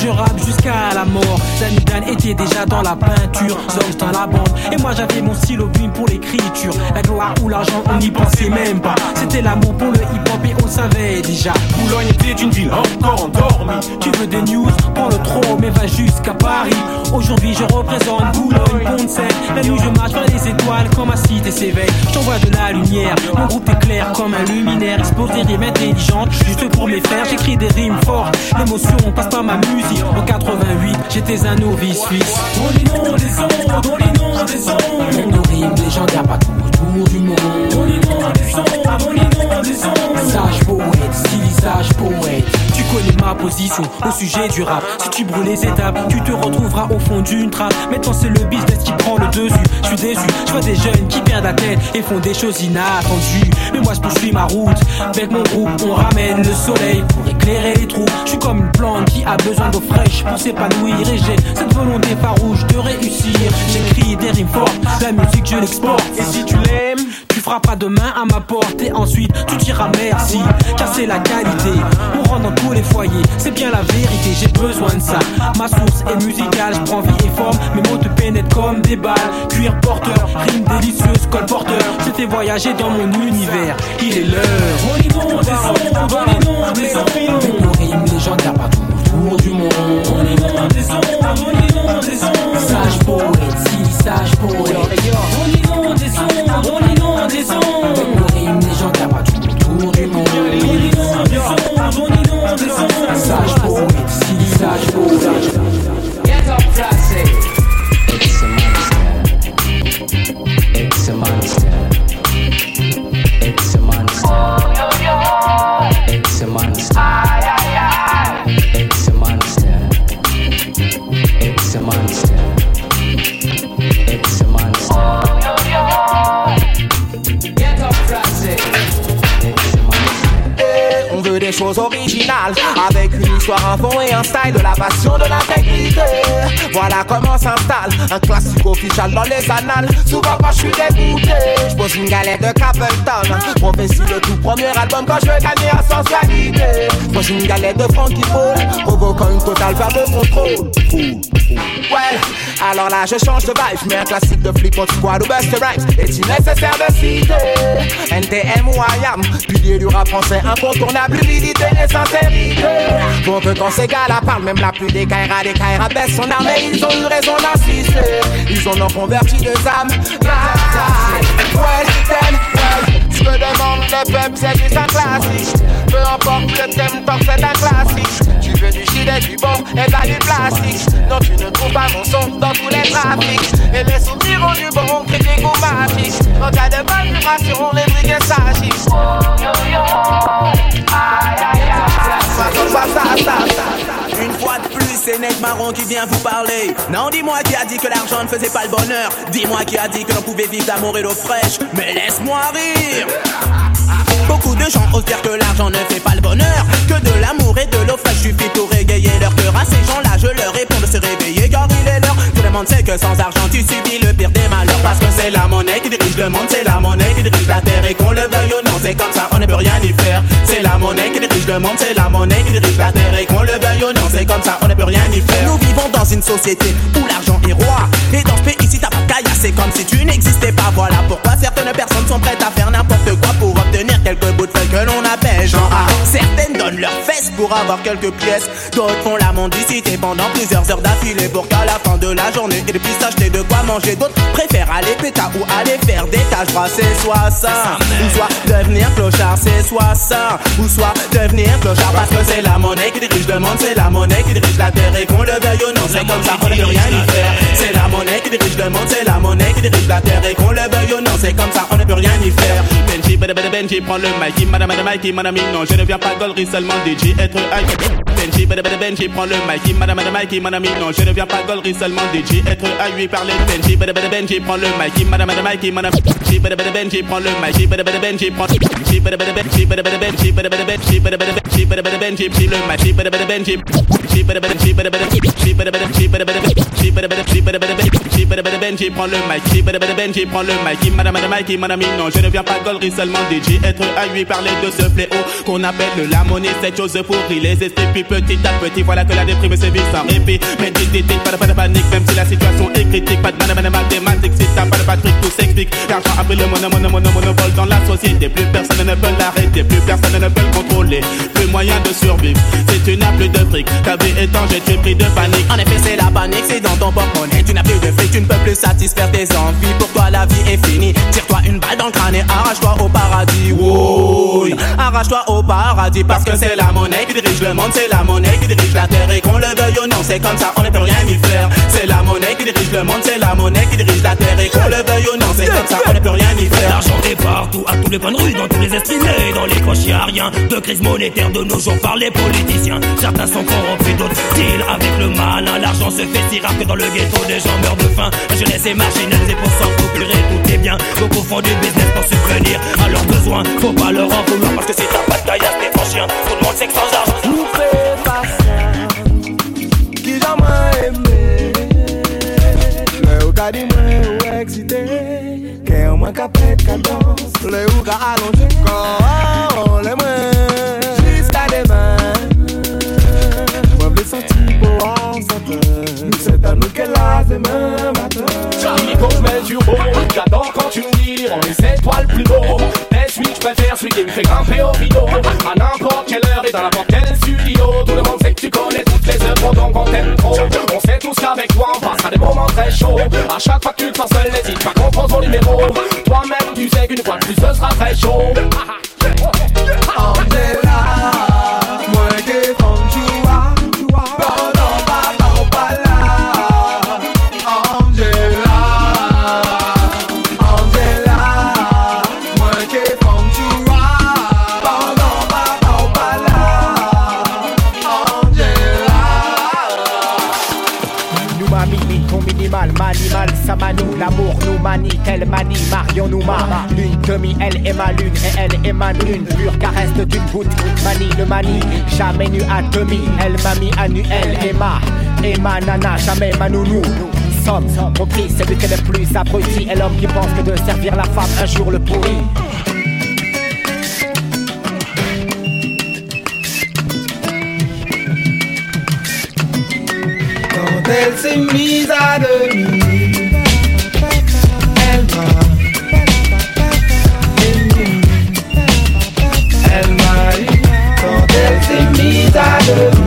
je rappe jusqu'à la mort. Dan était déjà dans la peinture, Zox dans la bande. Et moi j'avais mon stylo plume pour l'écriture. La gloire ou l'argent, on n'y pensait même pas. C'était l'amour pour le hip-hop et on le savait déjà. Boulogne était une ville encore endormie. Tu veux des news, prends le trop, mais va jusqu'à Paris. Aujourd'hui je représente Boulogne, Pont-de-Seine. La nuit je marche vers les étoiles quand ma cité s'éveille. J'envoie de la lumière, mon groupe est clair comme un luminaire. Expose des rimes intelligentes, juste pour mes frères. J'écris des rimes fortes, l'émotion passe par ma musique. En 88, j'étais un novice suisse. Les noms des ondes, les noms des ondes. Même nos rimes légendaires pas tout autour du monde. Les noms des ondes, les noms des ondes. Sage poète, stylisage poète. Connais ma position au sujet du rap. Si tu brûles les étapes, tu te retrouveras au fond d'une trappe. Maintenant c'est le business qui prend le dessus. Je suis déçu, je vois des jeunes qui perdent la tête et font des choses inattendues. Mais moi je poursuis ma route. Avec mon groupe, on ramène le soleil pour éclairer les trous. Je suis comme une plante qui a besoin d'eau fraîche pour s'épanouir et j'ai cette volonté farouche de réussir. J'écris des rimes fortes, la musique je l'exporte. Et si tu l'aimes, tu frapperas demain à ma porte et ensuite tu diras merci. Car c'est la qualité, on rentre dans tous les foyers. C'est bien la vérité, j'ai besoin de ça. Ma source est musicale, je prends vie et forme. Mes mots te pénètrent comme des balles. Cuir porteur, rime délicieuse, col porteur. Je t'ai voyager dans mon univers, il est l'heure. Les noms des rimes légendaires partout autour du monde. Dans les noms des ondes, des. Sage poète, si sage poète. Dans les noms des ondes, les noms des ondes. Avec nos rimes légendaires partout autour du monde. Les noms des ondes, les noms des ondes. Sage poète, si sage poète. Get des choses originales. Avec une histoire, un fond et un style De la passion, de l'intégrité. Voilà comment s'installe Un classique officiel dans les annales. Souvent quand je suis dégoûté Je pose une galette de Capleton. Prophétie le tout premier album Quand je gagner à sensualité. Pose une galette de Frankie Paul Provoquant une totale perte de contrôle. Ouais, alors là je change de vibe, je mets un classique de Flip Hop Squad ou Buster Rhymes. Est-il nécessaire de citer NTM ou IAM, pilier du rap français incontournable, humilité et sincérité. Pour que quand ces gars-là parlent, même la plus des Kaira, des Kaira baissent son arme et ils ont eu raison d'insister. Ils en ont converti deux âmes, then, well ce que demande le peuple, c'est juste un classique. Peu importe le thème, tant que c'est un classique. Tu veux du shit et du bon et pas du plastique. Non, tu ne trouves pas mon son dans tous les trafics. Et les souvenirs ont du bon, critique ou magique. En cas de bonne vibration, les briquets s'agissent. Une fois de plus, c'est Nec Marron qui vient vous parler. Non, dis-moi qui a dit que l'argent ne faisait pas le bonheur. Dis-moi qui a dit que l'on pouvait vivre d'amour et d'eau fraîche. Mais laisse-moi rire. Beaucoup de gens osent dire que l'argent ne fait pas le bonheur. Que de l'amour et de l'eau fraîche suffit pour régayer leur cœur. À ces gens-là, je leur réponds de se réveiller car il est l'heure. Tout le monde sait que sans argent, tu subis le pire des malheurs. Parce que c'est la monnaie qui dirige le monde, c'est la monnaie qui dirige la terre. Et qu'on le veuille c'est comme ça, on ne peut rien y faire. C'est la monnaie qui dirige le monde, c'est la monnaie qui dirige la terre. Et qu'on le veuille ou non, c'est comme ça, on ne peut rien y faire. Nous vivons dans une société où l'argent est roi. Et dans ce pays, si t'as pas caille, c'est comme si tu n'existais pas. Voilà pourquoi certaines personnes sont prêtes à faire n'importe quoi pour obtenir quelques bouts de feuilles que l'on appelle genre leurs fesses pour avoir quelques pièces. D'autres font la mendicité pendant plusieurs heures d'affilée pour qu'à la fin de la journée, ils puissent acheter de quoi manger. D'autres préfèrent aller péta ou aller faire des tâches bras. C'est soit ça, ou soit devenir clochard. C'est soit ça, ou soit devenir clochard. Parce que c'est la monnaie qui dirige le monde, c'est la monnaie qui dirige la terre. Et qu'on le veuille ou non, c'est comme ça, on ne peut rien y faire. C'est la monnaie qui dirige le monde, c'est la monnaie qui dirige la terre. Et qu'on le veuille ou non, c'est comme ça, on ne peut rien y faire. Benji, bada Benji, prends le mic, madame, madame, Mikey, madame, non, je ne viens pas gollerie seulement seulement DJ, être high. Benji, bada Benji, prends le mic, madame madame Mikey, mon ami, non, je ne viens pas gollerie seulement DJ, être high, lui parler Benji, bada Benji, prends le mic, madame madame Mikey, mon ami, Benji, Benji, prends le mic, bada Benji, prends Benji, Benji, Benji, Benji, bada Benji, bada bada Benji, pris le mic, Benji, Benji, Benji, Benji, Benji, Benji, Benji, Benji, Benji, prends le mic, Benji, prends le mic, madame madame Mikey, mon ami, non, je ne viens pas gollerie seulement DJ, être high, lui parler de ce fléau qu'on appelle la monnaie, cette chose pourrie, les esprits, puis petit à petit, voilà que la déprime sévit sans répit. Mais dis, pas de, pas de panique, même si la situation est critique, pas de banane, banane, mathématiques, si t'as pas de Patrick, tout s'explique. L'argent a pris le mono, mono, mono, monopole dans la société, plus personne ne peut l'arrêter, plus personne ne peut le contrôler, plus moyen de survivre. Si tu n'as plus de fric, ta vie est en jeu, tu es pris de panique. En effet, c'est la panique, c'est dans ton porte-monnaie. Tu n'as plus de fric, tu ne peux plus satisfaire tes envies. Pour toi, la vie est finie. Tire-toi une balle dans le crâne et arrache-toi au paradis. Oui, arrache-toi au paradis parce que c'est la monnaie qui dirige le monde, c'est la monnaie qui dirige la terre. Et qu'on le veuille ou non, c'est comme ça, on ne peut rien y faire. C'est la monnaie qui dirige le monde, c'est la monnaie qui dirige la terre. Et qu'on le veuille ou non, c'est comme ça, on ne peut rien y faire. L'argent est partout, à tous les coins de rue, dans tous les estimés, dans les croches, y a rien de crise monétaire de nos jours par les politiciens. Certains sont corrompus, d'autres deal avec le malin. L'argent se fait si rare que dans le ghetto, des gens meurent de faim. La jeunesse est marginalisée pour s'en procurer, tout est bien. Beaucoup font du business pour subvenir à leurs besoins. Faut pas leur en vouloir parce que t'as pas de caillasse, t'es. Tout le monde que sans argent. Nous passer, qui jamais aimé? Le ou excité, ke ou mwen ka pet ka danse. Le ou ka allongé, kon le mwen, jusqu'à demain. Mwen vle senti pou an satin, c'est à nous que la demain matin. Charlie Gauche met du haut J'adore quand tu me dis On est toile plus beau Mais celui que je préfère Celui qui me fait grimper au rideau. À n'importe quelle heure et dans n'importe quel studio. Tout le monde sait que tu connais toutes les œuvres Donc on t'aime trop. On sait tous qu'avec toi On passera des moments très chauds. À chaque fois que tu te sens seul N'hésite pas qu'on prend ton numéro. Toi-même tu sais qu'une fois de plus Ce sera très chaud. Angela, moi manie, qu'elle manie, Marion nous ma Lune, demi, elle est ma lune Et elle ma lune, pure caresse d'une voûte Manie le manie, jamais nu à demi Elle m'a mis à nu, elle est ma Et ma nana, jamais ma nounou. Sommes complices, c'est lui qui est le plus abruti. Et l'homme qui pense que de servir la femme un jour le pourrit. Quand elle s'est mise à demi, s'est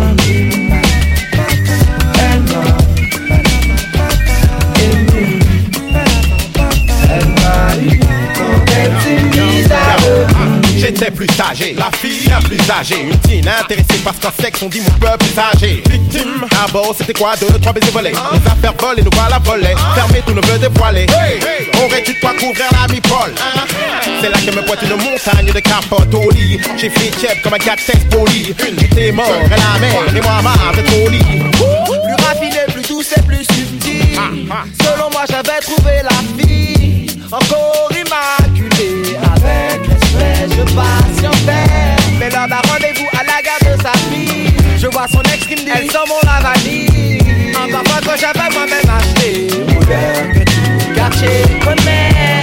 plus âgé, la fille la plus âgée. Une teen intéressée parce qu'en sexe on dit mon peuple est âgé. Victime, d'abord c'était quoi? Deux, trois baisers volés. Les affaires volées, nous voilà volés. Fermé, tout ne veut dévoiler Aurais-tu de quoi couvrir la mi-pole C'est là que me pointe une montagne de capote au lit. J'ai fait tiep comme un cat sex poli. Une t'es mort, et la mer, et moi marre d'être au lit. Plus raffiné, plus douce et plus subtil. Selon moi, j'avais trouvé la fille encore immaculée. Je patientais. Mais lors d'un rendez-vous à la gare de sa fille, je vois son ex qui me dit Elles sont mon lavani. Un parfum que j'avais moi-même acheté. Odeur que tout quartier connaît.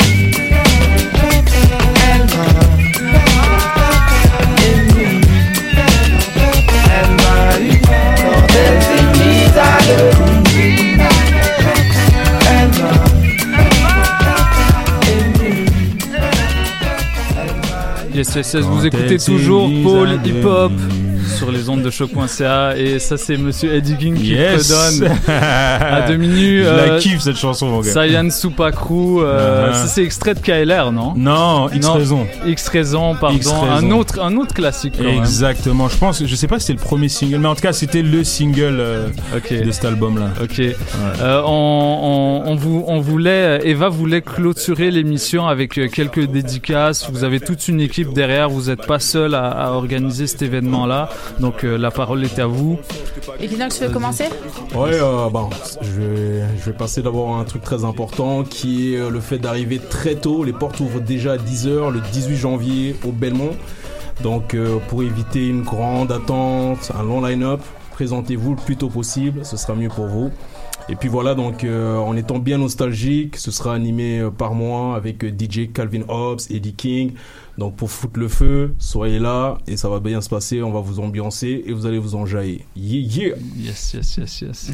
Yes, yes, yes, vous écoutez toujours Paul Hip Hop sur les ondes de choc.ca et ça c'est Monsieur Eddie King qui Yes. donne à demi-nu. Je la kiffe, cette chanson, mon gars. Sayan Supakru, euh, ça c'est extrait de KLR, non? Non, X raison. X raison, pardon. X raison. Un autre, un autre classique. Quand même. Exactement. Je pense, je sais pas si c'était le premier single, mais en tout cas, c'était le single euh, de cet album-là. Ok. Euh, on, on- on vous, on voulait, Eva voulait clôturer l'émission avec euh, quelques dédicaces. Vous avez toute une équipe derrière. Vous n'êtes pas seul à, à organiser cet événement-là. Donc euh, la parole est à vous. Equinox, tu veux commencer? Ouais, euh, bon, je vais, je vais passer d'abord à un truc très important qui est euh, le fait d'arriver très tôt. Les portes ouvrent déjà à 10h le 18 janvier au Belmont. Donc euh, pour éviter une grande attente, un long line-up, présentez-vous le plus tôt possible, ce sera mieux pour vous. Et puis voilà, donc euh, en étant bien nostalgique, ce sera animé euh, par moi avec DJ Calvin Hobbs, Eddie King. Donc pour foutre le feu, soyez là et ça va bien se passer, on va vous ambiancer et vous allez vous enjailler. Yes, yes, yes, yes.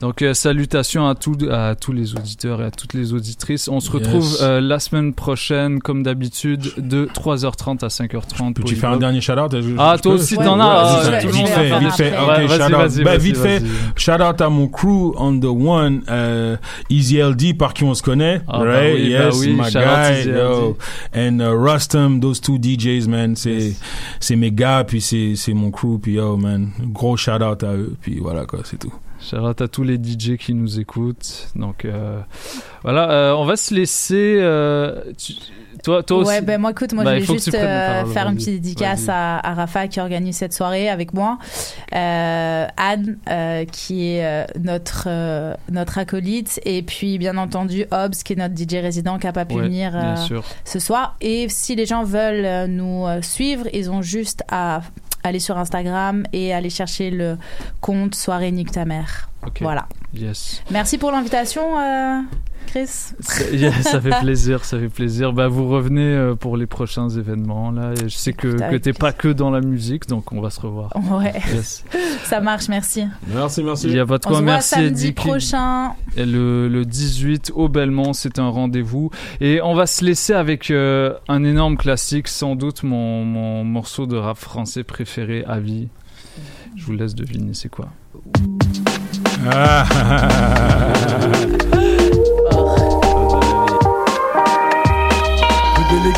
Donc euh, salutations à, tous à tous les auditeurs et à toutes les auditrices. On se Yes. retrouve euh, la semaine prochaine, comme d'habitude, de 3h30 à 5h30. Peux-tu faire un dernier shout-out? Ah, toi aussi, t'en as. Ah, tout vite fait, faire vite fait. Ok, shout-out. Bah, vite fait, shout-out à mon crew on the one, euh, Easy LD, par qui on se connaît, Ah, bah right? oui, bah yes, oui, my guy, yo. And uh, Rustum, those two DJs, man, c'est c'est mes gars, puis c'est c'est mon crew, puis yo, man, gros shout-out à eux, puis voilà quoi, c'est tout. Shout out à tous les DJ qui nous écoutent. Donc euh, voilà, euh, on va se laisser. euh, tu- toi, toi aussi. Ouais, ben moi écoute, moi Bah, je tu juste parole, faire une petite dédicace à, à Rafa qui organise cette soirée avec moi, Anne qui est notre notre acolyte et puis bien entendu Hobbs qui est notre DJ résident qui a pas pu Ouais, venir ce soir. Et si les gens veulent nous suivre, ils ont juste à aller sur Instagram et aller chercher le compte Soirée Nique ta mère. Voilà. Yes. Merci pour l'invitation, euh, Chris. Ça, ça fait plaisir, ça fait plaisir. Bah, vous revenez euh, pour les prochains événements là. Et je sais que, Écoute, que t'es pas que dans la musique, donc on va se revoir. Ouais. Yes. Ça marche, merci. Merci, merci. Il y a pas de On quoi. se voit Merci samedi prochain. Et le, le 18 au Belmont, c'est un rendez-vous. Et on va se laisser avec euh, un énorme classique, sans doute mon, mon morceau de rap français préféré à vie. Je vous laisse deviner c'est quoi? Ah.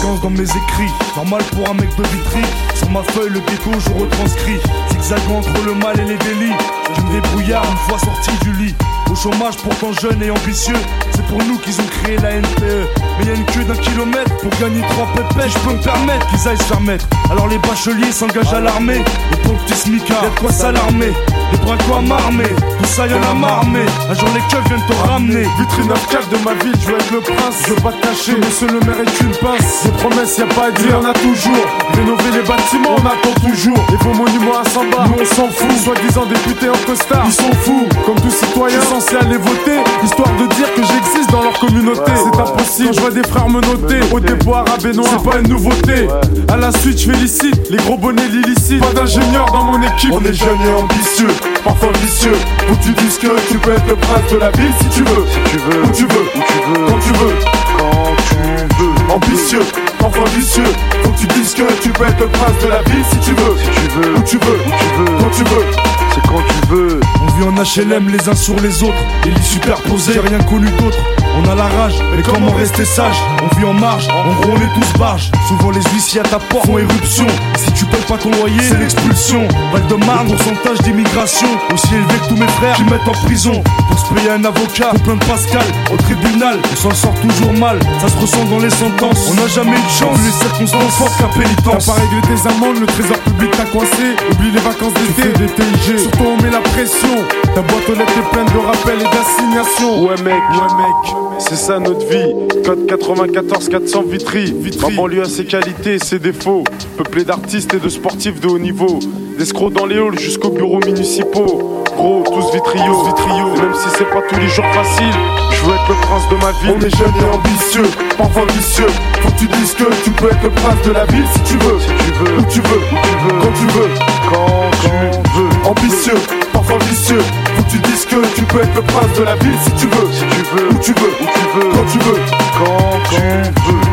Dans mes écrits, normal pour un mec de Vitry. Sur ma feuille, le ghetto, je retranscris. Zigzagant entre le mal et les délits. Je me débrouillard une fois sorti du lit. Au chômage, pourtant jeune et ambitieux. C'est pour nous qu'ils ont créé la NPE. Mais y a une queue d'un kilomètre pour gagner trois pépés. Je peux me permettre qu'ils aillent se faire mettre. Alors les bacheliers s'engagent à l'armée. Et pour petit smicard, y'a de quoi s'alarmer. Les braquois m'armer, tout ça y'en a marmé. Un jour les keufs viennent te ramener. Vitrine 9 de ma ville, je veux être le prince. Je veux pas te cacher, monsieur le maire est une pince. Des promesses, y a pas à dire, on a toujours. Rénover les bâtiments, on attend toujours. Les beaux monuments à Samba, nous on s'en fout. Soi-disant députés en costard, ils sont fous. Comme tout citoyen, censé aller voter. Histoire de dire que dans leur communauté. C'est impossible, quand je vois des frères me noter. Au dépôt arabe et noir, c'est pas une nouveauté. À la suite, je félicite les gros bonnets l'illicite. Pas d'ingénieur dans mon équipe. On est jeunes et ambitieux, parfois vicieux. Où tu dis que tu peux être le prince de la ville si tu veux. Si tu veux, où tu veux, où tu veux, quand tu veux, quand tu veux. Ambitieux, parfois vicieux. Faut que tu dises que tu peux être le prince de la ville si tu veux. Si tu veux, où tu veux, où tu veux, quand tu veux. C'est quand tu veux. On vit en HLM les uns sur les autres. Les lits superposés, j'ai rien connu d'autre. On a la rage, mais comment rester sage? On vit en marge, en gros on est tous barges. Souvent les huissiers à ta porte font éruption. Si tu payes pas ton loyer, c'est l'expulsion. Val de Marne, pourcentage d'immigration aussi élevé que tous mes frères qui mettent en prison. Pour se payer un avocat, faut plein de Pascal. Au tribunal, on s'en sort toujours mal. Ça se ressent dans les sentences. On n'a jamais eu de chance, les circonstances fortes qu'à pénitence. T'as pas réglé tes amendes, le trésor public t'a coincé. Oublie les vacances d'été, des TIG. Surtout on met la pression. Ta boîte aux lettres est pleine de rappels et d'assignations. Ouais mec, ouais mec, c'est ça notre vie. Code 94 400 Vitry. Ma banlieue a ses qualités et ses défauts. Peuplé d'artistes et de sportifs de haut niveau. D'escrocs dans les halls jusqu'aux bureaux municipaux. Gros, tous vitrio, vitrio. Même si c'est pas tous les jours facile, je veux être le prince de ma ville. On est jeunes et ambitieux, parfois vicieux. Faut que tu dises que tu peux être le prince de la ville si tu veux. Si tu veux, Où tu veux, où tu veux, quand tu veux. quand tu veux. Ambitieux, parfois vicieux. Tu dises que tu peux être le prince de la ville si tu veux. Si tu veux, Où tu veux, où tu veux, quand tu veux. quand tu veux.